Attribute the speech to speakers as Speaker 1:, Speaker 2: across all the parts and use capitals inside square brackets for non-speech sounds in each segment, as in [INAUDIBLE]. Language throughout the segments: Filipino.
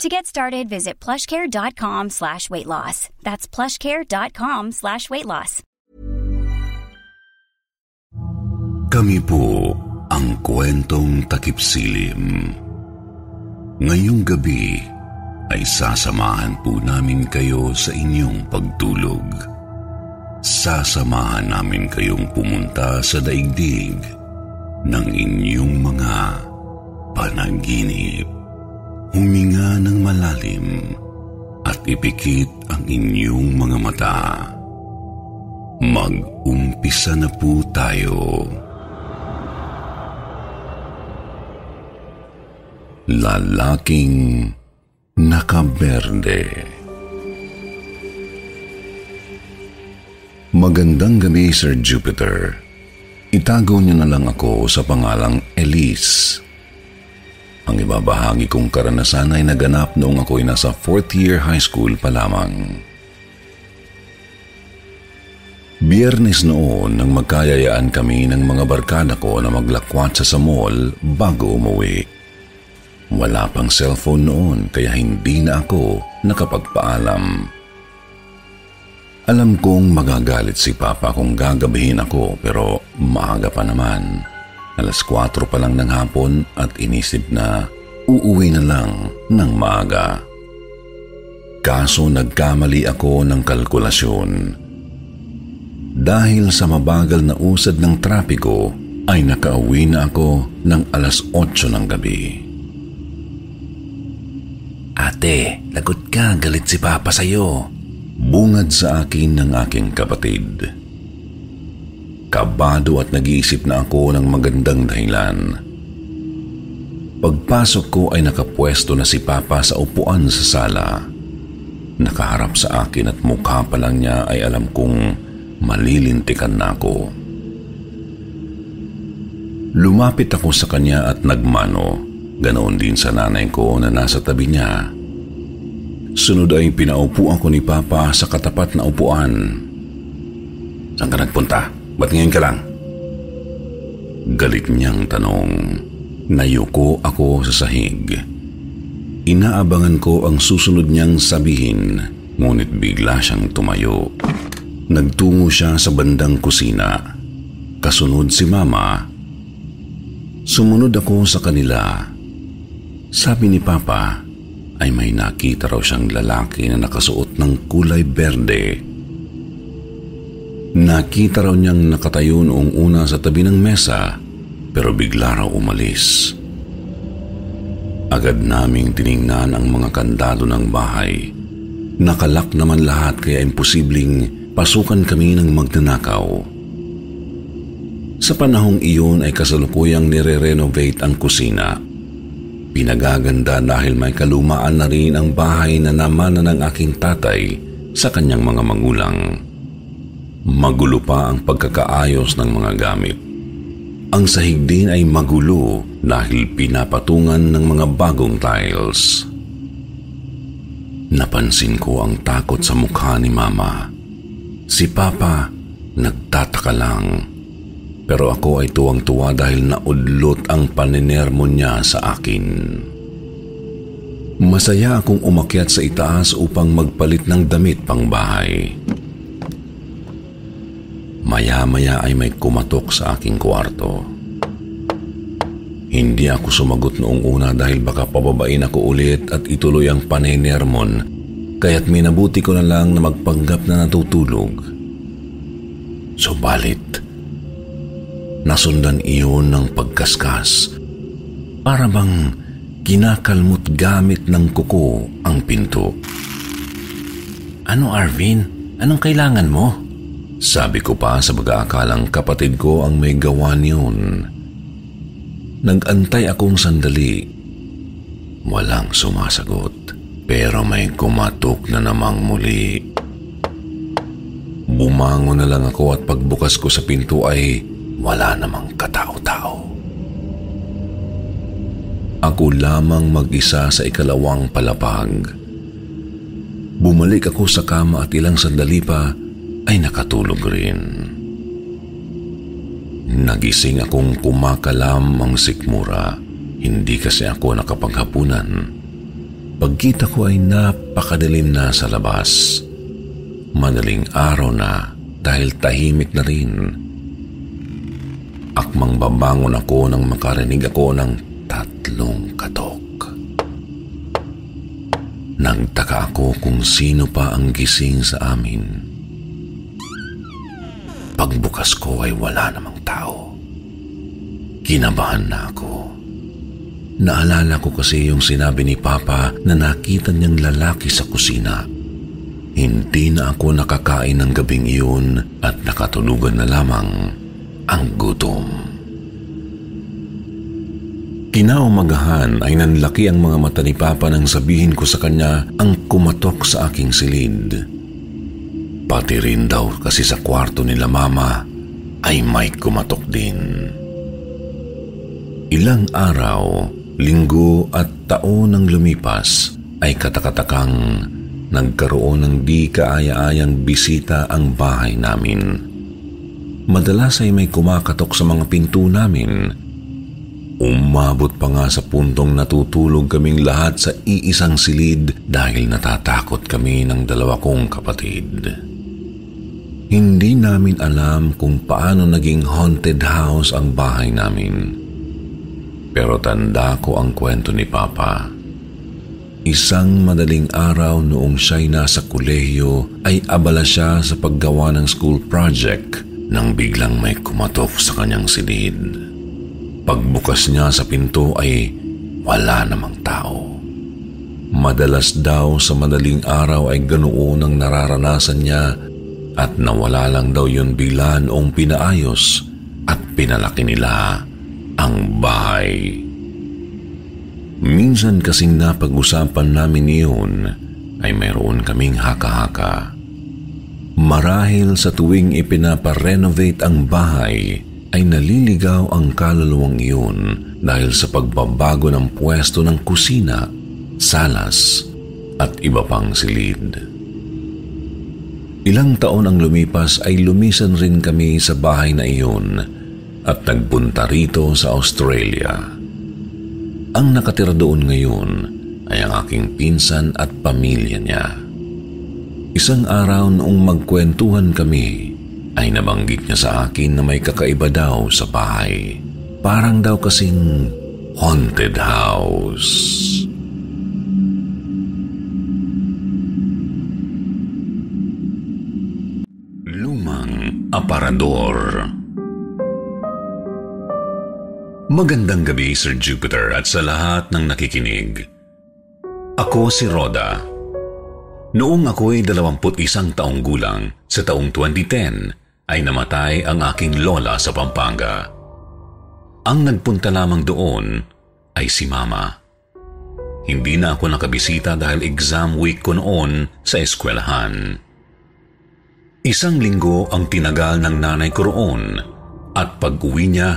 Speaker 1: To get started, visit plushcare.com slash weight loss. That's plushcare.com slash weight loss.
Speaker 2: Kami po ang kwentong takip silim. Ngayong gabi ay sasamahan po namin kayo sa inyong pagtulog. Sasamahan namin kayong pumunta sa daigdig ng inyong mga panaginip. Huminga ng malalim at ipikit ang inyong mga mata. Mag-umpisa na po tayo. Lalaking nakaberde. Magandang gabi, Sir Jupiter. Itago niyo na lang ako sa pangalang Elise. Ang ibabahagi kong karanasan ay naganap noong ako'y nasa fourth year high school pa lamang. Biyernes noon nang magkayayaan kami ng mga barkada ko na maglakwat sa mall bago umuwi. Wala pang cellphone noon kaya hindi na ako nakapagpaalam. Alam kong magagalit si Papa kung gagabihin ako pero maaga pa naman. Alas 4 pa lang ng hapon at inisip na uuwi na lang ng maaga. Kaso nagkamali ako ng kalkulasyon. Dahil sa mabagal na usad ng trapiko, ay nakauwi na ako ng alas 8 ng gabi.
Speaker 3: Ate, lagot ka, galit si Papa sa'yo.
Speaker 2: Bungad sa akin ng aking kapatid. Kabado at nag-iisip na ako ng magandang dahilan. Pagpasok ko ay nakapwesto na si Papa sa upuan sa sala. Nakaharap sa akin at mukha pa lang niya ay alam kong malilintikan na ako. Lumapit ako sa kanya at nagmano. Ganoon din sa nanay ko na nasa tabi niya. Sunod ay pinaupo ako ni Papa sa katapat na upuan.
Speaker 3: Saan ka nagpunta? Ba't ngayon ka lang?
Speaker 2: Galit niyang tanong. Nayuko ako sa sahig. Inaabangan ko ang susunod niyang sabihin, ngunit bigla siyang tumayo. Nagtungo siya sa bandang kusina. Kasunod si Mama. Sumunod ako sa kanila. Sabi ni Papa ay may nakita raw siyang lalaki na nakasuot ng kulay berde Nakita raw niyang nakatayo noong una sa tabi ng mesa pero bigla raw umalis. Agad naming tiningnan ang mga kandado ng bahay. Nakalak naman lahat kaya imposibleng pasukan kami ng magnanakaw. Sa panahong iyon ay kasalukuyang nire-renovate ang kusina. Pinagaganda dahil may kalumaan na rin ang bahay na namana ng aking tatay sa kanyang mga magulang. Magulo pa ang pagkakaayos ng mga gamit. Ang sahig din ay magulo dahil pinapatungan ng mga bagong tiles. Napansin ko ang takot sa mukha ni Mama. Si Papa nagtataka lang. Pero ako ay tuwang-tuwa dahil naudlot ang paninermo niya sa akin. Masaya akong umakyat sa itaas upang magpalit ng damit pang bahay. Maya-maya ay may kumatok sa aking kwarto. Hindi ako sumagot noong una dahil baka pababain ako ulit at ituloy ang panenermon kaya't minabuti ko na lang na magpanggap na natutulog. Subalit, nasundan iyon ng pagkaskas para bang kinakalmot gamit ng kuko ang pinto.
Speaker 3: Ano Arvin? Anong kailangan mo?
Speaker 2: Sabi ko pa sa mag-aakalang kapatid ko ang may gawa niyon. Nag-antay akong sandali. Walang sumasagot. Pero may kumatok na namang muli. Bumangon na lang ako at pagbukas ko sa pinto ay wala namang katao-tao. Ako lamang mag-isa sa ikalawang palapag. Bumalik ako sa kama at ilang sandali pa ay nakatulog rin. Nagising akong kumakalam ang sikmura. Hindi kasi ako nakapaghapunan. Pagkita ko ay napakadilim na sa labas. Madaling araw na dahil tahimik na rin. Akmang babangon ako nang makarinig ako ng tatlong katok. Nagtaka ako kung sino pa ang gising sa amin. Pagbukas ko ay wala namang tao. Kinabahan na ako. Naalala ko kasi yung sinabi ni Papa na nakita niyang lalaki sa kusina. Hindi na ako nakakain ng gabing iyon at nakatulugan na lamang ang gutom. Kinaumagahan ay nanlaki ang mga mata ni Papa nang sabihin ko sa kanya ang kumatok sa aking silid. Pati rin daw kasi sa kwarto nila Mama ay may kumatok din. Ilang araw, linggo at taon nang lumipas ay katakatakang nagkaroon ng di kaaya-ayang bisita ang bahay namin. Madalas ay may kumakatok sa mga pinto namin. Umabot pa nga sa puntong natutulog kaming lahat sa iisang silid dahil natatakot kami ng dalawa kong kapatid. Hindi namin alam kung paano naging haunted house ang bahay namin. Pero tanda ko ang kwento ni Papa. Isang madaling araw noong siya'y nasa kolehiyo ay abala siya sa paggawa ng school project nang biglang may kumatok sa kanyang silid. Pagbukas niya sa pinto ay wala namang tao. Madalas daw sa madaling araw ay ganoon ang nararanasan niya at nawala lang daw yun bigla noong pinaayos at pinalaki nila ang bahay. Minsan kasing napag-usapan namin iyon ay mayroon kaming haka-haka. Marahil sa tuwing ipinaparenovate ang bahay, ay naliligaw ang kaluluwang iyon dahil sa pagbabago ng pwesto ng kusina, salas, at iba pang silid. Ilang taon ang lumipas ay lumisan rin kami sa bahay na iyon at nagpunta rito sa Australia. Ang nakatira doon ngayon ay ang aking pinsan at pamilya niya. Isang araw noong magkwentuhan kami, ay nabanggit niya sa akin na may kakaiba daw sa bahay. Parang daw kasing haunted house. Aparador Magandang gabi, Sir Jupiter, at sa lahat ng nakikinig. Ako si Rhoda Noong ako'y 21 taong gulang, sa taong 2010, ay namatay ang aking lola sa Pampanga. Ang nagpunta lamang doon ay si Mama. Hindi na ako nakabisita dahil exam week ko noon sa eskwelahan. Isang linggo ang tinagal ng nanay ko roon at pag-uwi niya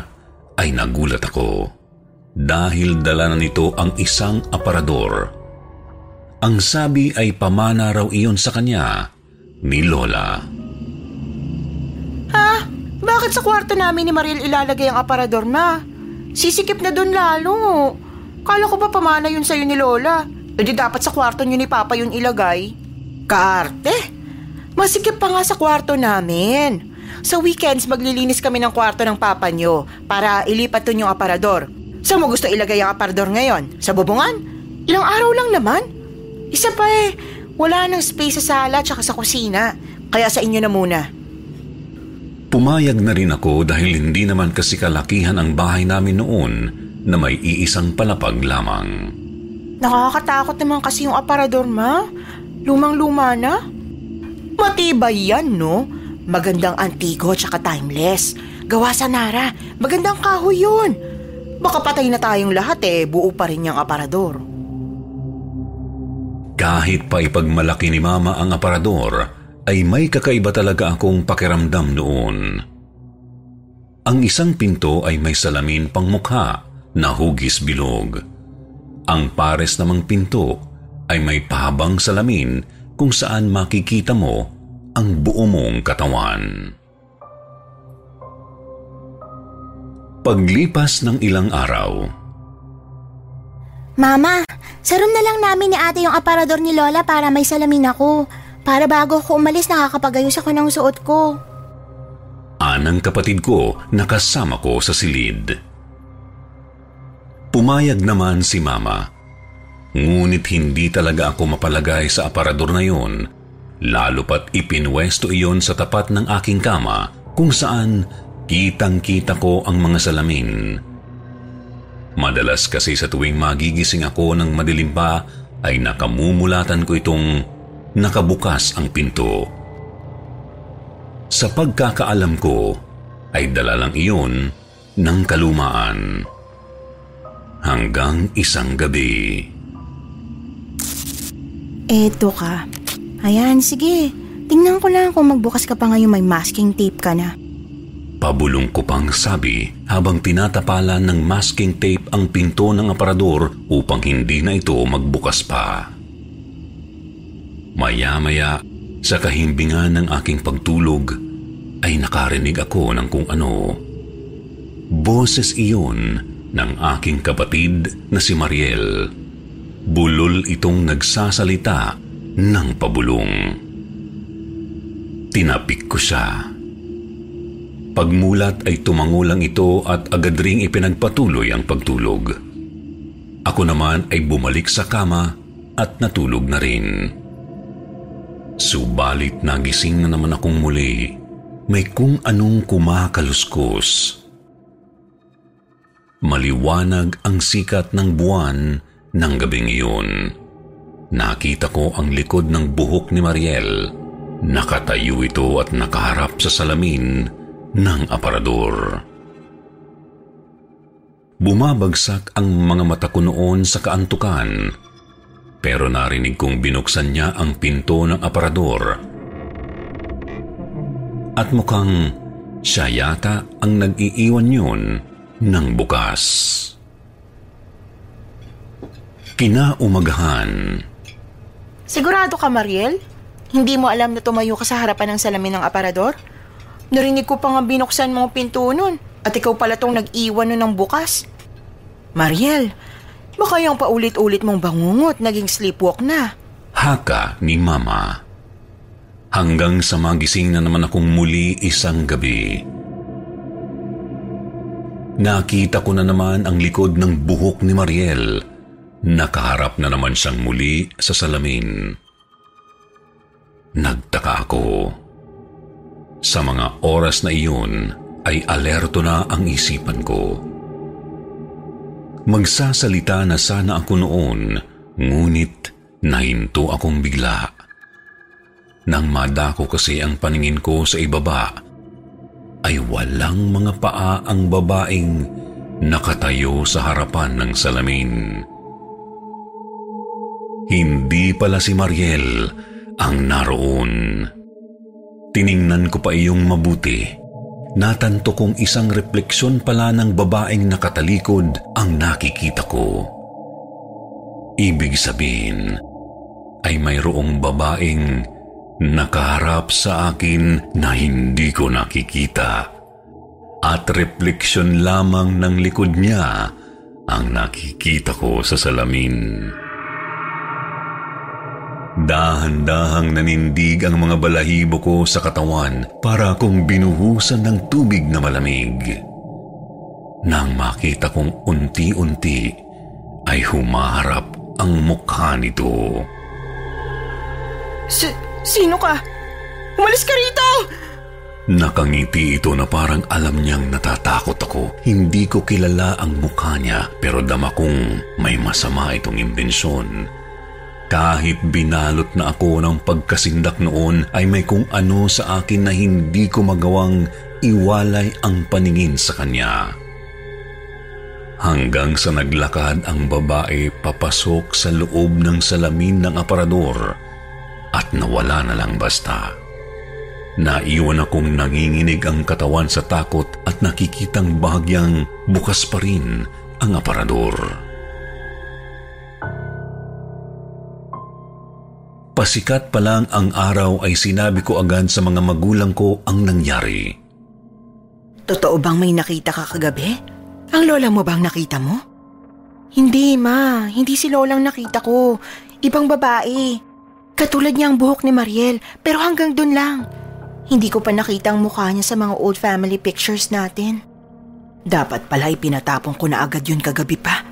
Speaker 2: ay nagulat ako dahil dala na nito ang isang aparador ang sabi ay pamana raw iyon sa kanya ni Lola.
Speaker 4: Ha? Bakit sa kwarto namin ni Mariel ilalagay ang aparador, ma? Sisikip na doon lalo. Kala ko ba pamana yun sa'yo ni Lola? E di dapat sa kwarto niyo ni Papa yun ilagay. Kaarte? Masikip pa nga sa kwarto namin. Sa weekends, maglilinis kami ng kwarto ng papa niyo para ilipat doon yung aparador. Saan mo gusto ilagay ang aparador ngayon? Sa bubungan? Ilang araw lang naman. Isa pa eh, wala nang space sa sala at sa kusina. Kaya sa inyo na muna.
Speaker 2: Pumayag na rin ako dahil hindi naman kasi kalakihan ang bahay namin noon na may iisang palapag lamang.
Speaker 4: Nakakatakot naman kasi yung aparador, ma. Lumang-luma na. Matibay yan, no? Magandang antigo tsaka timeless. Gawa sa Nara. Magandang kahoy yun. Baka patay na tayong lahat eh, buo pa rin yung aparador.
Speaker 2: Kahit pa ipagmalaki ni Mama ang aparador, ay may kakaiba talaga akong pakiramdam noon. Ang isang pinto ay may salamin pang mukha na hugis bilog. Ang pares namang pinto ay may pahabang salamin kung saan makikita mo ang buo mong katawan. Paglipas ng ilang araw,
Speaker 5: Mama, sa room na lang namin ni ate yung aparador ni Lola para may salamin ako. Para bago ako umalis nakakapagayos ako ng suot ko.
Speaker 2: Anang kapatid ko nakasama ko sa silid. Pumayag naman si Mama. Ngunit hindi talaga ako mapalagay sa aparador na yon, lalo pat ipinwesto iyon sa tapat ng aking kama kung saan kitang-kita ko ang mga salamin. Madalas kasi sa tuwing magigising ako ng madilim pa ay nakamumulatan ko itong nakabukas ang pinto. Sa pagkakaalam ko ay dala lang iyon ng kalumaan. Hanggang isang gabi.
Speaker 5: Eto ka. Ayan, sige. Tingnan ko lang kung magbukas ka pa ngayon may masking tape ka na.
Speaker 2: Pabulong ko pang sabi habang tinatapalan ng masking tape ang pinto ng aparador upang hindi na ito magbukas pa. Maya-maya, sa kahimbingan ng aking pagtulog, ay nakarinig ako ng kung ano. Boses iyon ng aking kapatid na si Mariel. Bulol itong nagsasalita ng pabulong. Tinapik ko siya Pagmulat ay tumangulang ito at agad ring ipinagpatuloy ang pagtulog. Ako naman ay bumalik sa kama at natulog na rin. Subalit nagising na naman akong muli. May kung anong kumakaluskos. Maliwanag ang sikat ng buwan ng gabing iyon. Nakita ko ang likod ng buhok ni Mariel. Nakatayo ito at nakaharap sa salamin ng aparador. Bumabagsak ang mga mata ko noon sa kaantukan, pero narinig kong binuksan niya ang pinto ng aparador. At mukhang siya yata ang nag-iiwan yun ng bukas. Kinaumagahan.
Speaker 4: Sigurado ka, Mariel? Hindi mo alam na tumayo ka sa harapan ng salamin ng aparador? Narinig ko pa nga binuksan mo ang pinto nun at ikaw pala tong nag-iwan nun ng bukas. Mariel, baka yung paulit-ulit mong bangungot naging sleepwalk na.
Speaker 2: Haka ni Mama. Hanggang sa magising na naman akong muli isang gabi. Nakita ko na naman ang likod ng buhok ni Mariel. Nakaharap na naman siyang muli sa salamin. Nagtaka ako. Sa mga oras na iyon ay alerto na ang isipan ko. Magsasalita na sana ako noon, ngunit nahinto akong bigla. Nang madako kasi ang paningin ko sa ibaba, ay walang mga paa ang babaeng nakatayo sa harapan ng salamin. Hindi pala si Mariel ang naroon. Tiningnan ko pa iyong mabuti. Natanto kong isang refleksyon pala ng babaeng nakatalikod ang nakikita ko. Ibig sabihin ay mayroong babaeng nakaharap sa akin na hindi ko nakikita. At refleksyon lamang ng likod niya ang nakikita ko sa salamin. Dahan-dahang nanindig ang mga balahibo ko sa katawan para kong binuhusan ng tubig na malamig. Nang makita kong unti-unti ay humaharap ang mukha nito.
Speaker 4: Si- sino ka? Umalis ka rito!
Speaker 2: Nakangiti ito na parang alam niyang natatakot ako. Hindi ko kilala ang mukha niya pero dama kong may masama itong imbensyon. Kahit binalot na ako ng pagkasindak noon ay may kung ano sa akin na hindi ko magawang iwalay ang paningin sa kanya. Hanggang sa naglakad ang babae papasok sa loob ng salamin ng aparador at nawala na lang basta. Naiwan akong nanginginig ang katawan sa takot at nakikitang bahagyang bukas pa rin ang aparador. Pasikat pa lang ang araw ay sinabi ko agad sa mga magulang ko ang nangyari.
Speaker 4: Totoo bang may nakita ka kagabi? Ang lola mo bang nakita mo? Hindi ma, hindi si lolang nakita ko. Ibang babae. Katulad niya ang buhok ni Mariel, pero hanggang dun lang. Hindi ko pa nakita ang mukha niya sa mga old family pictures natin. Dapat pala ipinatapon ko na agad yun kagabi pa.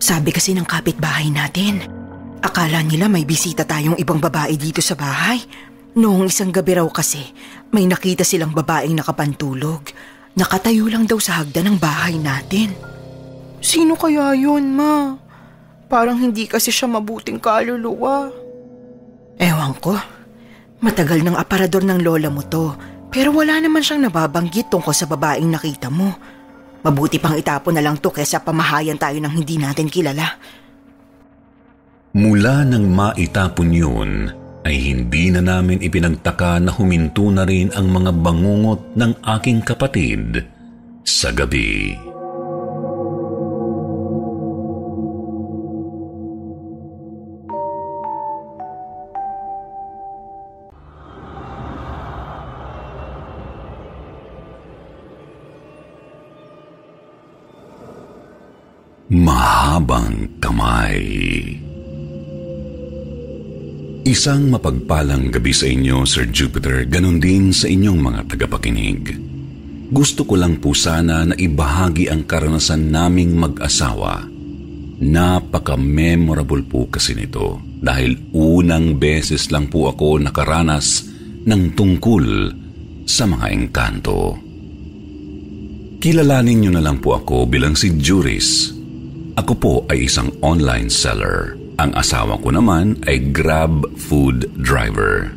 Speaker 4: Sabi kasi ng kapitbahay natin, akala nila may bisita tayong ibang babae dito sa bahay. Noong isang gabi raw kasi, may nakita silang babaeng nakapantulog. Nakatayo lang daw sa hagda ng bahay natin. Sino kaya yun, ma? Parang hindi kasi siya mabuting kaluluwa. Ewan ko. Matagal ng aparador ng lola mo to, pero wala naman siyang nababanggit tungkol sa babaeng nakita mo. Mabuti pang itapon na lang to kesa pamahayan tayo ng hindi natin kilala.
Speaker 2: Mula nang maitapon yun, ay hindi na namin ipinagtaka na huminto na rin ang mga bangungot ng aking kapatid sa gabi. Mahabang kamay. Isang mapagpalang gabi sa inyo, Sir Jupiter, ganun din sa inyong mga tagapakinig. Gusto ko lang po sana na ibahagi ang karanasan naming mag-asawa. Napaka-memorable po kasi nito dahil unang beses lang po ako nakaranas ng tungkol sa mga engkanto. Kilalanin niyo na lang po ako bilang si Juris ako po ay isang online seller. Ang asawa ko naman ay Grab food driver.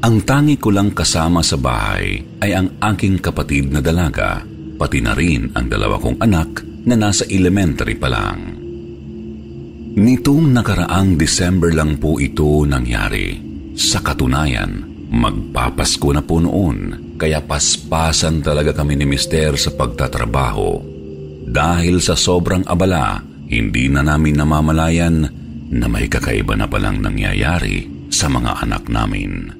Speaker 2: Ang tangi ko lang kasama sa bahay ay ang aking kapatid na dalaga, pati na rin ang dalawa kong anak na nasa elementary pa lang. Nitong nakaraang December lang po ito nangyari. Sa katunayan, magpapasko na po noon, kaya paspasan talaga kami ni Mister sa pagtatrabaho dahil sa sobrang abala, hindi na namin namamalayan na may kakaiba na palang nangyayari sa mga anak namin.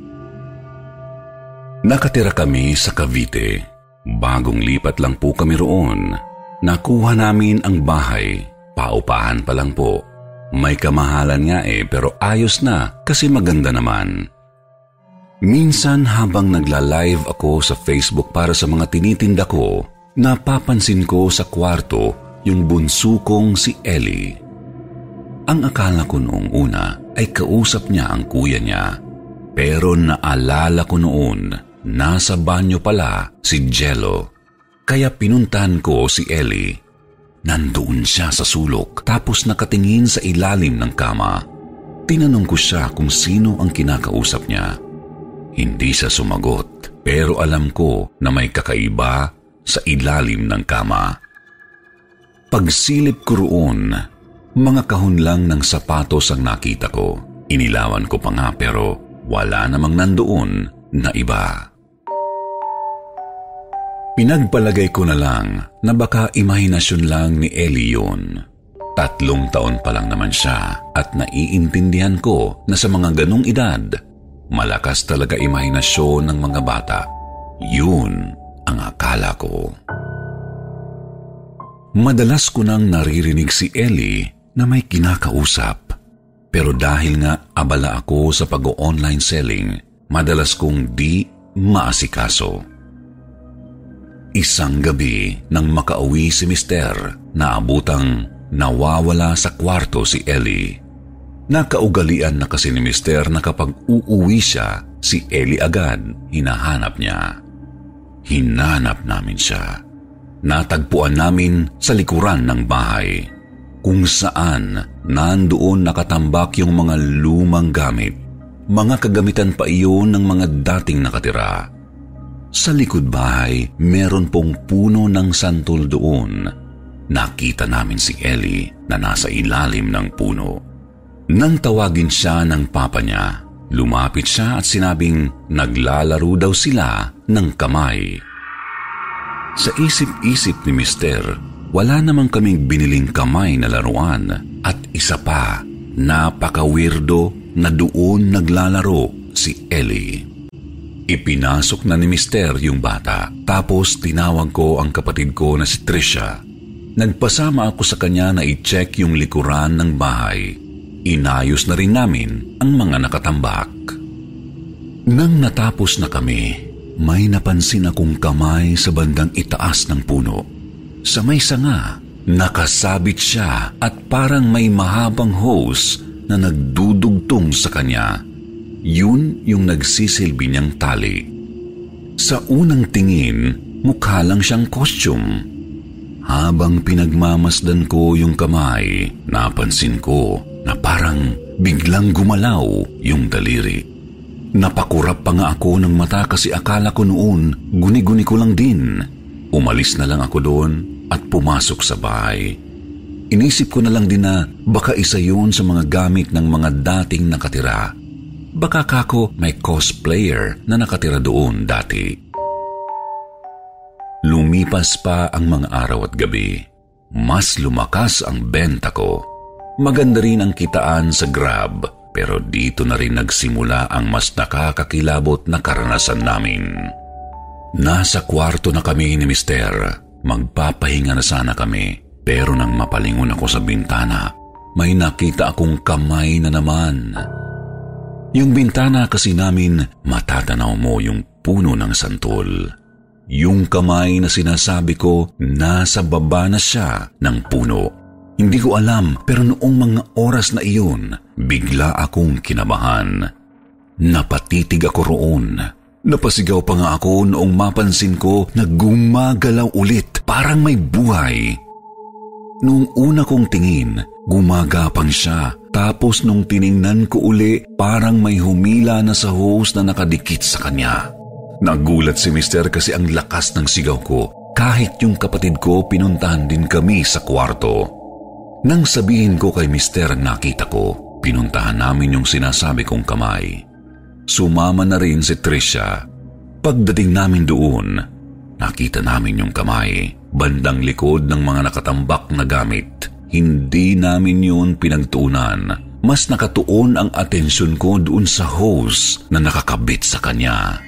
Speaker 2: Nakatira kami sa Cavite. Bagong lipat lang po kami roon. Nakuha namin ang bahay. Paupahan pa lang po. May kamahalan nga eh pero ayos na kasi maganda naman. Minsan habang nagla-live ako sa Facebook para sa mga tinitinda ko, Napapansin ko sa kwarto yung bunso kong si Ellie. Ang akala ko noong una ay kausap niya ang kuya niya. Pero naalala ko noon, nasa banyo pala si Jello. Kaya pinuntahan ko si Ellie. Nandoon siya sa sulok tapos nakatingin sa ilalim ng kama. Tinanong ko siya kung sino ang kinakausap niya. Hindi siya sumagot pero alam ko na may kakaiba sa ilalim ng kama. Pagsilip ko roon, mga kahon lang ng sapatos ang nakita ko. Inilawan ko pa nga pero wala namang nandoon na iba. Pinagpalagay ko na lang na baka imahinasyon lang ni Ellie yun. Tatlong taon pa lang naman siya at naiintindihan ko na sa mga ganong edad, malakas talaga imahinasyon ng mga bata. Yun ang akala ko. Madalas ko nang naririnig si Ellie na may kinakausap. Pero dahil nga abala ako sa pag-online selling, madalas kong di maasikaso. Isang gabi nang makauwi si Mister, naabutang nawawala sa kwarto si Ellie. Nakaugalian na kasi ni Mister na kapag uuwi siya, si Ellie agad hinahanap niya. Hinanap namin siya. Natagpuan namin sa likuran ng bahay kung saan nandoon nakatambak yung mga lumang gamit. Mga kagamitan pa iyon ng mga dating nakatira. Sa likod bahay, meron pong puno ng santol doon. Nakita namin si Ellie na nasa ilalim ng puno. Nang tawagin siya ng papa niya, Lumapit siya at sinabing naglalaro daw sila ng kamay. Sa isip-isip ni Mister, wala namang kaming biniling kamay na laruan at isa pa, napaka-weirdo na doon naglalaro si Ellie. Ipinasok na ni Mister yung bata tapos tinawag ko ang kapatid ko na si Trisha. Nagpasama ako sa kanya na i-check yung likuran ng bahay inayos na rin namin ang mga nakatambak. Nang natapos na kami, may napansin akong kamay sa bandang itaas ng puno. Sa may sanga, nakasabit siya at parang may mahabang hose na nagdudugtong sa kanya. Yun yung nagsisilbi niyang tali. Sa unang tingin, mukha lang siyang costume. Habang pinagmamasdan ko yung kamay, napansin ko na parang biglang gumalaw yung daliri. Napakurap pa nga ako ng mata kasi akala ko noon guni-guni ko lang din. Umalis na lang ako doon at pumasok sa bahay. Inisip ko na lang din na baka isa yun sa mga gamit ng mga dating nakatira. Baka kako may cosplayer na nakatira doon dati. Lumipas pa ang mga araw at gabi. Mas lumakas ang benta ko Maganda rin ang kitaan sa Grab pero dito na rin nagsimula ang mas nakakakilabot na karanasan namin. Nasa kwarto na kami ni Mister. Magpapahinga na sana kami pero nang mapalingon ako sa bintana, may nakita akong kamay na naman. Yung bintana kasi namin, matatanaw mo yung puno ng santol. Yung kamay na sinasabi ko, nasa baba na siya ng puno. Hindi ko alam pero noong mga oras na iyon, bigla akong kinabahan. Napatitig ako roon. Napasigaw pa nga ako noong mapansin ko na gumagalaw ulit parang may buhay. Noong una kong tingin, gumagapang siya. Tapos nung tiningnan ko uli, parang may humila na sa hose na nakadikit sa kanya. Nagulat si Mister kasi ang lakas ng sigaw ko. Kahit yung kapatid ko, pinuntahan din kami sa kwarto. Nang sabihin ko kay mister ang nakita ko, pinuntahan namin yung sinasabi kong kamay. Sumama na rin si Trisha. Pagdating namin doon, nakita namin yung kamay, bandang likod ng mga nakatambak na gamit. Hindi namin yun pinagtuunan. Mas nakatuon ang atensyon ko doon sa hose na nakakabit sa kanya.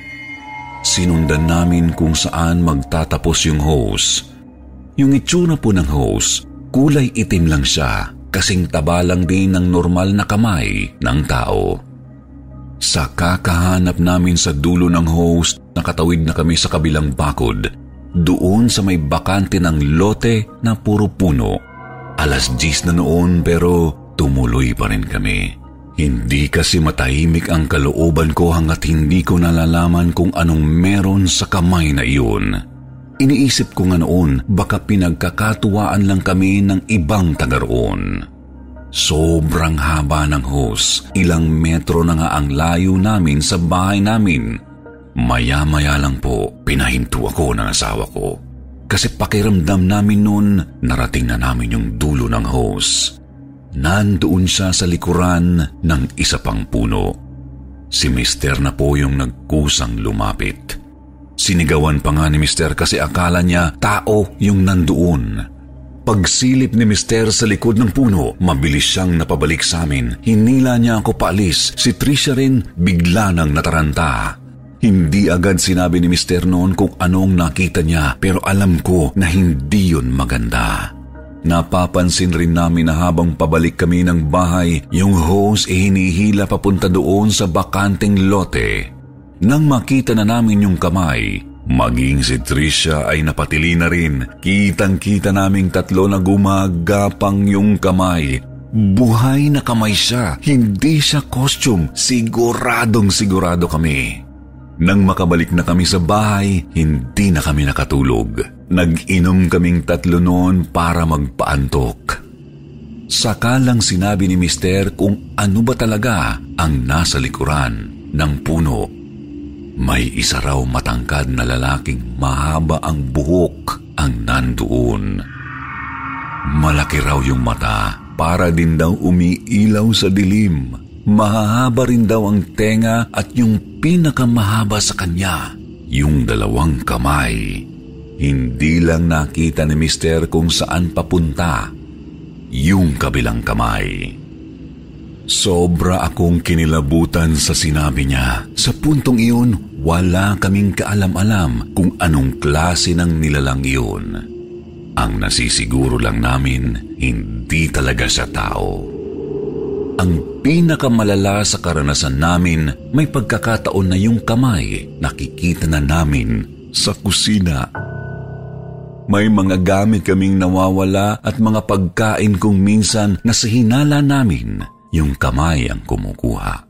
Speaker 2: Sinundan namin kung saan magtatapos yung hose. Yung itsura po ng hose, Kulay itim lang siya, kasing taba lang din ng normal na kamay ng tao. Sa kakahanap namin sa dulo ng host, nakatawid na kami sa kabilang bakod, doon sa may bakante ng lote na puro puno. Alas 10 na noon pero tumuloy pa rin kami. Hindi kasi matahimik ang kalooban ko hanggat hindi ko nalalaman kung anong meron sa kamay na iyon. Iniisip ko nga noon baka pinagkakatuwaan lang kami ng ibang taga roon. Sobrang haba ng hose, ilang metro na nga ang layo namin sa bahay namin. Maya-maya lang po, pinahinto ako ng asawa ko. Kasi pakiramdam namin noon, narating na namin yung dulo ng hose. Nandoon siya sa likuran ng isa pang puno. Si Mister na po yung nagkusang lumapit. Sinigawan pa nga ni Mister kasi akala niya tao yung nandoon. Pagsilip ni Mister sa likod ng puno, mabilis siyang napabalik sa amin. Hinila niya ako paalis. Si Trisha rin bigla nang nataranta. Hindi agad sinabi ni Mister noon kung anong nakita niya pero alam ko na hindi yun maganda. Napapansin rin namin na habang pabalik kami ng bahay, yung hose ay hinihila papunta doon sa bakanteng lote. Nang makita na namin yung kamay, maging si Trisha ay napatili na rin. Kitang-kita naming tatlo na gumagapang yung kamay. Buhay na kamay siya, hindi siya costume. Siguradong sigurado kami. Nang makabalik na kami sa bahay, hindi na kami nakatulog. Nag-inom kaming tatlo noon para magpaantok. Saka lang sinabi ni Mister kung ano ba talaga ang nasa likuran ng puno may isa raw matangkad na lalaking mahaba ang buhok ang nandoon. Malaki raw yung mata para din daw umiilaw sa dilim. Mahahaba rin daw ang tenga at yung pinakamahaba sa kanya, yung dalawang kamay. Hindi lang nakita ni Mister kung saan papunta yung kabilang kamay. Sobra akong kinilabutan sa sinabi niya. Sa puntong iyon, wala kaming kaalam-alam kung anong klase ng nilalang iyon. Ang nasisiguro lang namin, hindi talaga siya tao. Ang pinakamalala sa karanasan namin, may pagkakataon na yung kamay nakikita na namin sa kusina. May mga gamit kaming nawawala at mga pagkain kung minsan na sa hinala namin yung kamay ang kumukuha.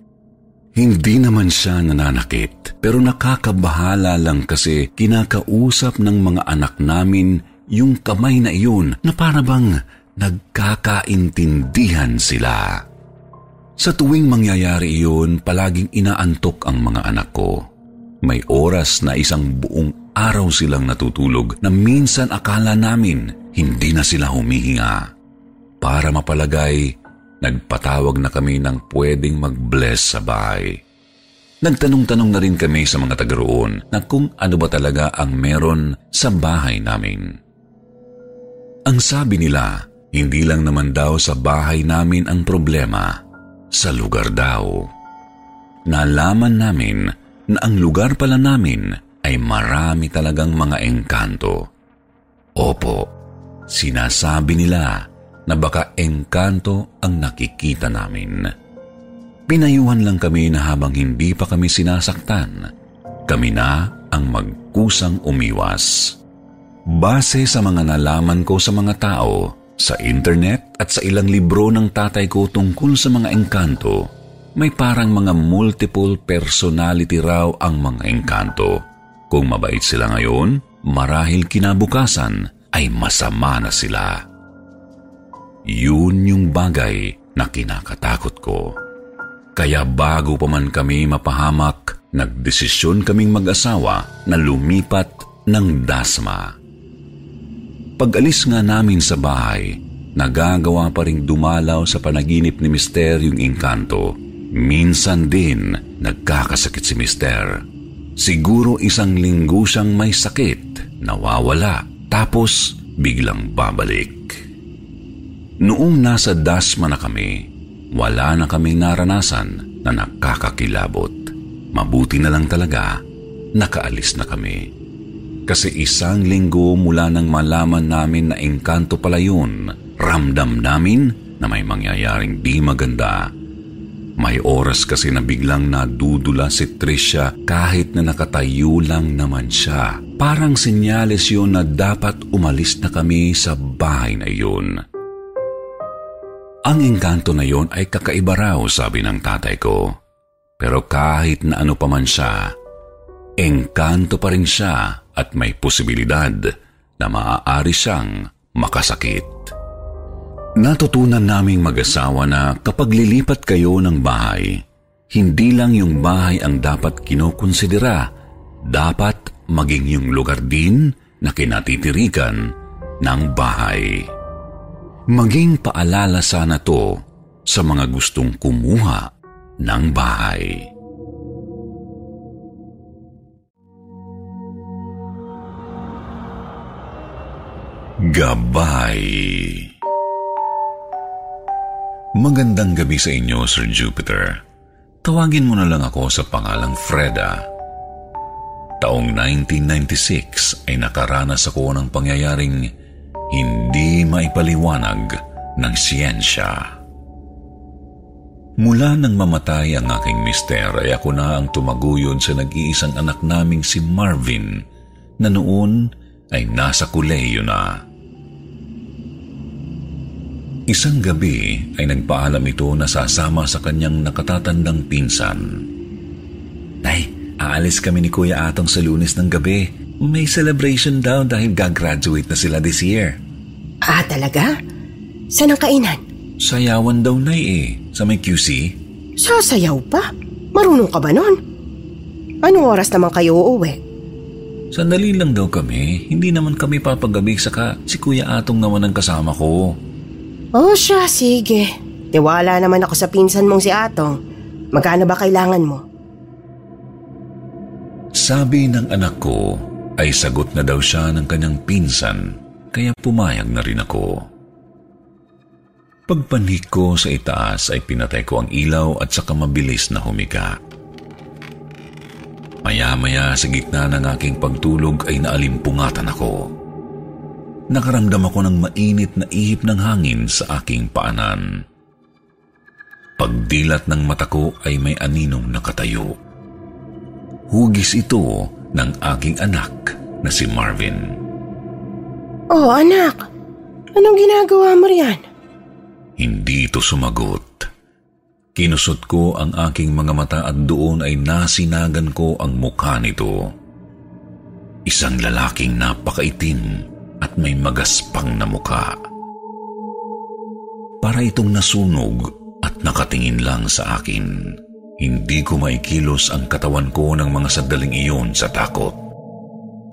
Speaker 2: Hindi naman siya nananakit pero nakakabahala lang kasi kinakausap ng mga anak namin yung kamay na iyon na para bang nagkakaintindihan sila. Sa tuwing mangyayari iyon, palaging inaantok ang mga anak ko. May oras na isang buong araw silang natutulog na minsan akala namin hindi na sila humihinga. Para mapalagay, nagpatawag na kami ng pwedeng mag-bless sa bahay. Nagtanong-tanong na rin kami sa mga taga roon na kung ano ba talaga ang meron sa bahay namin. Ang sabi nila, hindi lang naman daw sa bahay namin ang problema, sa lugar daw. Nalaman namin na ang lugar pala namin ay marami talagang mga engkanto. Opo, sinasabi nila na baka engkanto ang nakikita namin. Pinayuhan lang kami na habang hindi pa kami sinasaktan, kami na ang magkusang umiwas. Base sa mga nalaman ko sa mga tao, sa internet at sa ilang libro ng tatay ko tungkol sa mga engkanto, may parang mga multiple personality raw ang mga engkanto. Kung mabait sila ngayon, marahil kinabukasan ay masama na sila. Yun yung bagay na kinakatakot ko. Kaya bago pa man kami mapahamak, nagdesisyon kaming mag-asawa na lumipat ng dasma. Pag-alis nga namin sa bahay, nagagawa pa ring dumalaw sa panaginip ni Mister yung engkanto. Minsan din nagkakasakit si Mister. Siguro isang linggo siyang may sakit, nawawala, tapos biglang babalik. Noong nasa dasma na kami, wala na kaming naranasan na nakakakilabot. Mabuti na lang talaga, nakaalis na kami. Kasi isang linggo mula nang malaman namin na engkanto pala yun, ramdam namin na may mangyayaring di maganda. May oras kasi na biglang nadudula si Tricia kahit na nakatayo lang naman siya. Parang senyales yun na dapat umalis na kami sa bahay na yun. Ang engkanto na yon ay kakaiba raw sabi ng tatay ko. Pero kahit na ano pa man siya, engkanto pa rin siya at may posibilidad na maaari siyang makasakit. Natutunan naming mag-asawa na kapag lilipat kayo ng bahay, hindi lang yung bahay ang dapat kinokonsidera, dapat maging yung lugar din na kinatitirikan ng bahay. Maging paalala sana to sa mga gustong kumuha ng bahay. Gabay Magandang gabi sa inyo, Sir Jupiter. Tawagin mo na lang ako sa pangalang Freda. Taong 1996 ay nakaranas ako ng pangyayaring hindi maipaliwanag ng siyensya. Mula nang mamatay ang aking mister ay ako na ang tumaguyod sa nag-iisang anak naming si Marvin na noon ay nasa kuleyo na. Isang gabi ay nagpaalam ito na sasama sa kanyang nakatatandang pinsan. Tay, aalis kami ni Kuya Atong sa lunes ng gabi. May celebration daw dahil gagraduate na sila this year.
Speaker 6: Ah, talaga? Saan ang kainan?
Speaker 2: Sayawan daw na eh, sa may QC.
Speaker 6: Sasayaw pa? Marunong ka ba nun? Anong oras naman kayo uuwi?
Speaker 2: Sandali lang daw kami, hindi naman kami papagabi saka si Kuya Atong naman ang kasama ko.
Speaker 6: Oh siya, sige. Tiwala naman ako sa pinsan mong si Atong. Magkano ba kailangan mo?
Speaker 2: Sabi ng anak ko ay sagot na daw siya ng kanyang pinsan kaya pumayag na rin ako. Pagpanik ko sa itaas ay pinatay ko ang ilaw at saka mabilis na humika. Maya-maya sa gitna ng aking pagtulog ay naalimpungatan ako. Nakaramdam ako ng mainit na ihip ng hangin sa aking paanan. Pagdilat ng mata ko ay may aninong nakatayo. Hugis ito ng aking anak na si Marvin.
Speaker 6: Oh, anak. Anong ginagawa mo riyan?
Speaker 2: Hindi ito sumagot. Kinusot ko ang aking mga mata at doon ay nasinagan ko ang mukha nito. Isang lalaking napakaitim at may magaspang na mukha. Para itong nasunog at nakatingin lang sa akin. Hindi ko maikilos ang katawan ko ng mga sandaling iyon sa takot.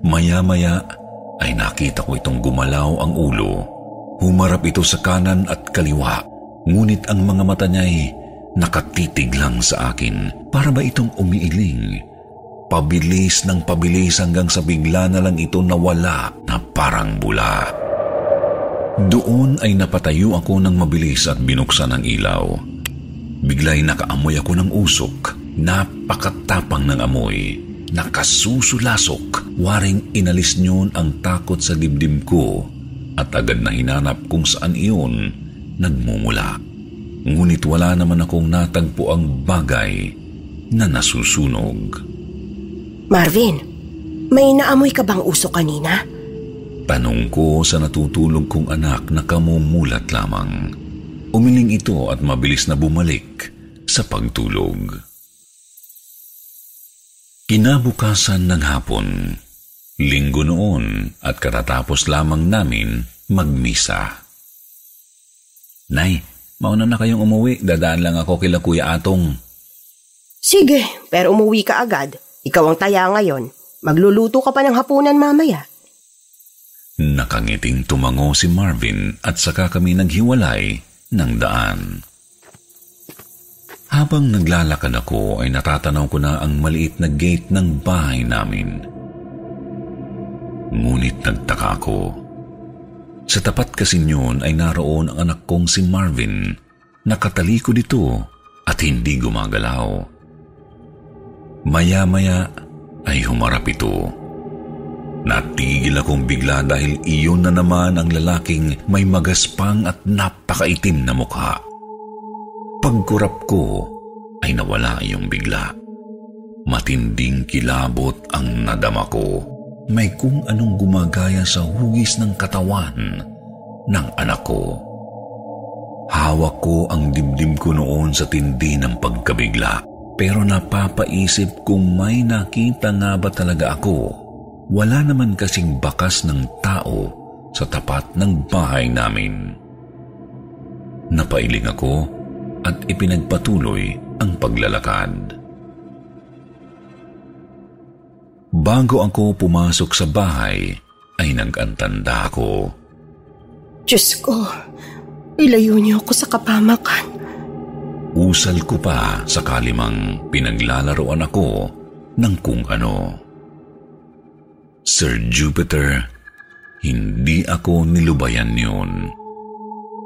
Speaker 2: Maya-maya ay nakita ko itong gumalaw ang ulo. Humarap ito sa kanan at kaliwa, ngunit ang mga mata niya ay nakatitig lang sa akin. Para ba itong umiiling? Pabilis ng pabilis hanggang sa bigla na lang ito nawala na parang bula. Doon ay napatayo ako ng mabilis at binuksan ang ilaw. Bigla'y nakaamoy ako ng usok. Napakatapang ng amoy. Nakasusulasok. Waring inalis niyon ang takot sa dibdib ko at agad na hinanap kung saan iyon nagmumula. Ngunit wala naman akong natagpo ang bagay na nasusunog.
Speaker 6: Marvin, may naamoy ka bang usok kanina?
Speaker 2: Tanong ko sa natutulog kong anak na kamumulat lamang. Umiling ito at mabilis na bumalik sa pagtulog. Kinabukasan ng hapon, linggo noon at katatapos lamang namin magmisa. Nay, mauna na kayong umuwi. Dadaan lang ako kila Kuya Atong.
Speaker 6: Sige, pero umuwi ka agad. Ikaw ang taya ngayon. Magluluto ka pa ng hapunan mamaya.
Speaker 2: Nakangiting tumango si Marvin at saka kami naghiwalay ng daan. Habang naglalakad ako ay natatanaw ko na ang maliit na gate ng bahay namin. Ngunit nagtaka ako. Sa tapat kasi niyon ay naroon ang anak kong si Marvin. Nakatalikod ito at hindi gumagalaw. Maya-maya ay humarap ito. Natigil akong bigla dahil iyon na naman ang lalaking may magaspang at napakaitim na mukha. Pagkurap ko ay nawala iyong bigla. Matinding kilabot ang nadama ko. May kung anong gumagaya sa hugis ng katawan ng anak ko. Hawak ko ang dibdib ko noon sa tindi ng pagkabigla. Pero napapaisip kung may nakita nga ba talaga ako wala naman kasing bakas ng tao sa tapat ng bahay namin. Napailing ako at ipinagpatuloy ang paglalakad. Bago ako pumasok sa bahay, ay nag-antanda ako.
Speaker 6: Diyos ko, ilayo niyo ako sa kapamakan.
Speaker 2: Usal ko pa sa kalimang pinaglalaroan ako ng kung ano. Sir Jupiter, hindi ako nilubayan yun.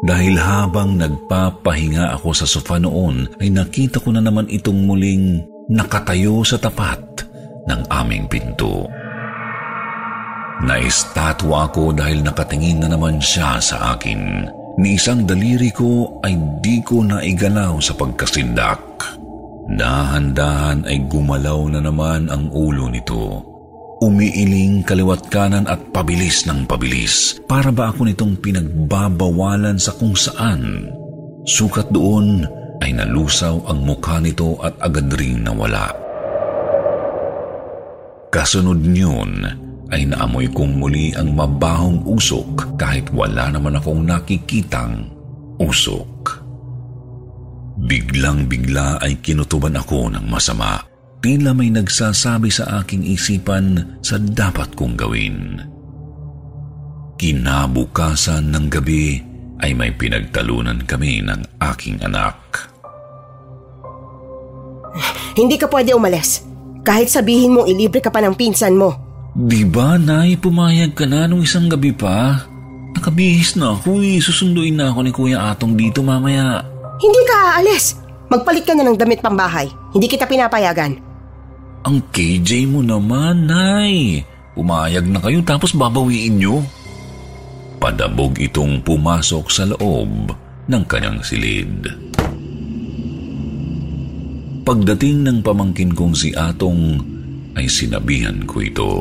Speaker 2: Dahil habang nagpapahinga ako sa sofa noon, ay nakita ko na naman itong muling nakatayo sa tapat ng aming pinto. Naistatwa ako dahil nakatingin na naman siya sa akin. Ni isang daliri ko ay di ko naigalaw sa pagkasindak. Dahan-dahan ay gumalaw na naman ang ulo nito. Umiiling kaliwat kanan at pabilis ng pabilis. Para ba ako nitong pinagbabawalan sa kung saan? Sukat doon ay nalusaw ang mukha nito at agad ring nawala. Kasunod niyon ay naamoy kong muli ang mabahong usok kahit wala naman akong nakikitang usok. Biglang bigla ay kinutuban ako ng masama. Tila may nagsasabi sa aking isipan sa dapat kong gawin. Kinabukasan ng gabi ay may pinagtalunan kami ng aking anak.
Speaker 6: Hindi ka pwede umalis. Kahit sabihin mong ilibre ka pa ng pinsan mo.
Speaker 3: Di ba, Nay, pumayag ka na nung isang gabi pa? Nakabihis na ako eh. Susunduin na ako ni Kuya Atong dito mamaya.
Speaker 6: Hindi ka aalis. Magpalit ka na ng damit pambahay. Hindi kita pinapayagan.
Speaker 3: Ang KJ mo naman, Nay. Pumayag na kayo tapos babawiin nyo.
Speaker 2: Padabog itong pumasok sa loob ng kanyang silid. Pagdating ng pamangkin kong si Atong, ay sinabihan ko ito.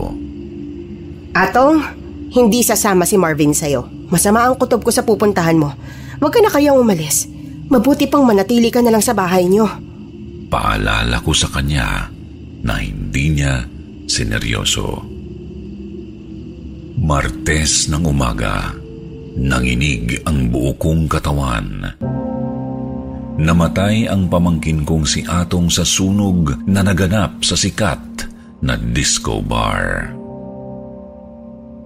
Speaker 6: Atong, hindi sasama si Marvin sa'yo. Masama ang kutob ko sa pupuntahan mo. Huwag ka na kayang umalis. Mabuti pang manatili ka na lang sa bahay niyo.
Speaker 2: Paalala ko sa kanya na hindi niya sineryoso. Martes ng umaga, nanginig ang buo kong katawan. Namatay ang pamangkin kong si Atong sa sunog na naganap sa sikat na disco bar.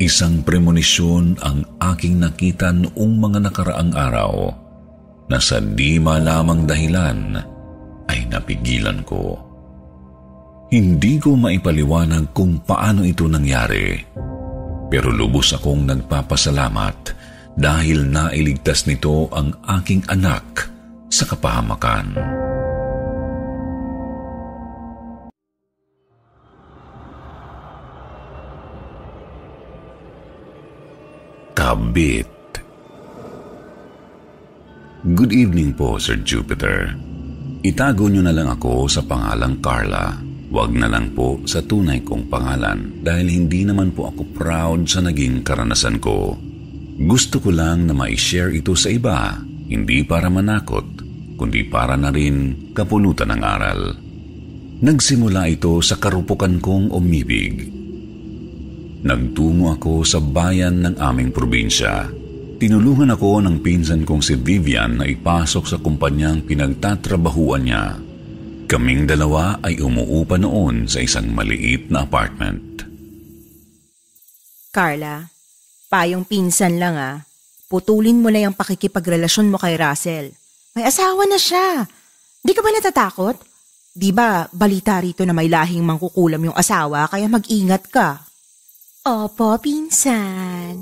Speaker 2: Isang premonisyon ang aking nakita noong mga nakaraang araw na sa di malamang dahilan ay napigilan ko. Hindi ko maipaliwanag kung paano ito nangyari, pero lubos akong nagpapasalamat dahil nailigtas nito ang aking anak sa kapahamakan. Kabit Good evening po, Sir Jupiter. Itago niyo na lang ako sa pangalang Carla. Huwag na lang po sa tunay kong pangalan dahil hindi naman po ako proud sa naging karanasan ko. Gusto ko lang na ma-share ito sa iba, hindi para manakot, kundi para na rin kapulutan ng aral. Nagsimula ito sa karupukan kong umibig Nagtungo ako sa bayan ng aming probinsya. Tinulungan ako ng pinsan kong si Vivian na ipasok sa kumpanyang pinagtatrabahuan niya. Kaming dalawa ay umuupa noon sa isang maliit na apartment.
Speaker 4: Carla, payong pinsan lang ah. Putulin mo na yung pakikipagrelasyon mo kay Russell. May asawa na siya. Di ka ba natatakot? Di ba balita rito na may lahing mangkukulam yung asawa kaya mag-ingat ka?
Speaker 5: Opo, pinsan.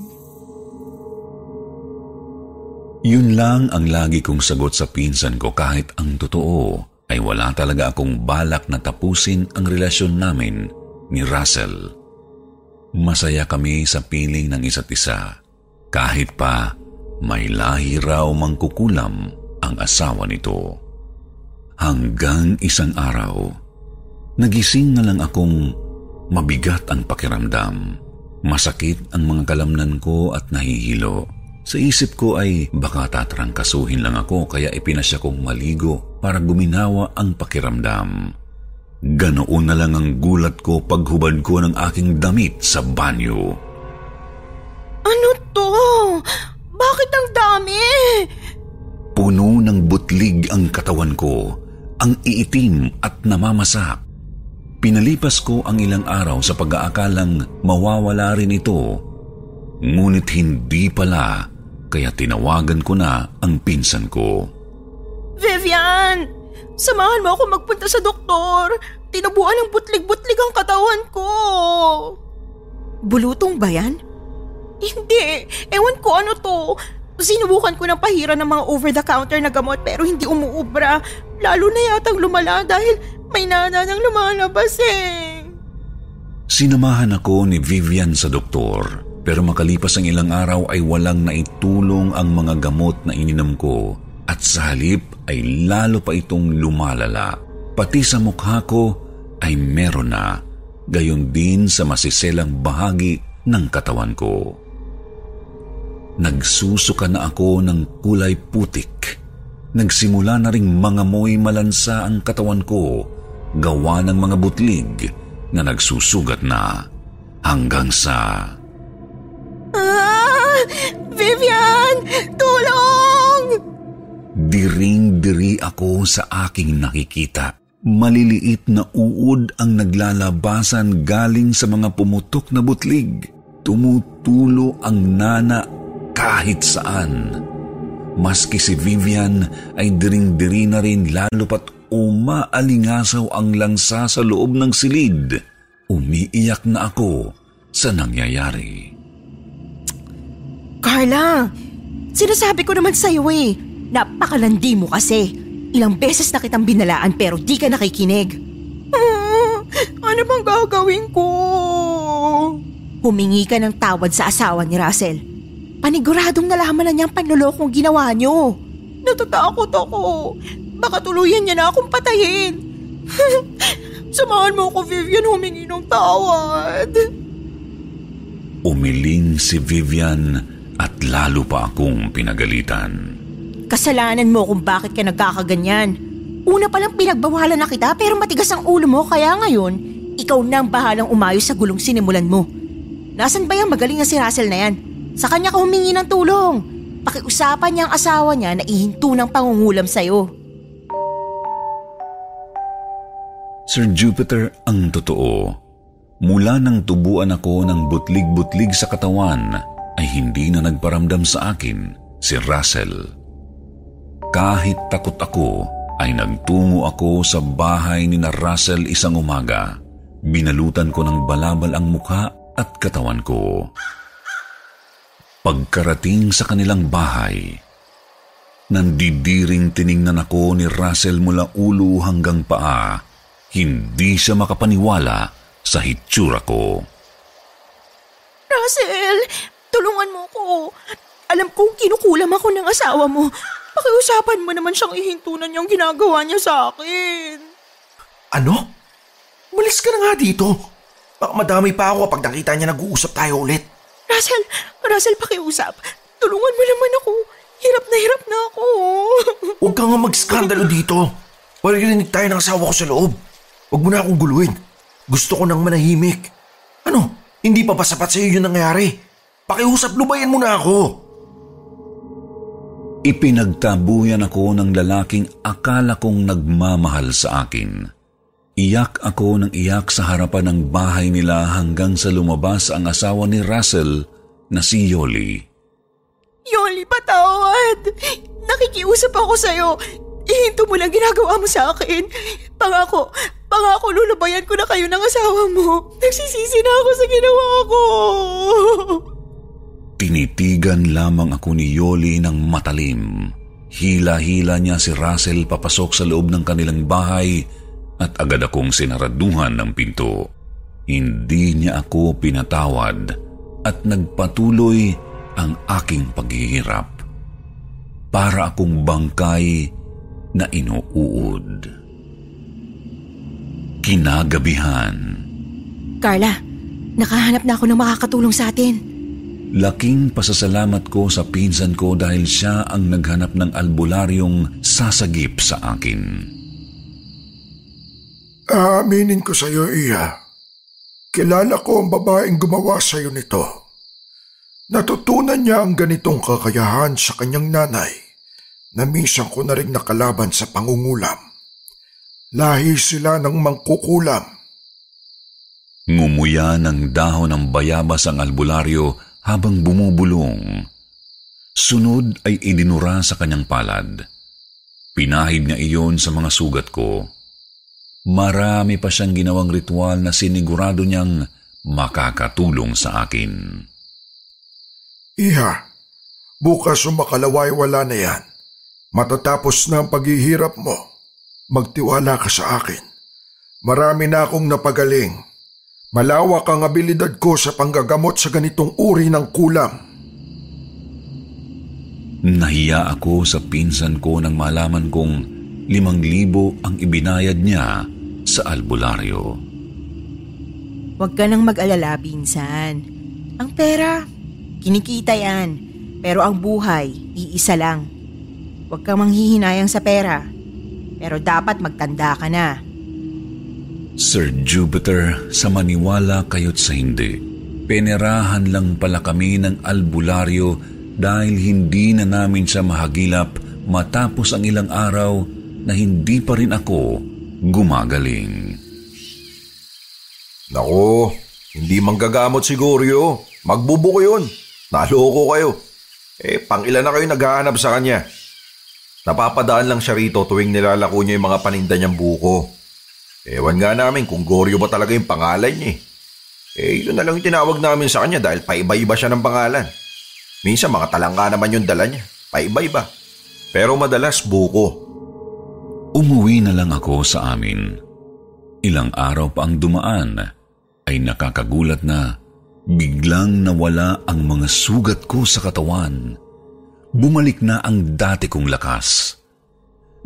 Speaker 2: Yun lang ang lagi kong sagot sa pinsan ko kahit ang totoo ay wala talaga akong balak na tapusin ang relasyon namin ni Russell. Masaya kami sa piling ng isa't isa kahit pa may lahi raw mangkukulam ang asawa nito. Hanggang isang araw, nagising na lang akong mabigat ang pakiramdam. Masakit ang mga kalamnan ko at nahihilo. Sa isip ko ay baka tatrangkasuhin lang ako kaya ipinasya kong maligo para guminawa ang pakiramdam. Ganoon na lang ang gulat ko paghubad ko ng aking damit sa banyo.
Speaker 4: Ano to? Bakit ang dami?
Speaker 2: Puno ng butlig ang katawan ko, ang iitim at namamasak. Pinalipas ko ang ilang araw sa pag-aakalang mawawala rin ito. Ngunit hindi pala, kaya tinawagan ko na ang pinsan ko.
Speaker 4: Vivian! Samahan mo ako magpunta sa doktor. Tinubuan ng butlig-butlig ang katawan ko. Bulutong ba yan? Hindi. Ewan ko ano to. Sinubukan ko ng pahira ng mga over-the-counter na gamot pero hindi umuubra. Lalo na yatang lumala dahil may nana nang lumalabas eh.
Speaker 2: Sinamahan ako ni Vivian sa doktor pero makalipas ang ilang araw ay walang naitulong ang mga gamot na ininom ko at sa halip ay lalo pa itong lumalala. Pati sa mukha ko ay meron na, gayon din sa masiselang bahagi ng katawan ko. Nagsusuka na ako ng kulay putik. Nagsimula na ring mga moy malansa ang katawan ko gawa ng mga butlig na nagsusugat na hanggang sa...
Speaker 4: Ah! Vivian! Tulong!
Speaker 2: Diring-diri ako sa aking nakikita. Maliliit na uod ang naglalabasan galing sa mga pumutok na butlig. Tumutulo ang nana kahit saan. Maski si Vivian ay diring-diri na rin lalo pat umaalingasaw ang lansa sa loob ng silid. Umiiyak na ako sa nangyayari.
Speaker 4: Carla, sinasabi ko naman sa'yo eh. Napakalandi mo kasi. Ilang beses na kitang binalaan pero di ka nakikinig. Ah, [LAUGHS] ano bang gagawin ko? Humingi ka ng tawad sa asawa ni Russell. Paniguradong nalaman na niya ang panlolokong ginawa niyo. Natatakot ako. Baka tuluyan niya na akong patayin. [LAUGHS] Samahan mo ako, Vivian, humingi ng tawad.
Speaker 2: Umiling si Vivian at lalo pa akong pinagalitan.
Speaker 4: Kasalanan mo kung bakit ka nagkakaganyan. Una palang pinagbawalan na kita pero matigas ang ulo mo kaya ngayon, ikaw na ang bahalang umayos sa gulong sinimulan mo. Nasaan ba yung magaling na si Russell na yan? Sa kanya ka humingi ng tulong. Pakiusapan niya ang asawa niya na ihinto ng pangungulam sa'yo.
Speaker 2: Sir Jupiter ang totoo. Mula nang tubuan ako ng butlig-butlig sa katawan ay hindi na nagparamdam sa akin si Russell. Kahit takot ako ay nagtungo ako sa bahay ni na Russell isang umaga. Binalutan ko ng balabal ang mukha at katawan ko. Pagkarating sa kanilang bahay, nandidiring tiningnan ako ni Russell mula ulo hanggang paa. Hindi siya makapaniwala sa hitsura ko.
Speaker 4: Russell, ko. Alam kong kinukulam ako ng asawa mo. Pakiusapan mo naman siyang ihintunan yung ginagawa niya sa akin.
Speaker 7: Ano? Umalis ka na nga dito. Baka madami pa ako pag nakita niya nag-uusap tayo ulit.
Speaker 4: Russell, Russell, pakiusap. Tulungan mo naman ako. Hirap na hirap na ako. [LAUGHS]
Speaker 7: Huwag ka nga mag-skandalo dito. Maririnig tayo ng asawa ko sa loob. Huwag mo na akong guluhin. Gusto ko nang manahimik. Ano? Hindi pa ba sapat sa iyo yung nangyari? Pakiusap, lubayan mo na ako.
Speaker 2: Ipinagtabuyan ako ng lalaking akala kong nagmamahal sa akin. Iyak ako ng iyak sa harapan ng bahay nila hanggang sa lumabas ang asawa ni Russell na si Yoli.
Speaker 4: Yoli, patawad. Nakikiusap ako sa'yo. Ihinto mo lang ginagawa mo sa akin. Pangako, pangako lulubayan ko na kayo ng asawa mo. Nagsisisi na ako sa ginawa ko. [LAUGHS]
Speaker 2: Tinitigan lamang ako ni Yoli ng matalim. Hila-hila niya si Russell papasok sa loob ng kanilang bahay at agad akong sinaraduhan ng pinto. Hindi niya ako pinatawad at nagpatuloy ang aking paghihirap. Para akong bangkay na inuud. Kinagabihan.
Speaker 4: Carla, nakahanap na ako ng makakatulong sa atin.
Speaker 2: Laking pasasalamat ko sa pinsan ko dahil siya ang naghanap ng albularyong sasagip sa akin.
Speaker 8: Aaminin ko sa iyo, Iya. Kilala ko ang babaeng gumawa sa iyo nito. Natutunan niya ang ganitong kakayahan sa kanyang nanay na minsan ko na rin nakalaban sa pangungulam. Lahi sila ng mangkukulam.
Speaker 2: Ngumuya ng dahon ng bayabas ang albularyo habang bumubulong. Sunod ay idinura sa kanyang palad. Pinahid niya iyon sa mga sugat ko. Marami pa siyang ginawang ritual na sinigurado niyang makakatulong sa akin.
Speaker 8: Iha, bukas o makalaway wala na yan. Matatapos na ang paghihirap mo. Magtiwala ka sa akin. Marami na akong napagaling. Malawak ang abilidad ko sa panggagamot sa ganitong uri ng kulam.
Speaker 2: Nahiya ako sa pinsan ko nang malaman kong limang libo ang ibinayad niya sa albularyo.
Speaker 4: Huwag ka nang mag-alala, pinsan. Ang pera, kinikita yan. Pero ang buhay, iisa lang. Huwag kang manghihinayang sa pera. Pero dapat magtanda ka na.
Speaker 2: Sir Jupiter, sa maniwala kayo't sa hindi. Penerahan lang pala kami ng albularyo dahil hindi na namin siya mahagilap matapos ang ilang araw na hindi pa rin ako gumagaling.
Speaker 7: Nako, hindi manggagamot siguro yun. Magbubuko yun. Naloko kayo. Eh, pang ilan na kayo naghahanap sa kanya? Napapadaan lang siya rito tuwing nilalako niya yung mga paninda niyang buko. Ewan nga namin kung Goryo ba talaga yung pangalan niya eh. Eh, yun na lang yung tinawag namin sa kanya dahil paiba-iba siya ng pangalan. Minsan mga talangka naman yung dala niya. Paiba-iba. Pero madalas buko.
Speaker 2: Umuwi na lang ako sa amin. Ilang araw pa ang dumaan ay nakakagulat na biglang nawala ang mga sugat ko sa katawan bumalik na ang dati kong lakas.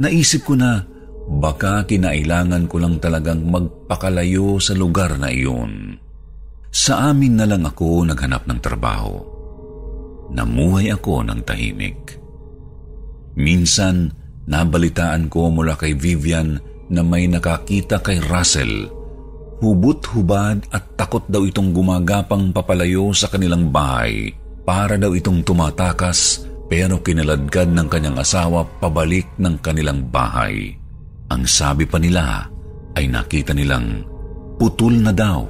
Speaker 2: Naisip ko na baka kinailangan ko lang talagang magpakalayo sa lugar na iyon. Sa amin na lang ako naghanap ng trabaho. Namuhay ako ng tahimik. Minsan, nabalitaan ko mula kay Vivian na may nakakita kay Russell. Hubot-hubad at takot daw itong gumagapang papalayo sa kanilang bahay para daw itong tumatakas pero kinaladkad ng kanyang asawa pabalik ng kanilang bahay. Ang sabi pa nila ay nakita nilang putol na daw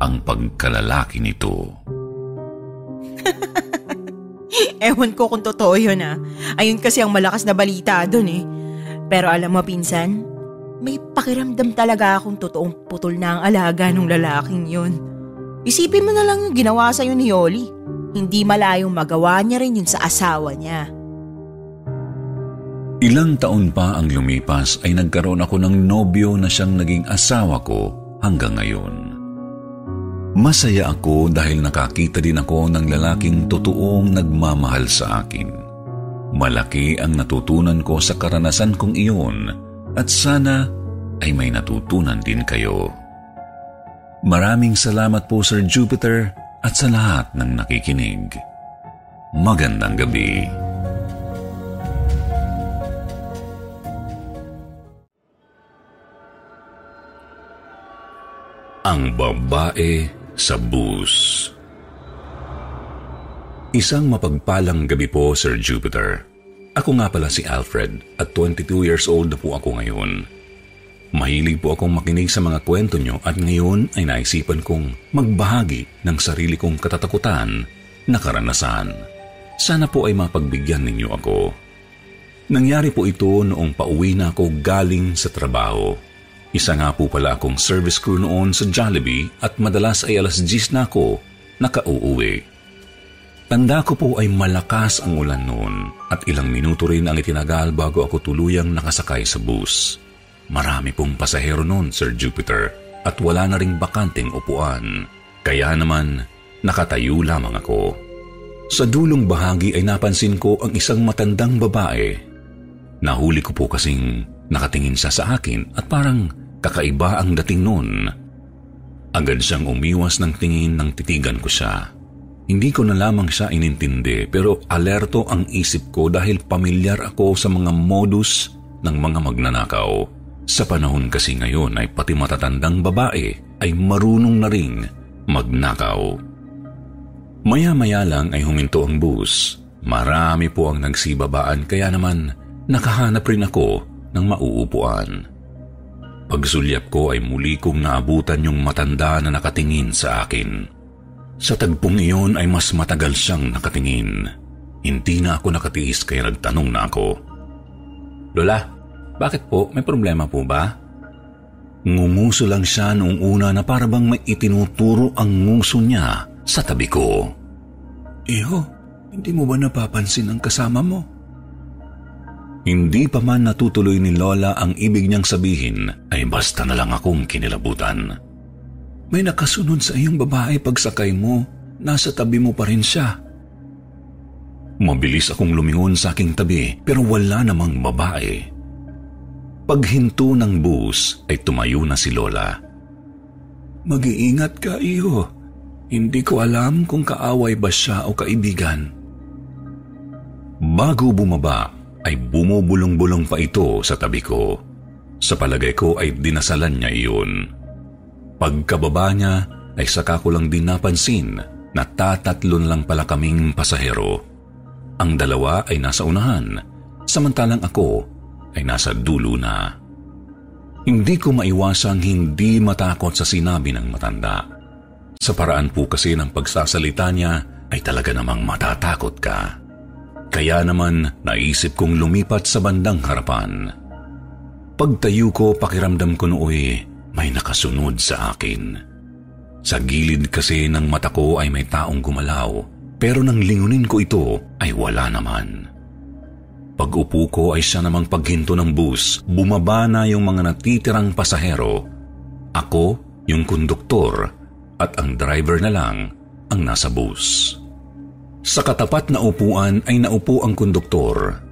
Speaker 2: ang pagkalalaki nito. [LAUGHS]
Speaker 4: Ewan ko kung totoo yun ah. Ayun kasi ang malakas na balita doon eh. Pero alam mo pinsan, may pakiramdam talaga akong totoong putol na ang alaga ng lalaking yun. Isipin mo na lang yung ginawa sa'yo ni Yoli. Hindi malayong magawa niya rin yun sa asawa niya.
Speaker 2: Ilang taon pa ang lumipas ay nagkaroon ako ng nobyo na siyang naging asawa ko hanggang ngayon. Masaya ako dahil nakakita din ako ng lalaking totoong nagmamahal sa akin. Malaki ang natutunan ko sa karanasan kong iyon at sana ay may natutunan din kayo. Maraming salamat po Sir Jupiter at sa lahat ng nakikinig. Magandang gabi. Ang babae sa bus. Isang mapagpalang gabi po, Sir Jupiter. Ako nga pala si Alfred at 22 years old na po ako ngayon. Mahilig po akong makinig sa mga kwento nyo at ngayon ay naisipan kong magbahagi ng sarili kong katatakutan na karanasan. Sana po ay mapagbigyan ninyo ako. Nangyari po ito noong pauwi na ako galing sa trabaho. Isa nga po pala akong service crew noon sa Jollibee at madalas ay alas 10 na ako nakauuwi. Tanda ko po ay malakas ang ulan noon at ilang minuto rin ang itinagal bago ako tuluyang nakasakay sa bus. Marami pong pasahero noon, Sir Jupiter, at wala na ring bakanting upuan. Kaya naman, nakatayo lamang ako. Sa dulong bahagi ay napansin ko ang isang matandang babae. Nahuli ko po kasing nakatingin siya sa akin at parang kakaiba ang dating noon. Agad siyang umiwas ng tingin nang titigan ko siya. Hindi ko na lamang siya inintindi pero alerto ang isip ko dahil pamilyar ako sa mga modus ng mga magnanakaw. Sa panahon kasi ngayon ay pati matatandang babae ay marunong na ring magnakaw. Maya-maya lang ay huminto ang bus. Marami po ang nagsibabaan kaya naman nakahanap rin ako ng mauupuan. Pagsulyap ko ay muli kong naabutan yung matanda na nakatingin sa akin. Sa tagpong iyon ay mas matagal siyang nakatingin. Hindi na ako nakatiis kaya nagtanong na ako. Lola, bakit po? May problema po ba? Ngumuso lang siya noong una na parabang may itinuturo ang nguso niya sa tabi ko. Iho, hindi mo ba napapansin ang kasama mo? Hindi pa man natutuloy ni Lola ang ibig niyang sabihin ay basta na lang akong kinilabutan. May nakasunod sa iyong babae pagsakay mo, nasa tabi mo pa rin siya. Mabilis akong lumingon sa aking tabi pero wala namang babae. Paghinto ng bus ay tumayo na si Lola. Mag-iingat ka, iyo. Hindi ko alam kung kaaway ba siya o kaibigan. Bago bumaba, ay bumubulong-bulong pa ito sa tabi ko. Sa palagay ko ay dinasalan niya iyon. Pagkababa niya ay saka ko lang din napansin na tatatlon lang pala kaming pasahero. Ang dalawa ay nasa unahan, samantalang ako ay nasa dulo na. Hindi ko maiwasang hindi matakot sa sinabi ng matanda. Sa paraan po kasi ng pagsasalita niya ay talaga namang matatakot ka. Kaya naman naisip kong lumipat sa bandang harapan. Pagtayo ko pakiramdam ko nooy may nakasunod sa akin. Sa gilid kasi ng mata ko ay may taong gumalaw pero nang lingunin ko ito ay wala naman. Pag-upo ko ay siya namang paghinto ng bus, bumaba na yung mga natitirang pasahero. Ako, yung konduktor, at ang driver na lang ang nasa bus. Sa katapat na upuan ay naupo ang konduktor.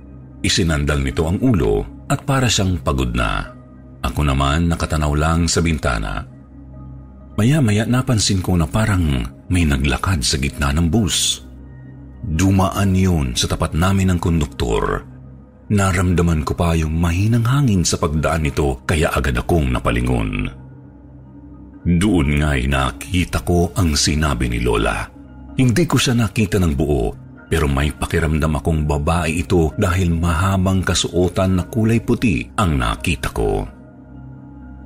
Speaker 2: Isinandal nito ang ulo at para siyang pagod na. Ako naman nakatanaw lang sa bintana. Maya-maya napansin ko na parang may naglakad sa gitna ng bus. Dumaan yun sa tapat namin ng konduktor Naramdaman ko pa yung mahinang hangin sa pagdaan nito kaya agad akong napalingon. Doon nga'y nakita ko ang sinabi ni Lola. Hindi ko siya nakita ng buo pero may pakiramdam akong babae ito dahil mahabang kasuotan na kulay puti ang nakita ko.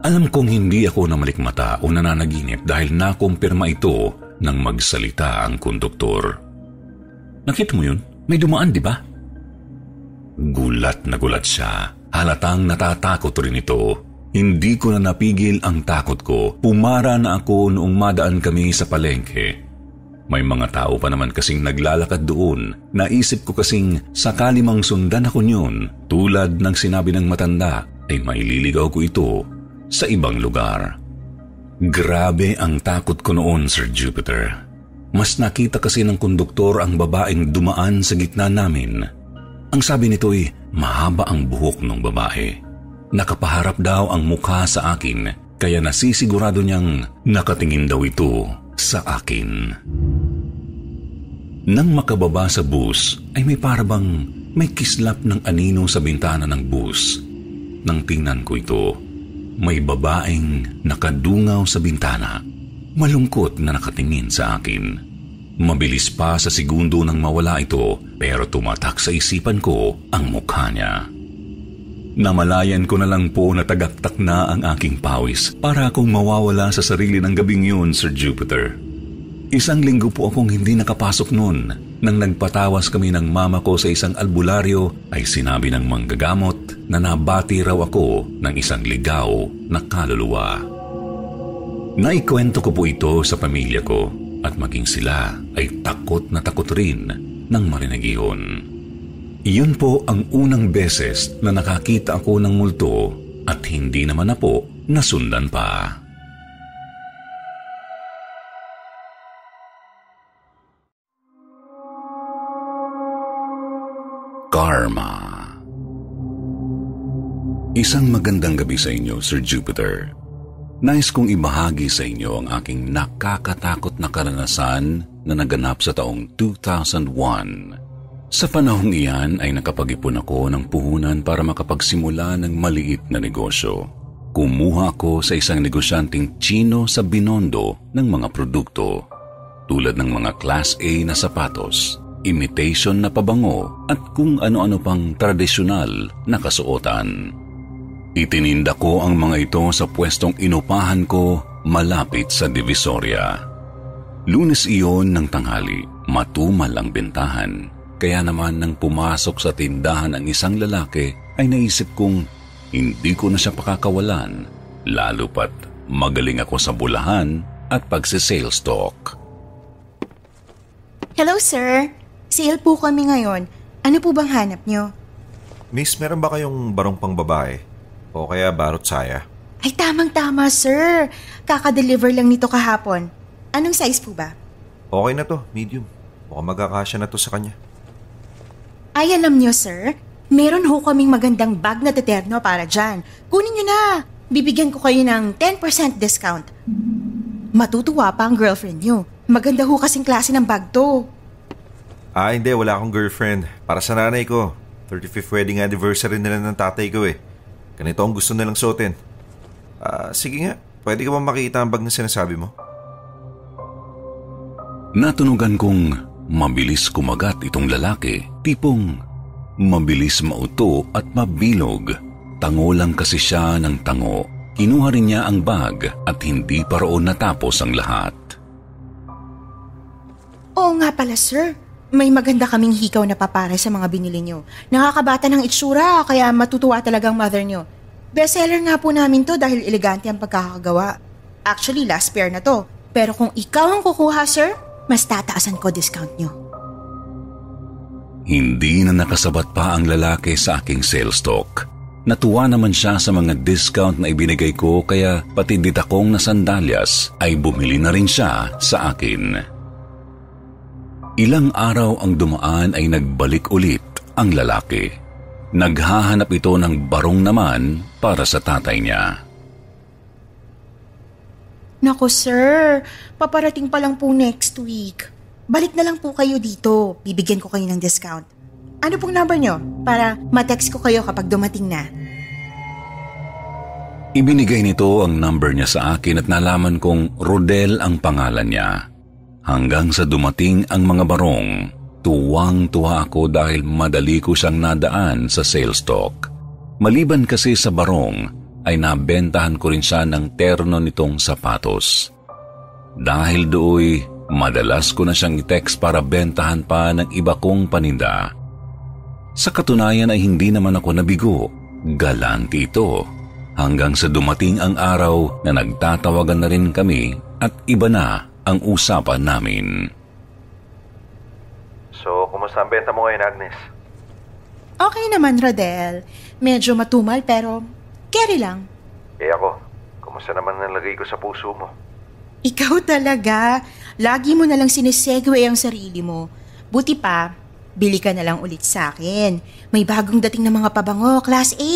Speaker 2: Alam kong hindi ako namalikmata o nananaginip dahil nakumpirma ito nang magsalita ang konduktor. Nakita mo yun? May dumaan, di ba? Gulat na gulat siya. Halatang natatakot rin ito. Hindi ko na napigil ang takot ko. Pumara na ako noong madaan kami sa palengke. May mga tao pa naman kasing naglalakad doon. Naisip ko kasing sakali mang sundan ako niyon, tulad ng sinabi ng matanda, ay maililigaw ko ito sa ibang lugar. Grabe ang takot ko noon, Sir Jupiter. Mas nakita kasi ng konduktor ang babaeng dumaan sa gitna namin ang sabi nito'y mahaba ang buhok ng babae. Nakapaharap daw ang mukha sa akin kaya nasisigurado niyang nakatingin daw ito sa akin. Nang makababa sa bus ay may parabang may kislap ng anino sa bintana ng bus. Nang tingnan ko ito, may babaeng nakadungaw sa bintana. Malungkot na nakatingin sa akin. Mabilis pa sa segundo nang mawala ito pero tumatak sa isipan ko ang mukha niya. Namalayan ko na lang po na tagaktak na ang aking pawis para akong mawawala sa sarili ng gabing yun, Sir Jupiter. Isang linggo po akong hindi nakapasok noon. Nang nagpatawas kami ng mama ko sa isang albularyo ay sinabi ng manggagamot na nabati raw ako ng isang ligaw na kaluluwa. Naikwento ko po ito sa pamilya ko at maging sila ay takot na takot rin ng marinig iyon. Iyon po ang unang beses na nakakita ako ng multo at hindi naman na po nasundan pa. Karma Isang magandang gabi sa inyo, Sir Jupiter. Nais kong ibahagi sa inyo ang aking nakakatakot na karanasan na naganap sa taong 2001. Sa panahong iyan ay nakapag-ipon ako ng puhunan para makapagsimula ng maliit na negosyo. Kumuha ako sa isang negosyanteng Chino sa Binondo ng mga produkto tulad ng mga Class A na sapatos, imitation na pabango at kung ano-ano pang tradisyonal na kasuotan. Itininda ko ang mga ito sa pwestong inupahan ko malapit sa Divisoria. Lunes iyon ng tanghali, matumal ang bentahan. Kaya naman nang pumasok sa tindahan ang isang lalaki ay naisip kong hindi ko na siya pakakawalan lalo pat magaling ako sa bulahan at pagsi-sales talk.
Speaker 5: Hello sir, sale po kami ngayon. Ano po bang hanap nyo?
Speaker 7: Miss, meron ba kayong barong pang babae? O kaya barot saya.
Speaker 5: Ay tamang-tama sir. Kaka-deliver lang nito kahapon. Anong size po ba?
Speaker 7: Okay na to, medium. Mukhang magkakasya na to sa kanya.
Speaker 5: Ay alam nyo sir, meron ho kaming magandang bag na teterno para dyan. Kunin nyo na. Bibigyan ko kayo ng 10% discount. Matutuwa pa ang girlfriend nyo. Maganda ho kasing klase ng bag to.
Speaker 7: Ah, hindi. Wala akong girlfriend. Para sa nanay ko. 35th wedding anniversary nila ng tatay ko eh. Ganito ang gusto nilang suotin. Ah, sige nga. Pwede ka ba makita ang bag na sinasabi mo?
Speaker 2: Natunugan kong mabilis kumagat itong lalaki. Tipong mabilis mauto at mabilog. Tango lang kasi siya ng tango. Kinuha rin niya ang bag at hindi pa roon natapos ang lahat.
Speaker 5: Oo nga pala sir.
Speaker 4: May maganda kaming hikaw na papare sa mga binili nyo. Nakakabata ng itsura, kaya matutuwa talagang mother nyo. Bestseller nga po namin to dahil elegante ang pagkakagawa. Actually, last pair na to. Pero kung ikaw ang kukuha, sir, mas tataasan ko discount nyo.
Speaker 2: Hindi na nakasabat pa ang lalaki sa aking sales talk. Natuwa naman siya sa mga discount na ibinigay ko kaya pati ditakong na sandalyas ay bumili na rin siya sa akin. Ilang araw ang dumaan ay nagbalik ulit ang lalaki. Naghahanap ito ng barong naman para sa tatay niya.
Speaker 4: Nako sir, paparating pa lang po next week. Balik na lang po kayo dito. Bibigyan ko kayo ng discount. Ano pong number nyo? Para ma-text ko kayo kapag dumating na.
Speaker 2: Ibinigay nito ang number niya sa akin at nalaman kong Rodel ang pangalan niya. Hanggang sa dumating ang mga barong, tuwang-tuwa ako dahil madali ko siyang nadaan sa sales talk. Maliban kasi sa barong, ay nabentahan ko rin siya ng terno nitong sapatos. Dahil dooy, madalas ko na siyang i-text para bentahan pa ng iba kong paninda. Sa katunayan ay hindi naman ako nabigo, galanti ito. Hanggang sa dumating ang araw na nagtatawagan na rin kami at iba na ang usapan namin.
Speaker 7: So, kumusta ang benta mo ngayon, Agnes?
Speaker 4: Okay naman, Rodel. Medyo matumal pero carry lang.
Speaker 7: Eh ako, kumusta naman ang lagay ko sa puso mo?
Speaker 4: Ikaw talaga. Lagi mo na lang sinesegue ang sarili mo. Buti pa, bili ka na lang ulit sa akin. May bagong dating na mga pabango, Class A.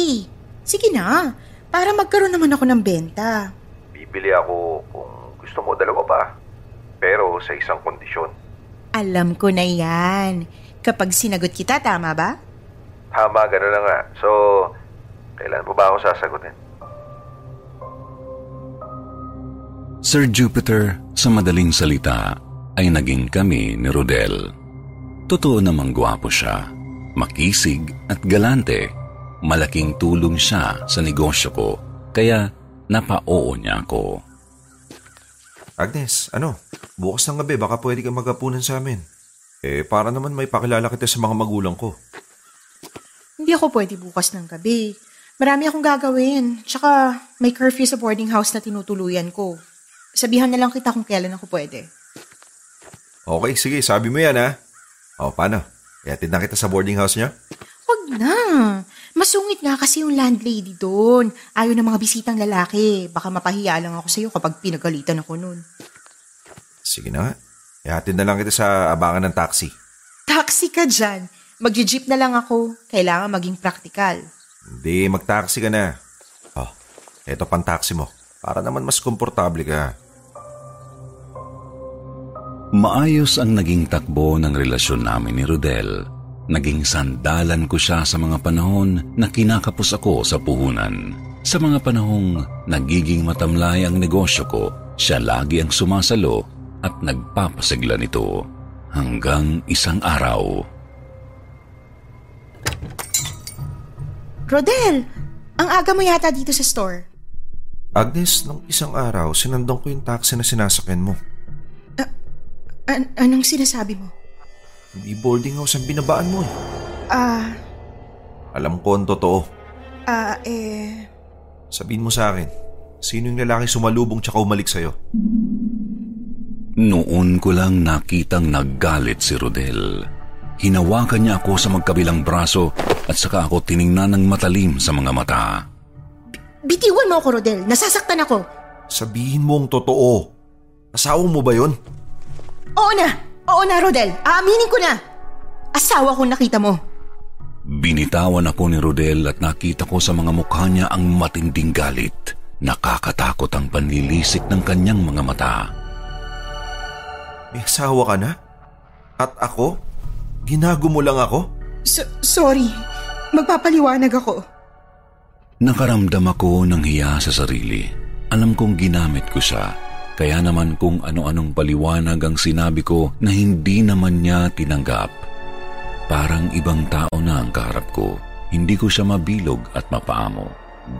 Speaker 4: Sige na, para magkaroon naman ako ng benta.
Speaker 7: Bibili ako kung gusto mo dalawa pa. Pero sa isang kondisyon.
Speaker 4: Alam ko na yan. Kapag sinagot kita, tama ba?
Speaker 7: Tama, gano'n na nga. So, kailan mo ba ako sasagutin?
Speaker 2: Sir Jupiter, sa madaling salita, ay naging kami ni Rodel. Totoo namang gwapo siya, makisig at galante. Malaking tulong siya sa negosyo ko, kaya napa-oo niya ako.
Speaker 7: Agnes, ano? Bukas ng gabi, baka pwede kang magapunan sa amin. Eh, para naman may pakilala kita sa mga magulang ko.
Speaker 4: Hindi ako pwede bukas ng gabi. Marami akong gagawin. Tsaka may curfew sa boarding house na tinutuluyan ko. Sabihan na lang kita kung kailan ako pwede.
Speaker 7: Okay, sige, sabi mo yan ha. O, paano? Iatid na kita sa boarding house niya?
Speaker 4: Huwag na. Masungit nga kasi yung landlady doon. Ayaw ng mga bisitang lalaki. Baka mapahiya lang ako sa'yo kapag pinagalitan ako noon.
Speaker 7: Sige na nga. Ihatid na lang kita sa abangan ng taxi.
Speaker 4: Taxi ka dyan. Magji-jeep na lang ako. Kailangan maging praktikal.
Speaker 7: Hindi, mag-taxi ka na. Oh, eto pang taxi mo. Para naman mas komportable ka.
Speaker 2: Maayos ang naging takbo ng relasyon namin ni Rodel. Naging sandalan ko siya sa mga panahon na kinakapos ako sa puhunan. Sa mga panahong nagiging matamlay ang negosyo ko, siya lagi ang sumasalo at nagpapasigla nito. Hanggang isang araw.
Speaker 4: Rodel, ang aga mo yata dito sa store.
Speaker 7: Agnes, nung isang araw, sinandong ko yung taxi na sinasakyan mo.
Speaker 4: An- anong sinasabi mo?
Speaker 7: Hindi boarding house ang binabaan mo eh.
Speaker 4: Ah,
Speaker 7: Alam ko ang totoo.
Speaker 4: ah, eh...
Speaker 7: Sabihin mo sa akin, sino yung lalaki sumalubong tsaka umalik sa'yo?
Speaker 2: Noon ko lang nakitang naggalit si Rodel. Hinawakan niya ako sa magkabilang braso at saka ako tiningnan ng matalim sa mga mata.
Speaker 4: Bitiwan mo ako, Rodel. Nasasaktan ako.
Speaker 7: Sabihin mo ang totoo. Asawa mo ba yon?
Speaker 4: Oo na! Oo na, Rodel. Aaminin ko na. Asawa kong nakita mo.
Speaker 2: Binitawan ako ni Rodel at nakita ko sa mga mukha niya ang matinding galit. Nakakatakot ang panlilisik ng kanyang mga mata.
Speaker 7: May asawa ka na? At ako? Ginago mo lang ako?
Speaker 4: So- sorry. Magpapaliwanag ako.
Speaker 2: Nakaramdam ako ng hiya sa sarili. Alam kong ginamit ko siya. Kaya naman kung ano-anong paliwanag ang sinabi ko na hindi naman niya tinanggap. Parang ibang tao na ang kaharap ko. Hindi ko siya mabilog at mapaamo.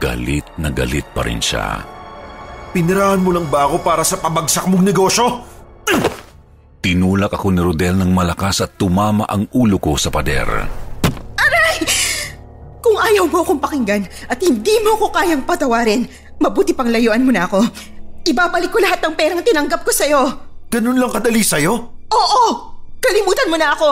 Speaker 2: Galit na galit pa rin siya.
Speaker 7: Pinirahan mo lang ba ako para sa pabagsak mong negosyo?
Speaker 2: Tinulak ako ni Rodel ng malakas at tumama ang ulo ko sa pader.
Speaker 5: Aray! Kung ayaw mo akong pakinggan at hindi mo ako kayang patawarin, mabuti pang layuan mo na ako. Ibabalik ko lahat ng perang tinanggap ko sa'yo.
Speaker 7: Ganun lang kadali sa'yo?
Speaker 5: Oo! Kalimutan mo na ako!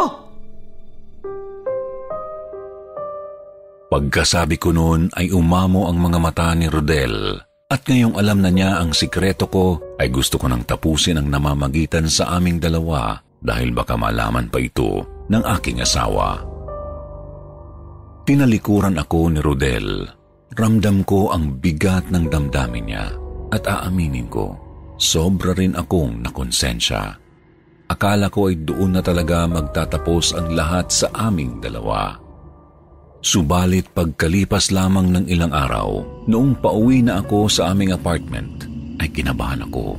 Speaker 2: Pagkasabi ko noon ay umamo ang mga mata ni Rodel at ngayong alam na niya ang sikreto ko ay gusto ko nang tapusin ang namamagitan sa aming dalawa dahil baka malaman pa ito ng aking asawa. Tinalikuran ako ni Rodel. Ramdam ko ang bigat ng damdamin niya at aaminin ko, sobra rin akong nakonsensya. Akala ko ay doon na talaga magtatapos ang lahat sa aming dalawa. Subalit pagkalipas lamang ng ilang araw, noong pauwi na ako sa aming apartment, ay kinabahan ako.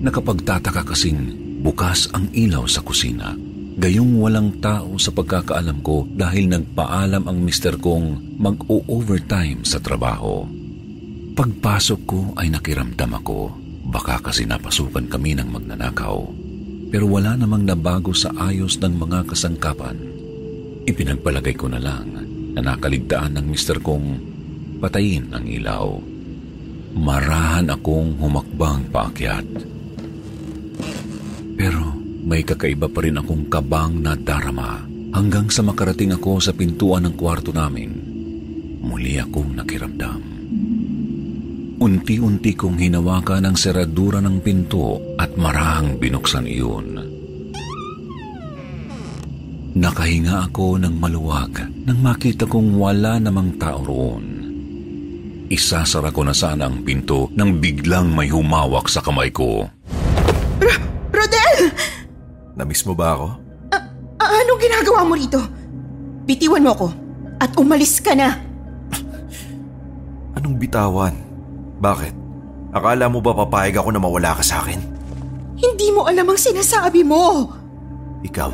Speaker 2: Nakapagtataka kasing bukas ang ilaw sa kusina. Gayong walang tao sa pagkakaalam ko dahil nagpaalam ang mister kong mag-o-overtime sa trabaho. Pagpasok ko ay nakiramdam ako. Baka kasi napasukan kami ng magnanakaw. Pero wala namang nabago sa ayos ng mga kasangkapan Ipinagpalagay ko na lang na nakaligtaan ng mister kong patayin ang ilaw. Marahan akong humakbang paakyat. Pero may kakaiba pa rin akong kabang na darama hanggang sa makarating ako sa pintuan ng kwarto namin. Muli akong nakiramdam. Unti-unti kong hinawakan ang seradura ng pinto at marahang binuksan iyon. Nakahinga ako ng maluwag nang makita kong wala namang tao roon. Isasara ko na sana ang pinto nang biglang may humawak sa kamay ko.
Speaker 5: R- Rodel!
Speaker 7: Namiss mo ba ako?
Speaker 5: A- anong ginagawa mo rito? Bitiwan mo ako at umalis ka na.
Speaker 7: Anong bitawan? Bakit? Akala mo ba papayag ako na mawala ka sa akin?
Speaker 5: Hindi mo alam ang sinasabi mo.
Speaker 7: Ikaw,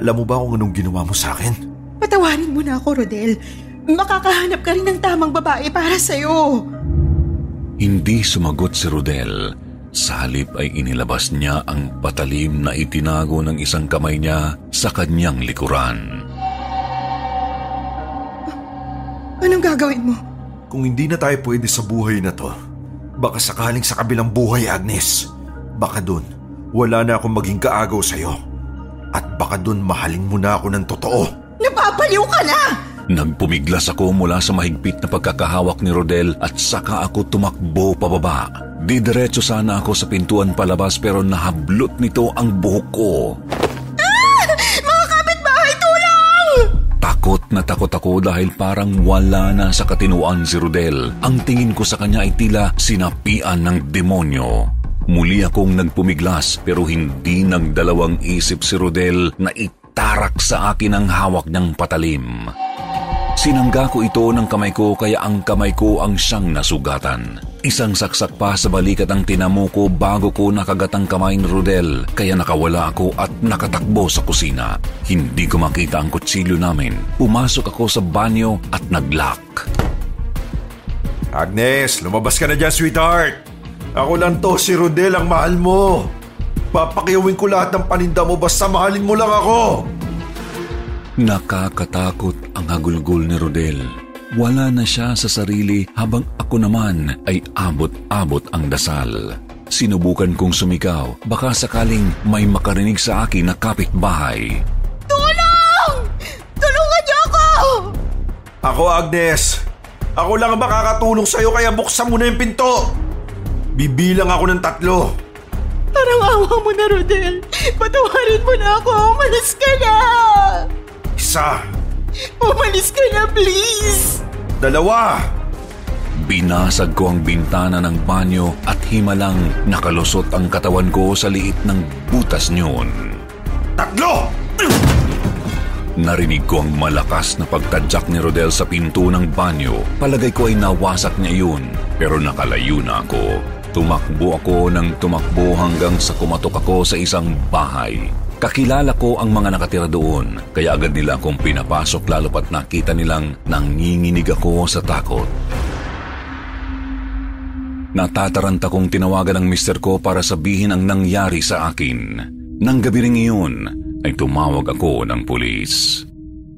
Speaker 7: alam mo ba kung anong ginawa mo sa akin?
Speaker 5: Patawarin mo na ako, Rodel. Makakahanap ka rin ng tamang babae para sa'yo.
Speaker 2: Hindi sumagot si Rodel. Sa halip ay inilabas niya ang patalim na itinago ng isang kamay niya sa kanyang likuran.
Speaker 5: Anong gagawin mo?
Speaker 7: Kung hindi na tayo pwede sa buhay na to, baka sakaling sa kabilang buhay, Agnes, baka dun, wala na akong maging kaagaw sa'yo. At baka dun mahalin mo na ako ng totoo.
Speaker 5: Napapaliw ka na!
Speaker 2: Nagpumiglas ako mula sa mahigpit na pagkakahawak ni Rodel at saka ako tumakbo pababa. Didiretso sana ako sa pintuan palabas pero nahablot nito ang buhok ko. Takot na takot ako dahil parang wala na sa katinuan si Rodel. Ang tingin ko sa kanya ay tila sinapian ng demonyo. Muli akong nagpumiglas pero hindi nagdalawang isip si Rodel na itarak sa akin ang hawak niyang patalim. Sinangga ko ito ng kamay ko kaya ang kamay ko ang siyang nasugatan. Isang saksak pa sa balikat ang tinamo ko bago ko nakagat ang kamay ni Rodel kaya nakawala ako at nakatakbo sa kusina. Hindi ko makita ang kutsilyo namin. Pumasok ako sa banyo at naglock.
Speaker 7: Agnes, lumabas ka na dyan, sweetheart! Ako lang to, si Rodel ang mahal mo. Papakiyawin ko lahat ng paninda mo basta mahalin mo lang ako.
Speaker 2: Nakakatakot ang hagulgol ni Rodel. Wala na siya sa sarili habang ako naman ay abot-abot ang dasal. Sinubukan kong sumigaw, baka sakaling may makarinig sa akin na kapitbahay.
Speaker 5: Tulong! Tulungan niyo ako!
Speaker 7: Ako, Agnes. Ako lang ang makakatulong sa'yo kaya buksan mo na yung pinto. Bibilang ako ng tatlo.
Speaker 5: Parang awa mo na, Rodel. Patawarin mo na ako. Umalis ka na!
Speaker 7: Isa.
Speaker 5: Umalis ka na, please!
Speaker 7: Dalawa.
Speaker 2: Binasag ko ang bintana ng banyo at himalang nakalusot ang katawan ko sa liit ng butas niyon.
Speaker 7: Tatlo!
Speaker 2: Narinig ko ang malakas na pagtadyak ni Rodel sa pinto ng banyo. Palagay ko ay nawasak niya yun, pero nakalayo na ako. Tumakbo ako ng tumakbo hanggang sa kumatok ako sa isang bahay. Kakilala ko ang mga nakatira doon, kaya agad nila akong pinapasok lalo pat nakita nilang nanginginig ako sa takot. Natataranta kong tinawagan ng mister ko para sabihin ang nangyari sa akin. Nang gabi ring iyon, ay tumawag ako ng pulis.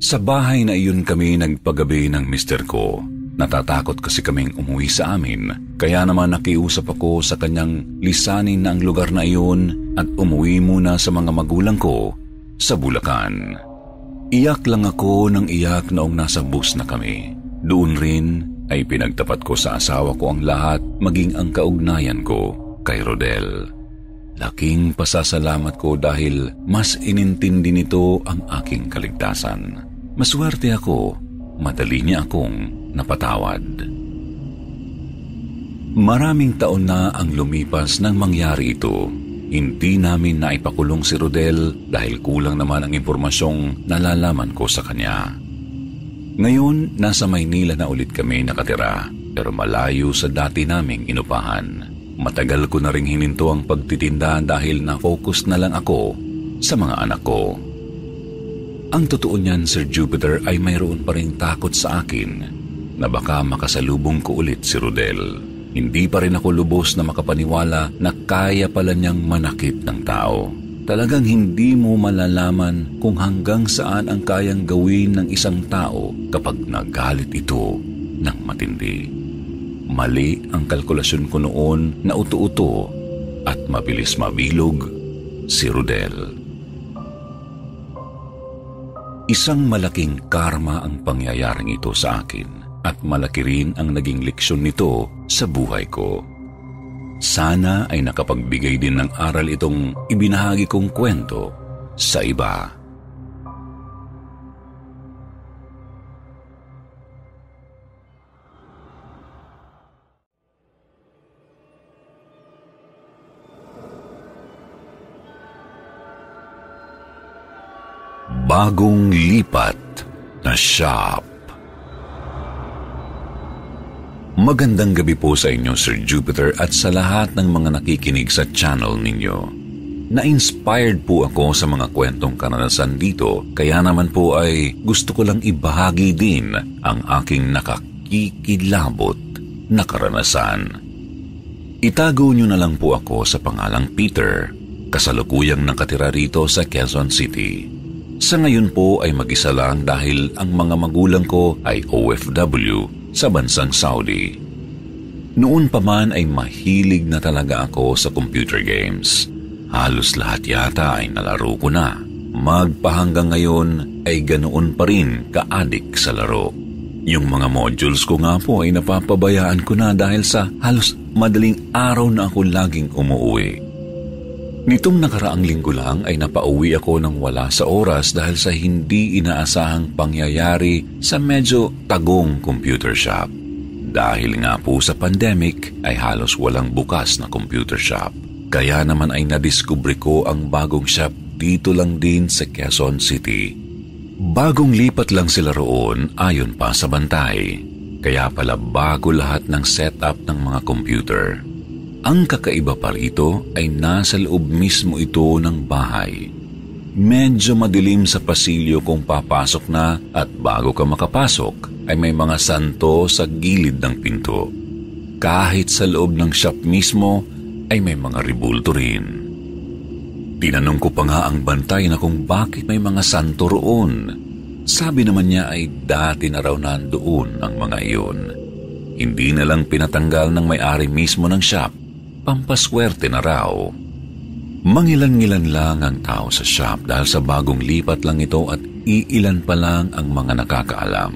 Speaker 2: Sa bahay na iyon kami nagpagabi ng mister ko. Natatakot kasi kaming umuwi sa amin, kaya naman nakiusap ako sa kanyang lisanin na ang lugar na iyon at umuwi muna sa mga magulang ko sa Bulacan. Iyak lang ako ng iyak noong nasa bus na kami. Doon rin ay pinagtapat ko sa asawa ko ang lahat maging ang kaugnayan ko kay Rodel. Laking pasasalamat ko dahil mas inintindi nito ang aking kaligtasan. Maswerte ako, madali niya akong napatawad. Maraming taon na ang lumipas nang mangyari ito. Hindi namin naipakulong si Rodel dahil kulang naman ang impormasyong nalalaman ko sa kanya. Ngayon, nasa Maynila na ulit kami nakatira pero malayo sa dati naming inupahan. Matagal ko na ring hininto ang pagtitinda dahil na-focus na lang ako sa mga anak ko. Ang totoo niyan, Sir Jupiter, ay mayroon pa rin takot sa akin na baka makasalubong ko ulit si Rodel. Hindi pa rin ako lubos na makapaniwala na kaya pala niyang manakit ng tao. Talagang hindi mo malalaman kung hanggang saan ang kayang gawin ng isang tao kapag nagalit ito ng matindi. Mali ang kalkulasyon ko noon na uto-uto at mabilis mabilog si Rudel. Isang malaking karma ang pangyayaring ito sa akin at malaki rin ang naging leksyon nito sa buhay ko. Sana ay nakapagbigay din ng aral itong ibinahagi kong kwento sa iba. Bagong lipat na shop. Magandang gabi po sa inyo, Sir Jupiter, at sa lahat ng mga nakikinig sa channel ninyo. Na-inspired po ako sa mga kwentong karanasan dito, kaya naman po ay gusto ko lang ibahagi din ang aking nakakikilabot na karanasan. Itago nyo na lang po ako sa pangalang Peter, kasalukuyang nakatira rito sa Quezon City. Sa ngayon po ay mag-isa lang dahil ang mga magulang ko ay OFW sa bansang Saudi. Noon pa man ay mahilig na talaga ako sa computer games. Halos lahat yata ay nalaro ko na. Magpahanggang ngayon ay ganoon pa rin kaadik sa laro. Yung mga modules ko nga po ay napapabayaan ko na dahil sa halos madaling araw na ako laging umuwi. Nitong nakaraang linggo lang ay napauwi ako ng wala sa oras dahil sa hindi inaasahang pangyayari sa medyo tagong computer shop. Dahil nga po sa pandemic ay halos walang bukas na computer shop. Kaya naman ay nadiskubre ko ang bagong shop dito lang din sa Quezon City. Bagong lipat lang sila roon ayon pa sa bantay. Kaya pala bago lahat ng setup ng mga computer. Ang kakaiba pa rito ay nasa loob mismo ito ng bahay. Medyo madilim sa pasilyo kung papasok na at bago ka makapasok ay may mga santo sa gilid ng pinto. Kahit sa loob ng shop mismo ay may mga ribulto rin. Tinanong ko pa nga ang bantay na kung bakit may mga santo roon. Sabi naman niya ay dati na raw nandoon ang mga iyon. Hindi na lang pinatanggal ng may-ari mismo ng shop pampaswerte na raw. Mangilan-ngilan lang ang tao sa shop dahil sa bagong lipat lang ito at iilan pa lang ang mga nakakaalam.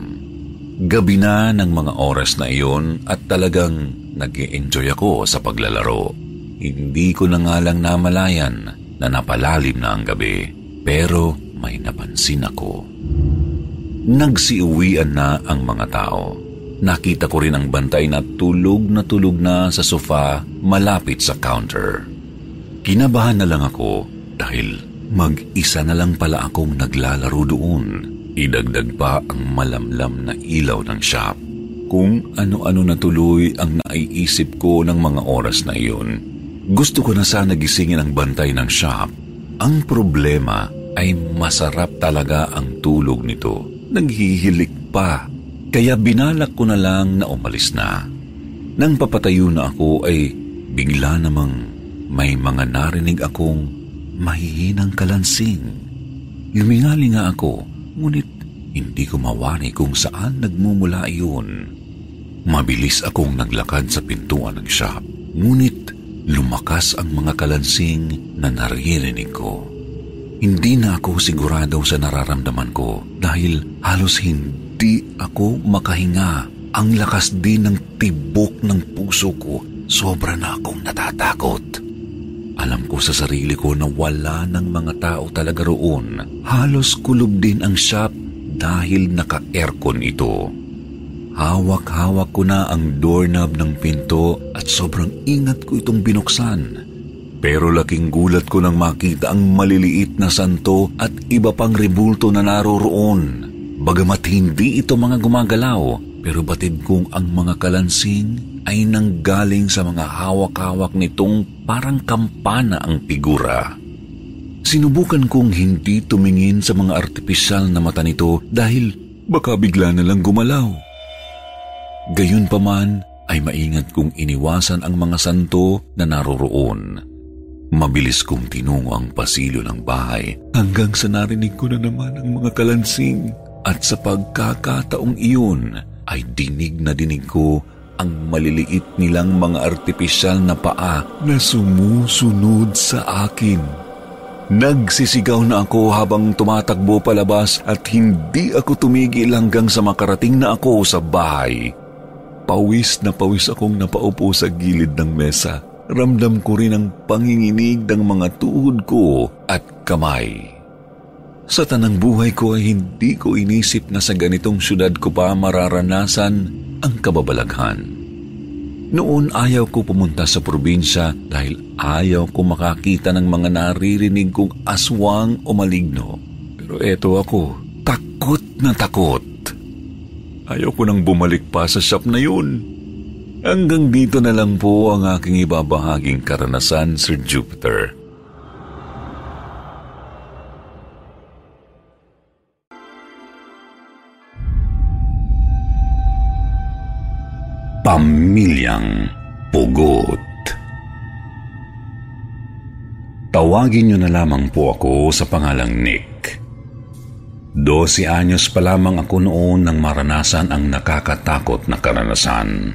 Speaker 2: Gabi na ng mga oras na iyon at talagang nag enjoy ako sa paglalaro. Hindi ko na nga lang namalayan na napalalim na ang gabi pero may napansin ako. Nagsiuwian na ang mga tao. Nakita ko rin ang bantay na tulog na tulog na sa sofa malapit sa counter. Kinabahan na lang ako dahil mag-isa na lang pala akong naglalaro doon. Idagdag pa ang malamlam na ilaw ng shop. Kung ano-ano na tuloy ang naiisip ko ng mga oras na iyon. Gusto ko na sana gisingin ang bantay ng shop. Ang problema ay masarap talaga ang tulog nito. Naghihilik pa kaya binalak ko na lang na umalis na. Nang papatayo na ako ay bigla namang may mga narinig akong mahihinang kalansing. Lumingali nga ako, ngunit hindi ko mawari kung saan nagmumula iyon. Mabilis akong naglakad sa pintuan ng shop, ngunit lumakas ang mga kalansing na naririnig ko. Hindi na ako sigurado sa nararamdaman ko dahil halos hindi ako makahinga. Ang lakas din ng tibok ng puso ko. Sobra na akong natatakot. Alam ko sa sarili ko na wala ng mga tao talaga roon. Halos kulob din ang shop dahil naka-aircon ito. Hawak-hawak ko na ang doorknob ng pinto at sobrang ingat ko itong binuksan. Pero laking gulat ko nang makita ang maliliit na santo at iba pang rebulto na naroroon. Bagamat hindi ito mga gumagalaw, pero batid kong ang mga kalansing ay nanggaling sa mga hawak-hawak nitong parang kampana ang figura. Sinubukan kong hindi tumingin sa mga artipisyal na mata nito dahil baka bigla na lang gumalaw. Gayunpaman ay maingat kong iniwasan ang mga santo na naroroon. Mabilis kong tinungo ang pasilyo ng bahay hanggang sa narinig ko na naman ang mga kalansing at sa pagkakataong iyon ay dinig na dinig ko ang maliliit nilang mga artipisyal na paa na sumusunod sa akin. Nagsisigaw na ako habang tumatakbo palabas at hindi ako tumigil hanggang sa makarating na ako sa bahay. Pawis na pawis akong napaupo sa gilid ng mesa ramdam ko rin ang panginginig ng mga tuhod ko at kamay. Sa tanang buhay ko ay hindi ko inisip na sa ganitong syudad ko pa mararanasan ang kababalaghan. Noon ayaw ko pumunta sa probinsya dahil ayaw ko makakita ng mga naririnig kong aswang o maligno. Pero eto ako, takot na takot. Ayaw ko nang bumalik pa sa shop na yun. Hanggang dito na lang po ang aking ibabahaging karanasan, Sir Jupiter. Pamilyang Pugot Tawagin niyo na lamang po ako sa pangalang Nick. Dose anyos pa lamang ako noon nang maranasan ang nakakatakot na karanasan.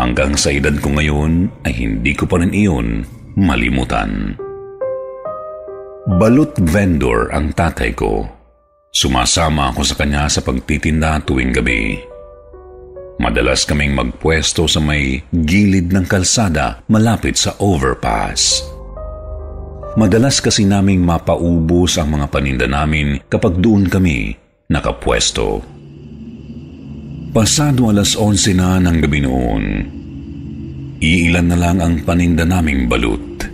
Speaker 2: Hanggang sa edad ko ngayon ay hindi ko pa rin iyon malimutan. Balut vendor ang tatay ko. Sumasama ako sa kanya sa pagtitinda tuwing gabi. Madalas kaming magpwesto sa may gilid ng kalsada malapit sa overpass. Madalas kasi naming mapaubos ang mga paninda namin kapag doon kami nakapwesto. Pasado alas 11 na ng gabi noon. Iilan na lang ang paninda naming balut.